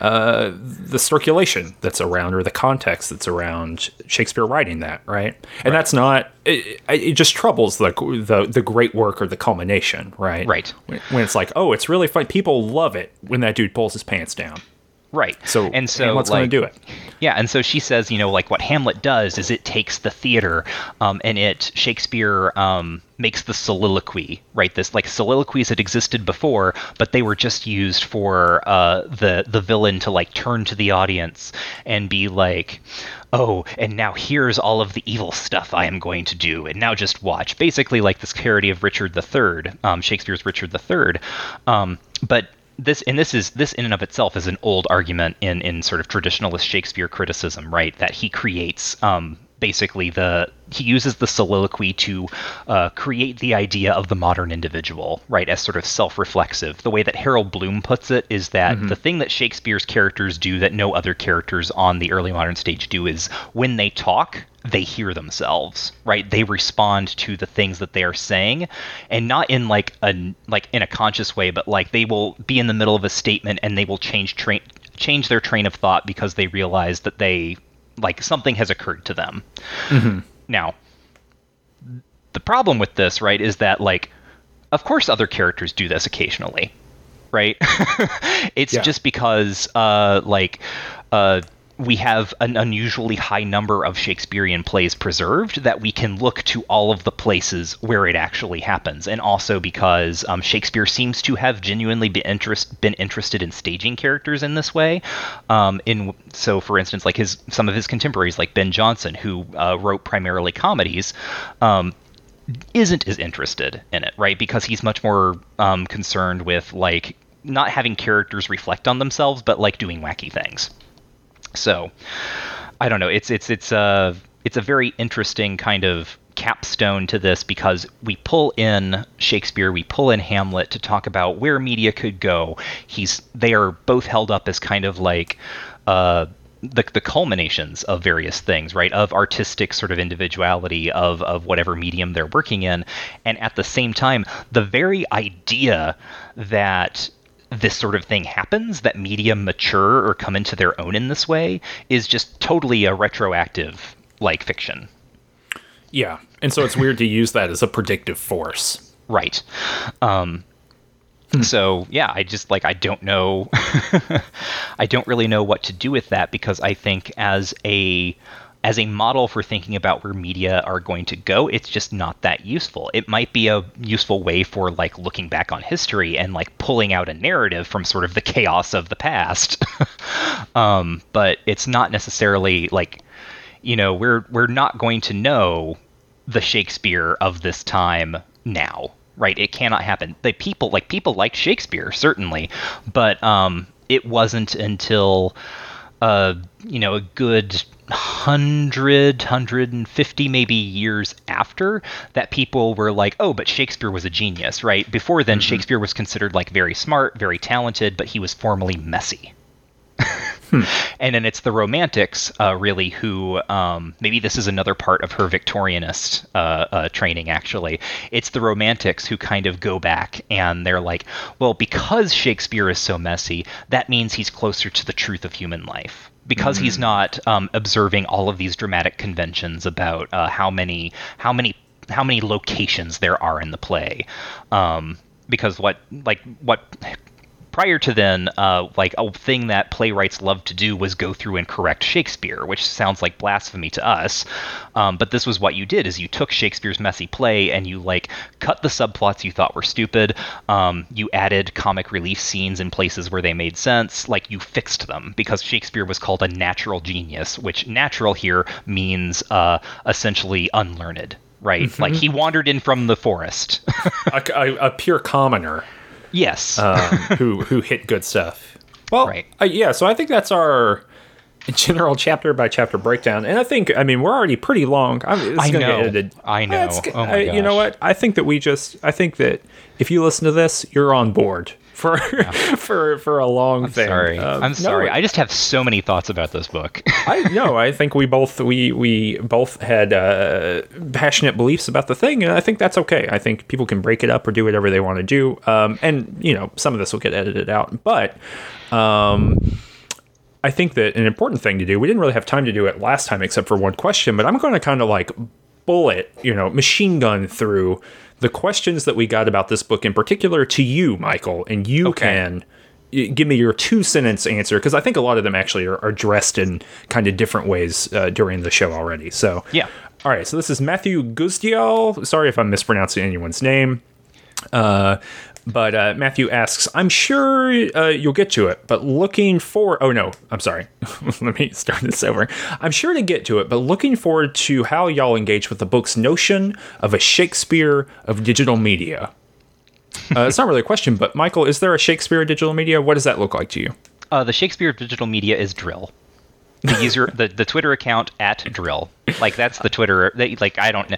uh, the circulation that's around or the context that's around Shakespeare writing that, right? And right. that's not. It, it, just troubles the, the the great work or the culmination, right? Right. When, when it's like, oh, it's really fun. People love it when that dude pulls his pants down. Right. So and so Hamlet's like, going to do it. Yeah, and so she says, you know, like what Hamlet does is it takes the theater, um, and it Shakespeare um, makes the soliloquy, right? This like soliloquies had existed before, but they were just used for uh, the the villain to like turn to the audience and be like, oh, and now here's all of the evil stuff I am going to do, and now just watch. Basically, like this parody of Richard III, um, Shakespeare's Richard III. Um, but this and this is this in and of itself is an old argument in in sort of traditionalist Shakespeare criticism, right? That he creates um, basically the he uses the soliloquy to uh, create the idea of the modern individual, right, as sort of self-reflexive. The way that Harold Bloom puts it is that mm-hmm. the thing that Shakespeare's characters do that no other characters on the early modern stage do is when they talk, they hear themselves, right? They respond to the things that they are saying, and not in like a like in a conscious way, but like they will be in the middle of a statement and they will change train change their train of thought because they realize that they like something has occurred to them. Mm-hmm. Now, the problem with this, right, is that like, of course, other characters do this occasionally, right? it's yeah. just because, uh, like, uh, we have an unusually high number of Shakespearean plays preserved that we can look to all of the places where it actually happens, and also because um, Shakespeare seems to have genuinely been interest been interested in staging characters in this way. Um, in so, for instance, like his some of his contemporaries, like Ben Jonson, who uh, wrote primarily comedies. Um, isn't as interested in it, right? Because he's much more um, concerned with like not having characters reflect on themselves, but like doing wacky things. So I don't know. It's it's it's a it's a very interesting kind of capstone to this because we pull in Shakespeare, we pull in Hamlet to talk about where media could go. He's they are both held up as kind of like uh, the, the culminations of various things, right? Of artistic sort of individuality of, of whatever medium they're working in. And at the same time, the very idea that this sort of thing happens, that media mature or come into their own in this way, is just totally a retroactive like fiction. Yeah, and so it's weird to use that as a predictive force. Right. Um, hmm. So yeah, I just like I don't know. I don't really know what to do with that because I think as a as a model for thinking about where media are going to go, it's just not that useful. It might be a useful way for like looking back on history and like pulling out a narrative from sort of the chaos of the past. um, but it's not necessarily like, you know, we're we're not going to know the Shakespeare of this time now, right? It cannot happen. The people like people like Shakespeare certainly, but um, it wasn't until uh, you know a good 100 150 maybe years after that people were like oh but shakespeare was a genius right before then mm-hmm. shakespeare was considered like very smart very talented but he was formally messy hmm. and then it's the romantics uh, really who um, maybe this is another part of her victorianist uh, uh, training actually it's the romantics who kind of go back and they're like well because shakespeare is so messy that means he's closer to the truth of human life because mm-hmm. he's not um, observing all of these dramatic conventions about uh, how many how many how many locations there are in the play. Um, because what like what prior to then, uh, like a thing that playwrights loved to do was go through and correct Shakespeare, which sounds like blasphemy to us. Um, but this was what you did: is you took Shakespeare's messy play and you like cut the subplots you thought were stupid. Um, you added comic relief scenes in places where they made sense. Like you fixed them because Shakespeare was called a natural genius, which natural here means uh, essentially unlearned right? Mm-hmm. Like he wandered in from the forest. a, a, a, pure commoner. Yes. um, who who hit good stuff. Well, right. Uh, yeah. So I think that's our general chapter by chapter breakdown, and I think I mean we're already pretty long. I, mean, I know. I know. oh I, you know what? I think that we just. I think that if you listen to this, you're on board for yeah. for for a long I'm thing. Sorry, uh, I'm sorry. No, I just have so many thoughts about this book. I know. I think we both we we both had uh, passionate beliefs about the thing, and I think that's okay. I think people can break it up or do whatever they want to do. Um, and you know, some of this will get edited out, but. Um, I think that an important thing to do, we didn't really have time to do it last time except for one question, but I'm going to kind of like bullet, you know, machine gun through the questions that we got about this book in particular to you, Michael, and you okay. can give me your two sentence answer because I think a lot of them actually are, are dressed in kind of different ways uh, during the show already. So, yeah. All right. So this is Matthew Guzdial. Sorry if I'm mispronouncing anyone's name. Uh, but uh, Matthew asks, I'm sure uh, you'll get to it, but looking for. Oh, no, I'm sorry. Let me start this over. I'm sure to get to it, but looking forward to how y'all engage with the book's notion of a Shakespeare of digital media. Uh, it's not really a question, but Michael, is there a Shakespeare of digital media? What does that look like to you? Uh, the Shakespeare of digital media is dril. The user, the, the Twitter account at dril. Like that's the Twitter. Like I don't know.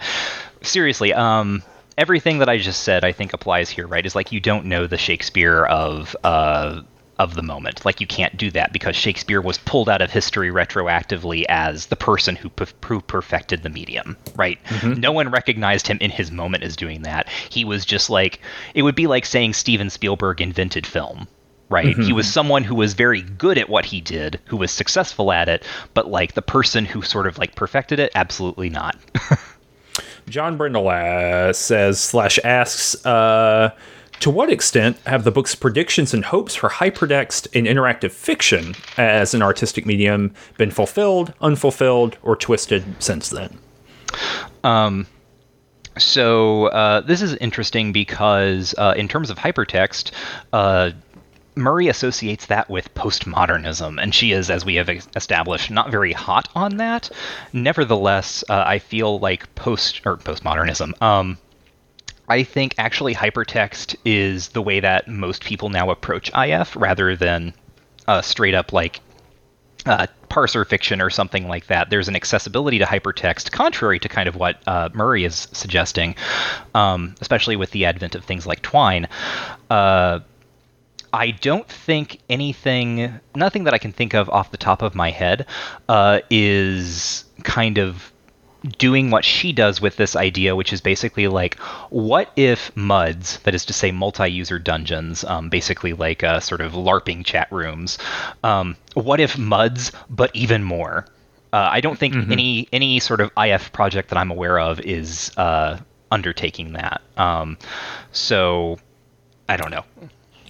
Seriously, um, everything that I just said, I think applies here, right? Is like you don't know the Shakespeare of uh, of the moment. Like you can't do that because Shakespeare was pulled out of history retroactively as the person who, who perfected the medium, right? Mm-hmm. No one recognized him in his moment as doing that. He was just like it would be like saying Steven Spielberg invented film. Right. Mm-hmm. He was someone who was very good at what he did, who was successful at it, but like the person who sort of like perfected it, absolutely not. John Brindle uh, says slash asks, uh, to what extent have the book's predictions and hopes for hypertext in interactive fiction as an artistic medium been fulfilled, unfulfilled, or twisted since then? Um, so uh, this is interesting because uh, in terms of hypertext, uh, Murray associates that with postmodernism, and she is, as we have established, not very hot on that. Nevertheless, uh, I feel like post or postmodernism. Um, I think actually hypertext is the way that most people now approach IF, rather than uh, straight up like uh, parser fiction or something like that. There's an accessibility to hypertext, contrary to kind of what uh, Murray is suggesting, um, especially with the advent of things like Twine. Uh, I don't think anything, nothing that I can think of off the top of my head, uh, is kind of doing what she does with this idea, which is basically like, what if MUDs, that is to say, multi-user dungeons, um, basically like uh, sort of LARPing chat rooms, um, what if MUDs, but even more? Uh, I don't think mm-hmm. any any sort of IF project that I'm aware of is uh, undertaking that. Um, so I don't know.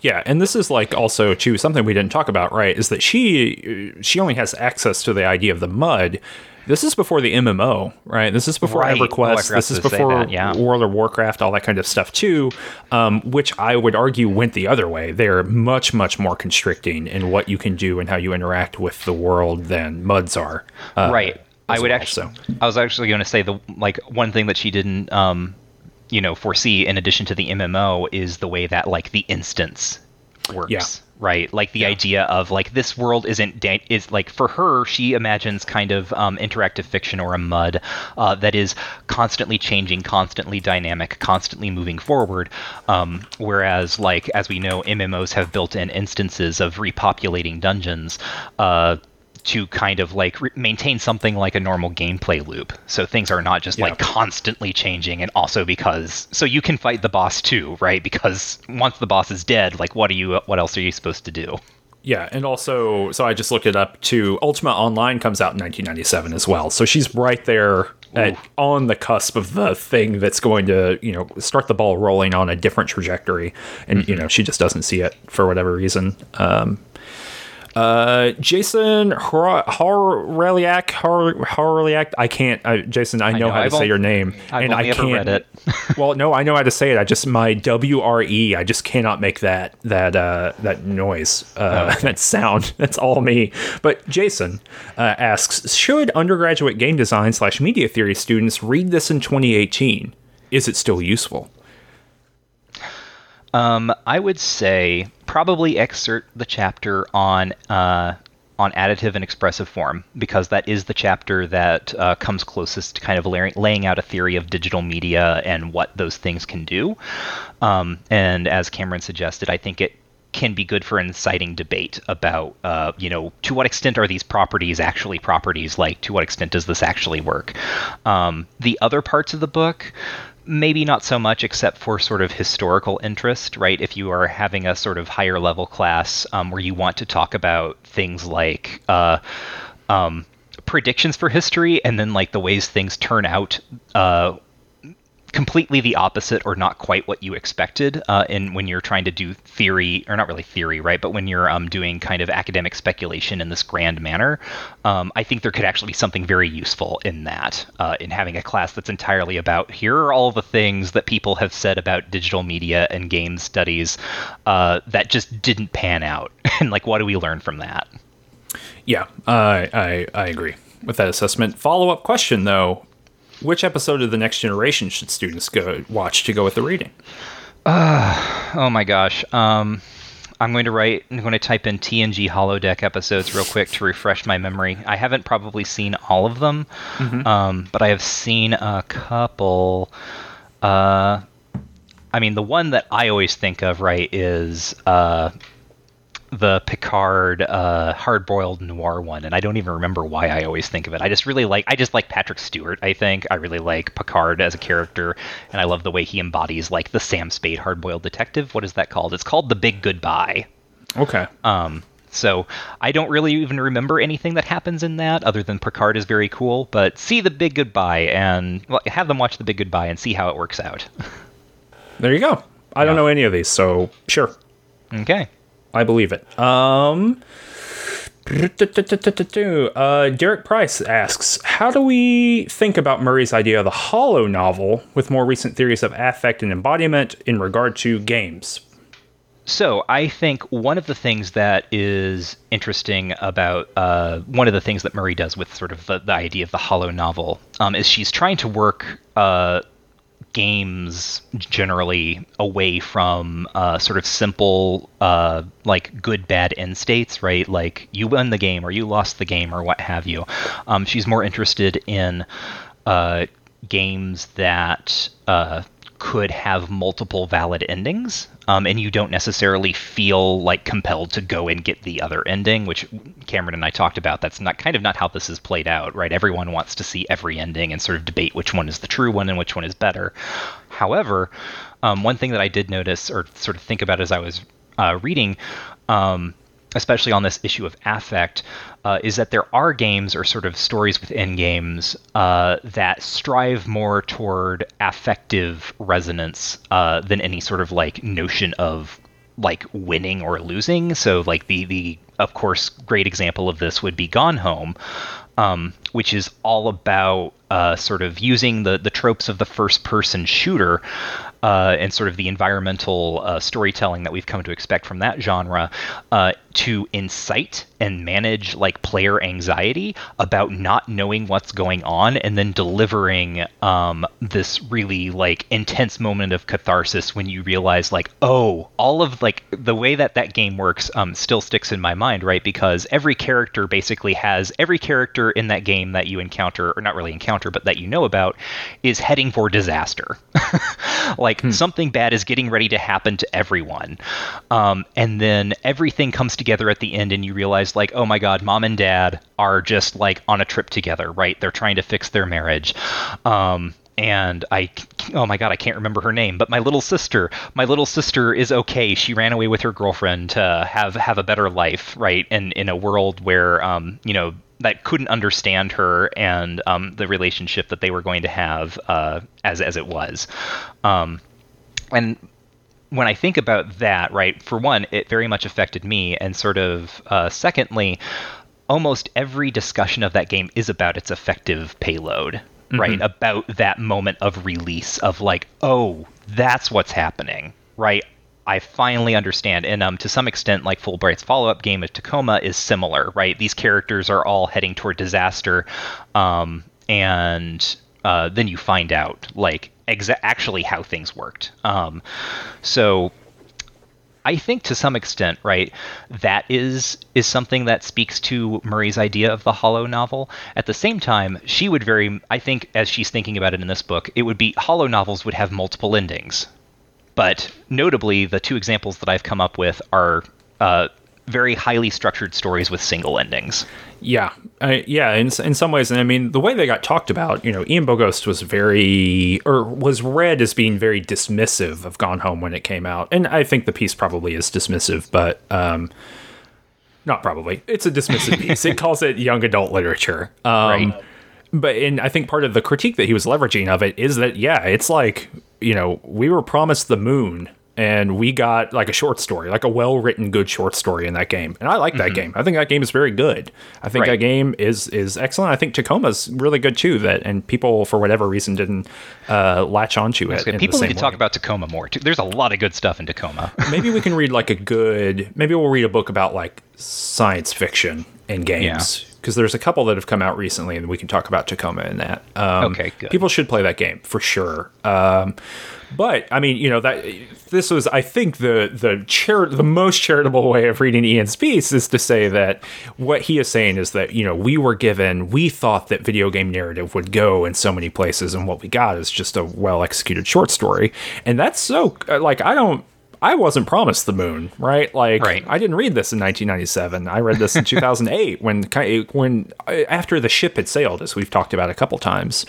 Yeah, and this is like also too something we didn't talk about, right? Is that she she only has access to the idea of the mud. This is before the MMO, right? This is before right. EverQuest. Oh, this is before yeah. World of Warcraft, all that kind of stuff too. Um, which I would argue went the other way. They're much much more constricting in what you can do and how you interact with the world than MUDs are. Uh, right. I would well, actually. So. I was actually going to say the like one thing that she didn't um, you know foresee in addition to the MMO is the way that like the instance works. Yeah. Right, like the yeah. idea of like this world isn't da- is like for her she imagines kind of um, interactive fiction or a mud uh, that is constantly changing, constantly dynamic, constantly moving forward. Um, whereas like as we know, MMOs have built-in instances of repopulating dungeons. Uh, to kind of like re- maintain something like a normal gameplay loop. So things are not just yeah. like constantly changing and also because so you can fight the boss too, right? Because once the boss is dead, like what are you what else are you supposed to do? Yeah, and also, so I just looked it up too. Ultima Online comes out in 1997 as well, so she's right there at, on the cusp of the thing that's going to, you know, start the ball rolling on a different trajectory, and mm-hmm. you know, she just doesn't see it for whatever reason. Um, uh, Jason Harliak, Harliak. I can't. Uh, Jason, I know, I know how I've to say your name, I've and I can't. Read it. well, no, I know how to say it. I just my W R E. I just cannot make that that uh, that noise, uh, oh, okay. that sound. That's all me. But Jason uh, asks, should undergraduate game design slash media theory students read this in 2018? Is it still useful? Um, I would say probably excerpt the chapter on uh, on additive and expressive form because that is the chapter that uh, comes closest to kind of laying, laying out a theory of digital media and what those things can do. Um, and as Cameron suggested, I think it can be good for inciting debate about, uh, you know, to what extent are these properties actually properties? Like, to what extent does this actually work? Um, the other parts of the book, maybe not so much except for sort of historical interest right? If you are having a sort of higher level class um, where you want to talk about things like uh, um, predictions for history and then like the ways things turn out uh, completely the opposite or not quite what you expected uh, in when you're trying to do theory or not really theory right but when you're um, doing kind of academic speculation in this grand manner um, i think there could actually be something very useful in that uh, in having a class that's entirely about here are all the things that people have said about digital media and game studies uh, that just didn't pan out. And like what do we learn from that? Yeah I, I i agree with that assessment. Follow-up question though which episode of the Next Generation should students go watch to go with the reading? Uh, oh my gosh. Um, I'm going to write. I'm going to type in TNG holodeck episodes real quick to refresh my memory. I haven't probably seen all of them, mm-hmm. um, but I have seen a couple. Uh, I mean, the one that I always think of, right, is uh, the Picard uh, hard-boiled noir one, and I don't even remember why I always think of it. I just really like I just like Patrick Stewart. I think I really like Picard as a character, and I love the way he embodies like the Sam Spade hard-boiled detective. What is that called? It's called The Big Goodbye. Okay. Um. So I don't really even remember anything that happens in that, other than Picard is very cool. But see The Big Goodbye and well, have them watch The Big Goodbye and see how it works out. there you go. I yeah. don't know any of these, so sure. Okay. I believe it. Um, uh, Derek Price asks, "How do we think about Murray's idea of the holonovel with more recent theories of affect and embodiment in regard to games?" So I think one of the things that is interesting about uh, one of the things that Murray does with sort of the, the idea of the holonovel um, is she's trying to work uh, games generally away from uh, sort of simple uh, like good bad end states right? Like you won the game or you lost the game or what have you. Um, she's more interested in uh, games that uh, could have multiple valid endings um, and you don't necessarily feel like compelled to go and get the other ending, which Cameron and I talked about. That's not kind of not how this is played out, right? Everyone wants to see every ending and sort of debate which one is the true one and which one is better. However, um, one thing that I did notice or sort of think about as I was uh, reading um, especially on this issue of affect, uh, is that there are games or sort of stories within games uh, that strive more toward affective resonance uh, than any sort of like notion of like winning or losing. So like the the of course great example of this would be Gone Home, um, which is all about uh, sort of using the the tropes of the first person shooter uh, and sort of the environmental uh, storytelling that we've come to expect from that genre uh, to incite and manage like player anxiety about not knowing what's going on and then delivering um, this really like intense moment of catharsis when you realize like oh all of like the way that that game works um, still sticks in my mind right? Because every character basically has every character in that game that you encounter or not really encounter but that you know about is heading for disaster. Like hmm. something bad is getting ready to happen to everyone. Um, and then everything comes together at the end and you realize like oh my god mom and dad are just like on a trip together right they're trying to fix their marriage um, and I, oh my god, I can't remember her name, but my little sister, my little sister is okay. She ran away with her girlfriend to have have a better life, right? And in a world where, um, you know, that couldn't understand her and um, the relationship that they were going to have uh, as as it was. Um, and when I think about that, right, for one, it very much affected me, and sort of uh, secondly, almost every discussion of that game is about its effective payload, mm-hmm. right? About that moment of release of like, oh, that's what's happening, right? I finally understand. And um, to some extent, like Fullbright's follow up game of Tacoma is similar, right? These characters are all heading toward disaster. Um, and uh, then you find out, like, exa- actually how things worked. Um, so I think to some extent, right, that is is something that speaks to Murray's idea of the holonovel. At the same time, she would very I think as she's thinking about it in this book, it would be holonovels would have multiple endings. But notably, the two examples that I've come up with are uh, very highly structured stories with single endings. Yeah, uh, yeah. In in some ways, and I mean, the way they got talked about, you know, Ian Bogost was very, or was read as being very dismissive of Gone Home when it came out, and I think the piece probably is dismissive, but um, not probably. It's a dismissive piece. it calls it young adult literature. Um, right. But and I think part of the critique that he was leveraging of it is that yeah, it's like you know we were promised the moon and we got like a short story, like a well written, good short story in that game. And I like that mm-hmm. game. I think that game is very good. I think right. that game is is excellent. I think Tacoma's really good too. That and people for whatever reason didn't uh, latch onto it. People need to talk about Tacoma more. Too. There's a lot of good stuff in Tacoma. maybe we can read like a good. Maybe we'll read a book about like science fiction in games. Yeah because there's a couple that have come out recently, and we can talk about Tacoma in that. Um, okay, good. People should play that game for sure. Um, but I mean, you know that this was, I think, the the the most charitable way of reading Ian's piece is to say that what he is saying is that you know we were given, we thought that video game narrative would go in so many places, and what we got is just a well executed short story, and that's so uh, like I don't I wasn't promised the moon, right? Like, right. I didn't read this in 1997. I read this in 2008 when when after the ship had sailed, as we've talked about a couple times.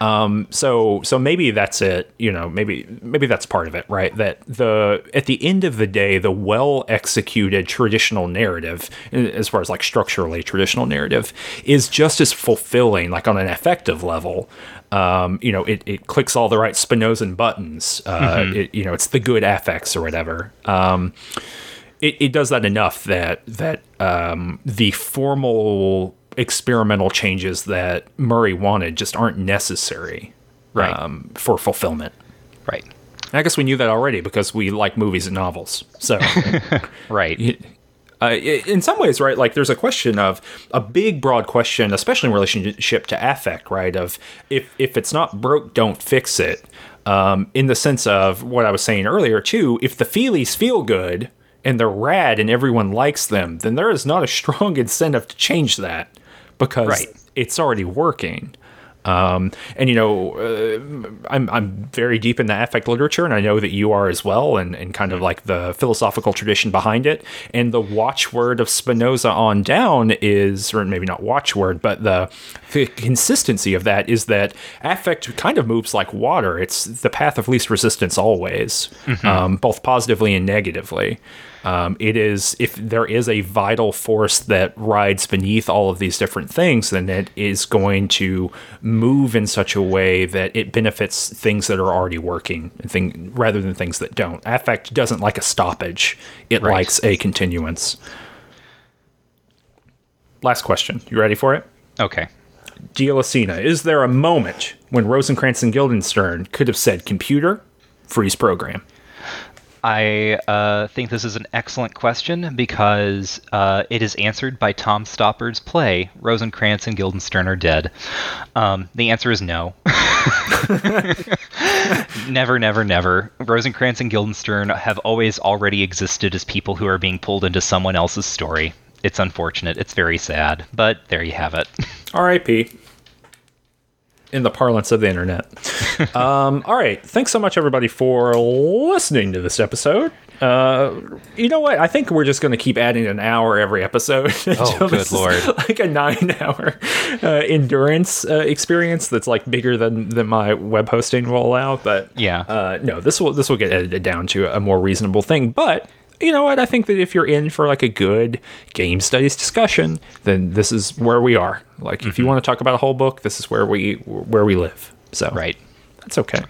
Um, so so maybe that's it. You know, maybe maybe that's part of it, right? That the at the end of the day, the well executed traditional narrative, as far as like structurally traditional narrative, is just as fulfilling, like on an affective level, um, you know, it, it clicks all the right Spinozan buttons. Uh, mm-hmm. it, you know, it's the good affects or whatever. Um, it, it does that enough that that um, the formal experimental changes that Murray wanted just aren't necessary right. Um, for fulfillment. Right. I guess we knew that already because we like movies and novels. So, right uh, in some ways, right? Like there's a question of a big, broad question, especially in relationship to affect, right? Of if if it's not broke, don't fix it. Um, in the sense of what I was saying earlier too, if the feelies feel good and they're rad and everyone likes them, then there is not a strong incentive to change that because right. it's already working. Um, and you know, uh, I'm I'm very deep in the affect literature, and I know that you are as well, and, and kind of mm-hmm. like the philosophical tradition behind it. And the watchword of Spinoza on down is, or maybe not watchword, but the, the consistency of that is that affect kind of moves like water. It's the path of least resistance always, mm-hmm. um, both positively and negatively. Um, it is if there is a vital force that rides beneath all of these different things, then it is going to move in such a way that it benefits things that are already working, thing rather than things that don't. Affect doesn't like a stoppage; it right. likes a continuance. Last question. You ready for it? Okay. Gialicina, is there a moment when Rosencrantz and Guildenstern could have said computer, freeze program? I uh, think this is an excellent question because uh, it is answered by Tom Stoppard's play, Rosencrantz and Guildenstern Are Dead. Um, the answer is no. never, never, never. Rosencrantz and Guildenstern have always already existed as people who are being pulled into someone else's story. It's unfortunate. It's very sad, but there you have it. R.I.P in the parlance of the internet. um, all right. Thanks so much, everybody, for listening to this episode. Uh, you know what? I think we're just going to keep adding an hour every episode. Oh, good lord! Like a nine-hour uh, endurance uh, experience that's like bigger than than my web hosting will allow. But Yeah. uh, no, this will this will get edited down to a more reasonable thing. But you know what? I think that if you're in for like a good game studies discussion, then this is where we are. Like, if you mm-hmm. want to talk about a whole book, this is where we where we live. So Right. That's okay.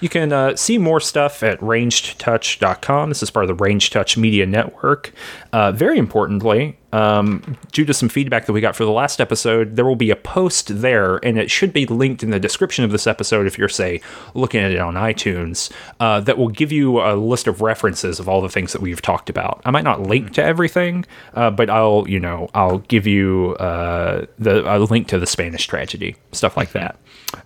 You can uh, see more stuff at rangedtouch.com. This is part of the Ranged Touch Media Network. Uh, very importantly, um, due to some feedback that we got for the last episode, there will be a post there, and it should be linked in the description of this episode if you're, say, looking at it on iTunes, uh, that will give you a list of references of all the things that we've talked about. I might not link to everything, uh, but I'll, you know, I'll give you uh, the a link to the Spanish tragedy, stuff like that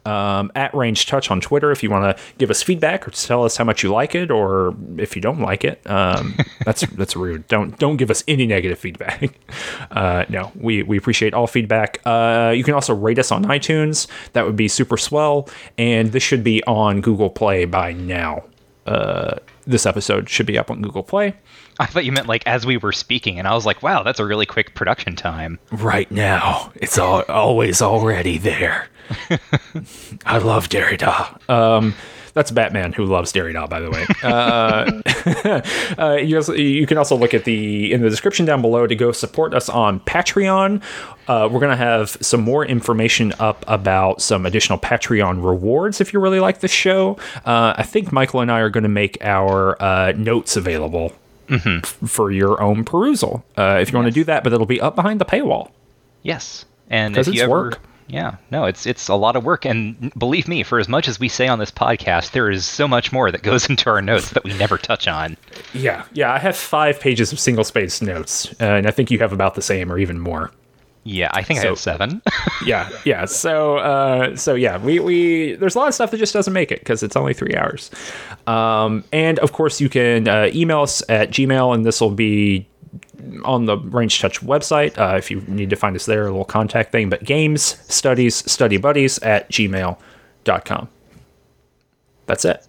um, at Ranged Touch on Twitter if you want to give us feedback or tell us how much you like it, or if you don't like it. Um, that's that's rude. Don't don't give us any negative feedback. Uh, no, we we appreciate all feedback. Uh, you can also rate us on iTunes. That would be super swell. And this should be on Google Play by now. Uh, this episode should be up on Google Play I thought you meant like as we were speaking, and I was like, wow, that's a really quick production time. right now. It's all, always already there. I love Derrida. Um, that's Batman who loves Derrida, by the way. Uh, uh, you, also, you can also look at the in the description down below to go support us on Patreon. Uh, we're gonna have some more information up about some additional Patreon rewards if you really like the show. Uh, I think Michael and I are going to make our uh, notes available f- for your own perusal uh, if you want to do that, but it'll be up behind the paywall. Yes, and 'Cause if you it's ever, work. yeah, no, it's it's a lot of work, and believe me, for as much as we say on this podcast, there is so much more that goes into our notes that we never touch on. Yeah, yeah. I have five pages of single spaced notes, uh, and I think you have about the same or even more. Yeah, I think I So- have seven. Yeah, yeah. So, uh, so yeah, we we there's a lot of stuff that just doesn't make it because it's only three hours. Um, and of course, you can uh, email us at Gmail, and this will be on the Ranged Touch website uh, if you need to find us there, a little contact thing. But games, studies, study buddies at gmail.com. That's it.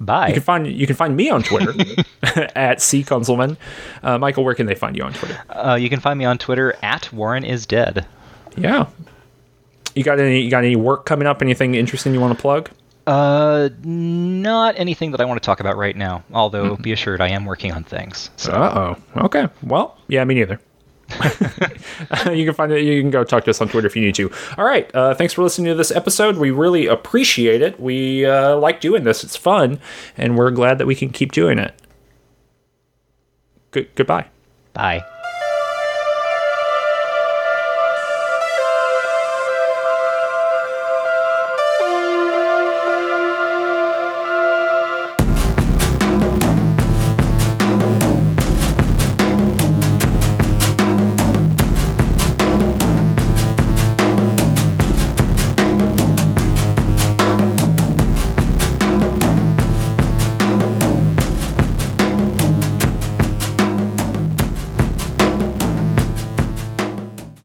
Bye. You can find you can find me on Twitter at C Kunzelman. Uh, Michael, where can they find you on Twitter? Uh, you can find me on Twitter at Warren is dead. Yeah. You got any you got any work coming up? Anything interesting you want to plug? Uh, not anything that I want to talk about right now. Although, be assured, I am working on things. So, Uh oh. Okay. Well, yeah, me neither. you can find it. You can go talk to us on Twitter if you need to. All right. Uh, thanks for listening to this episode. We really appreciate it. We uh, like doing this. It's fun, and we're glad that we can keep doing it. Good. Goodbye. bye.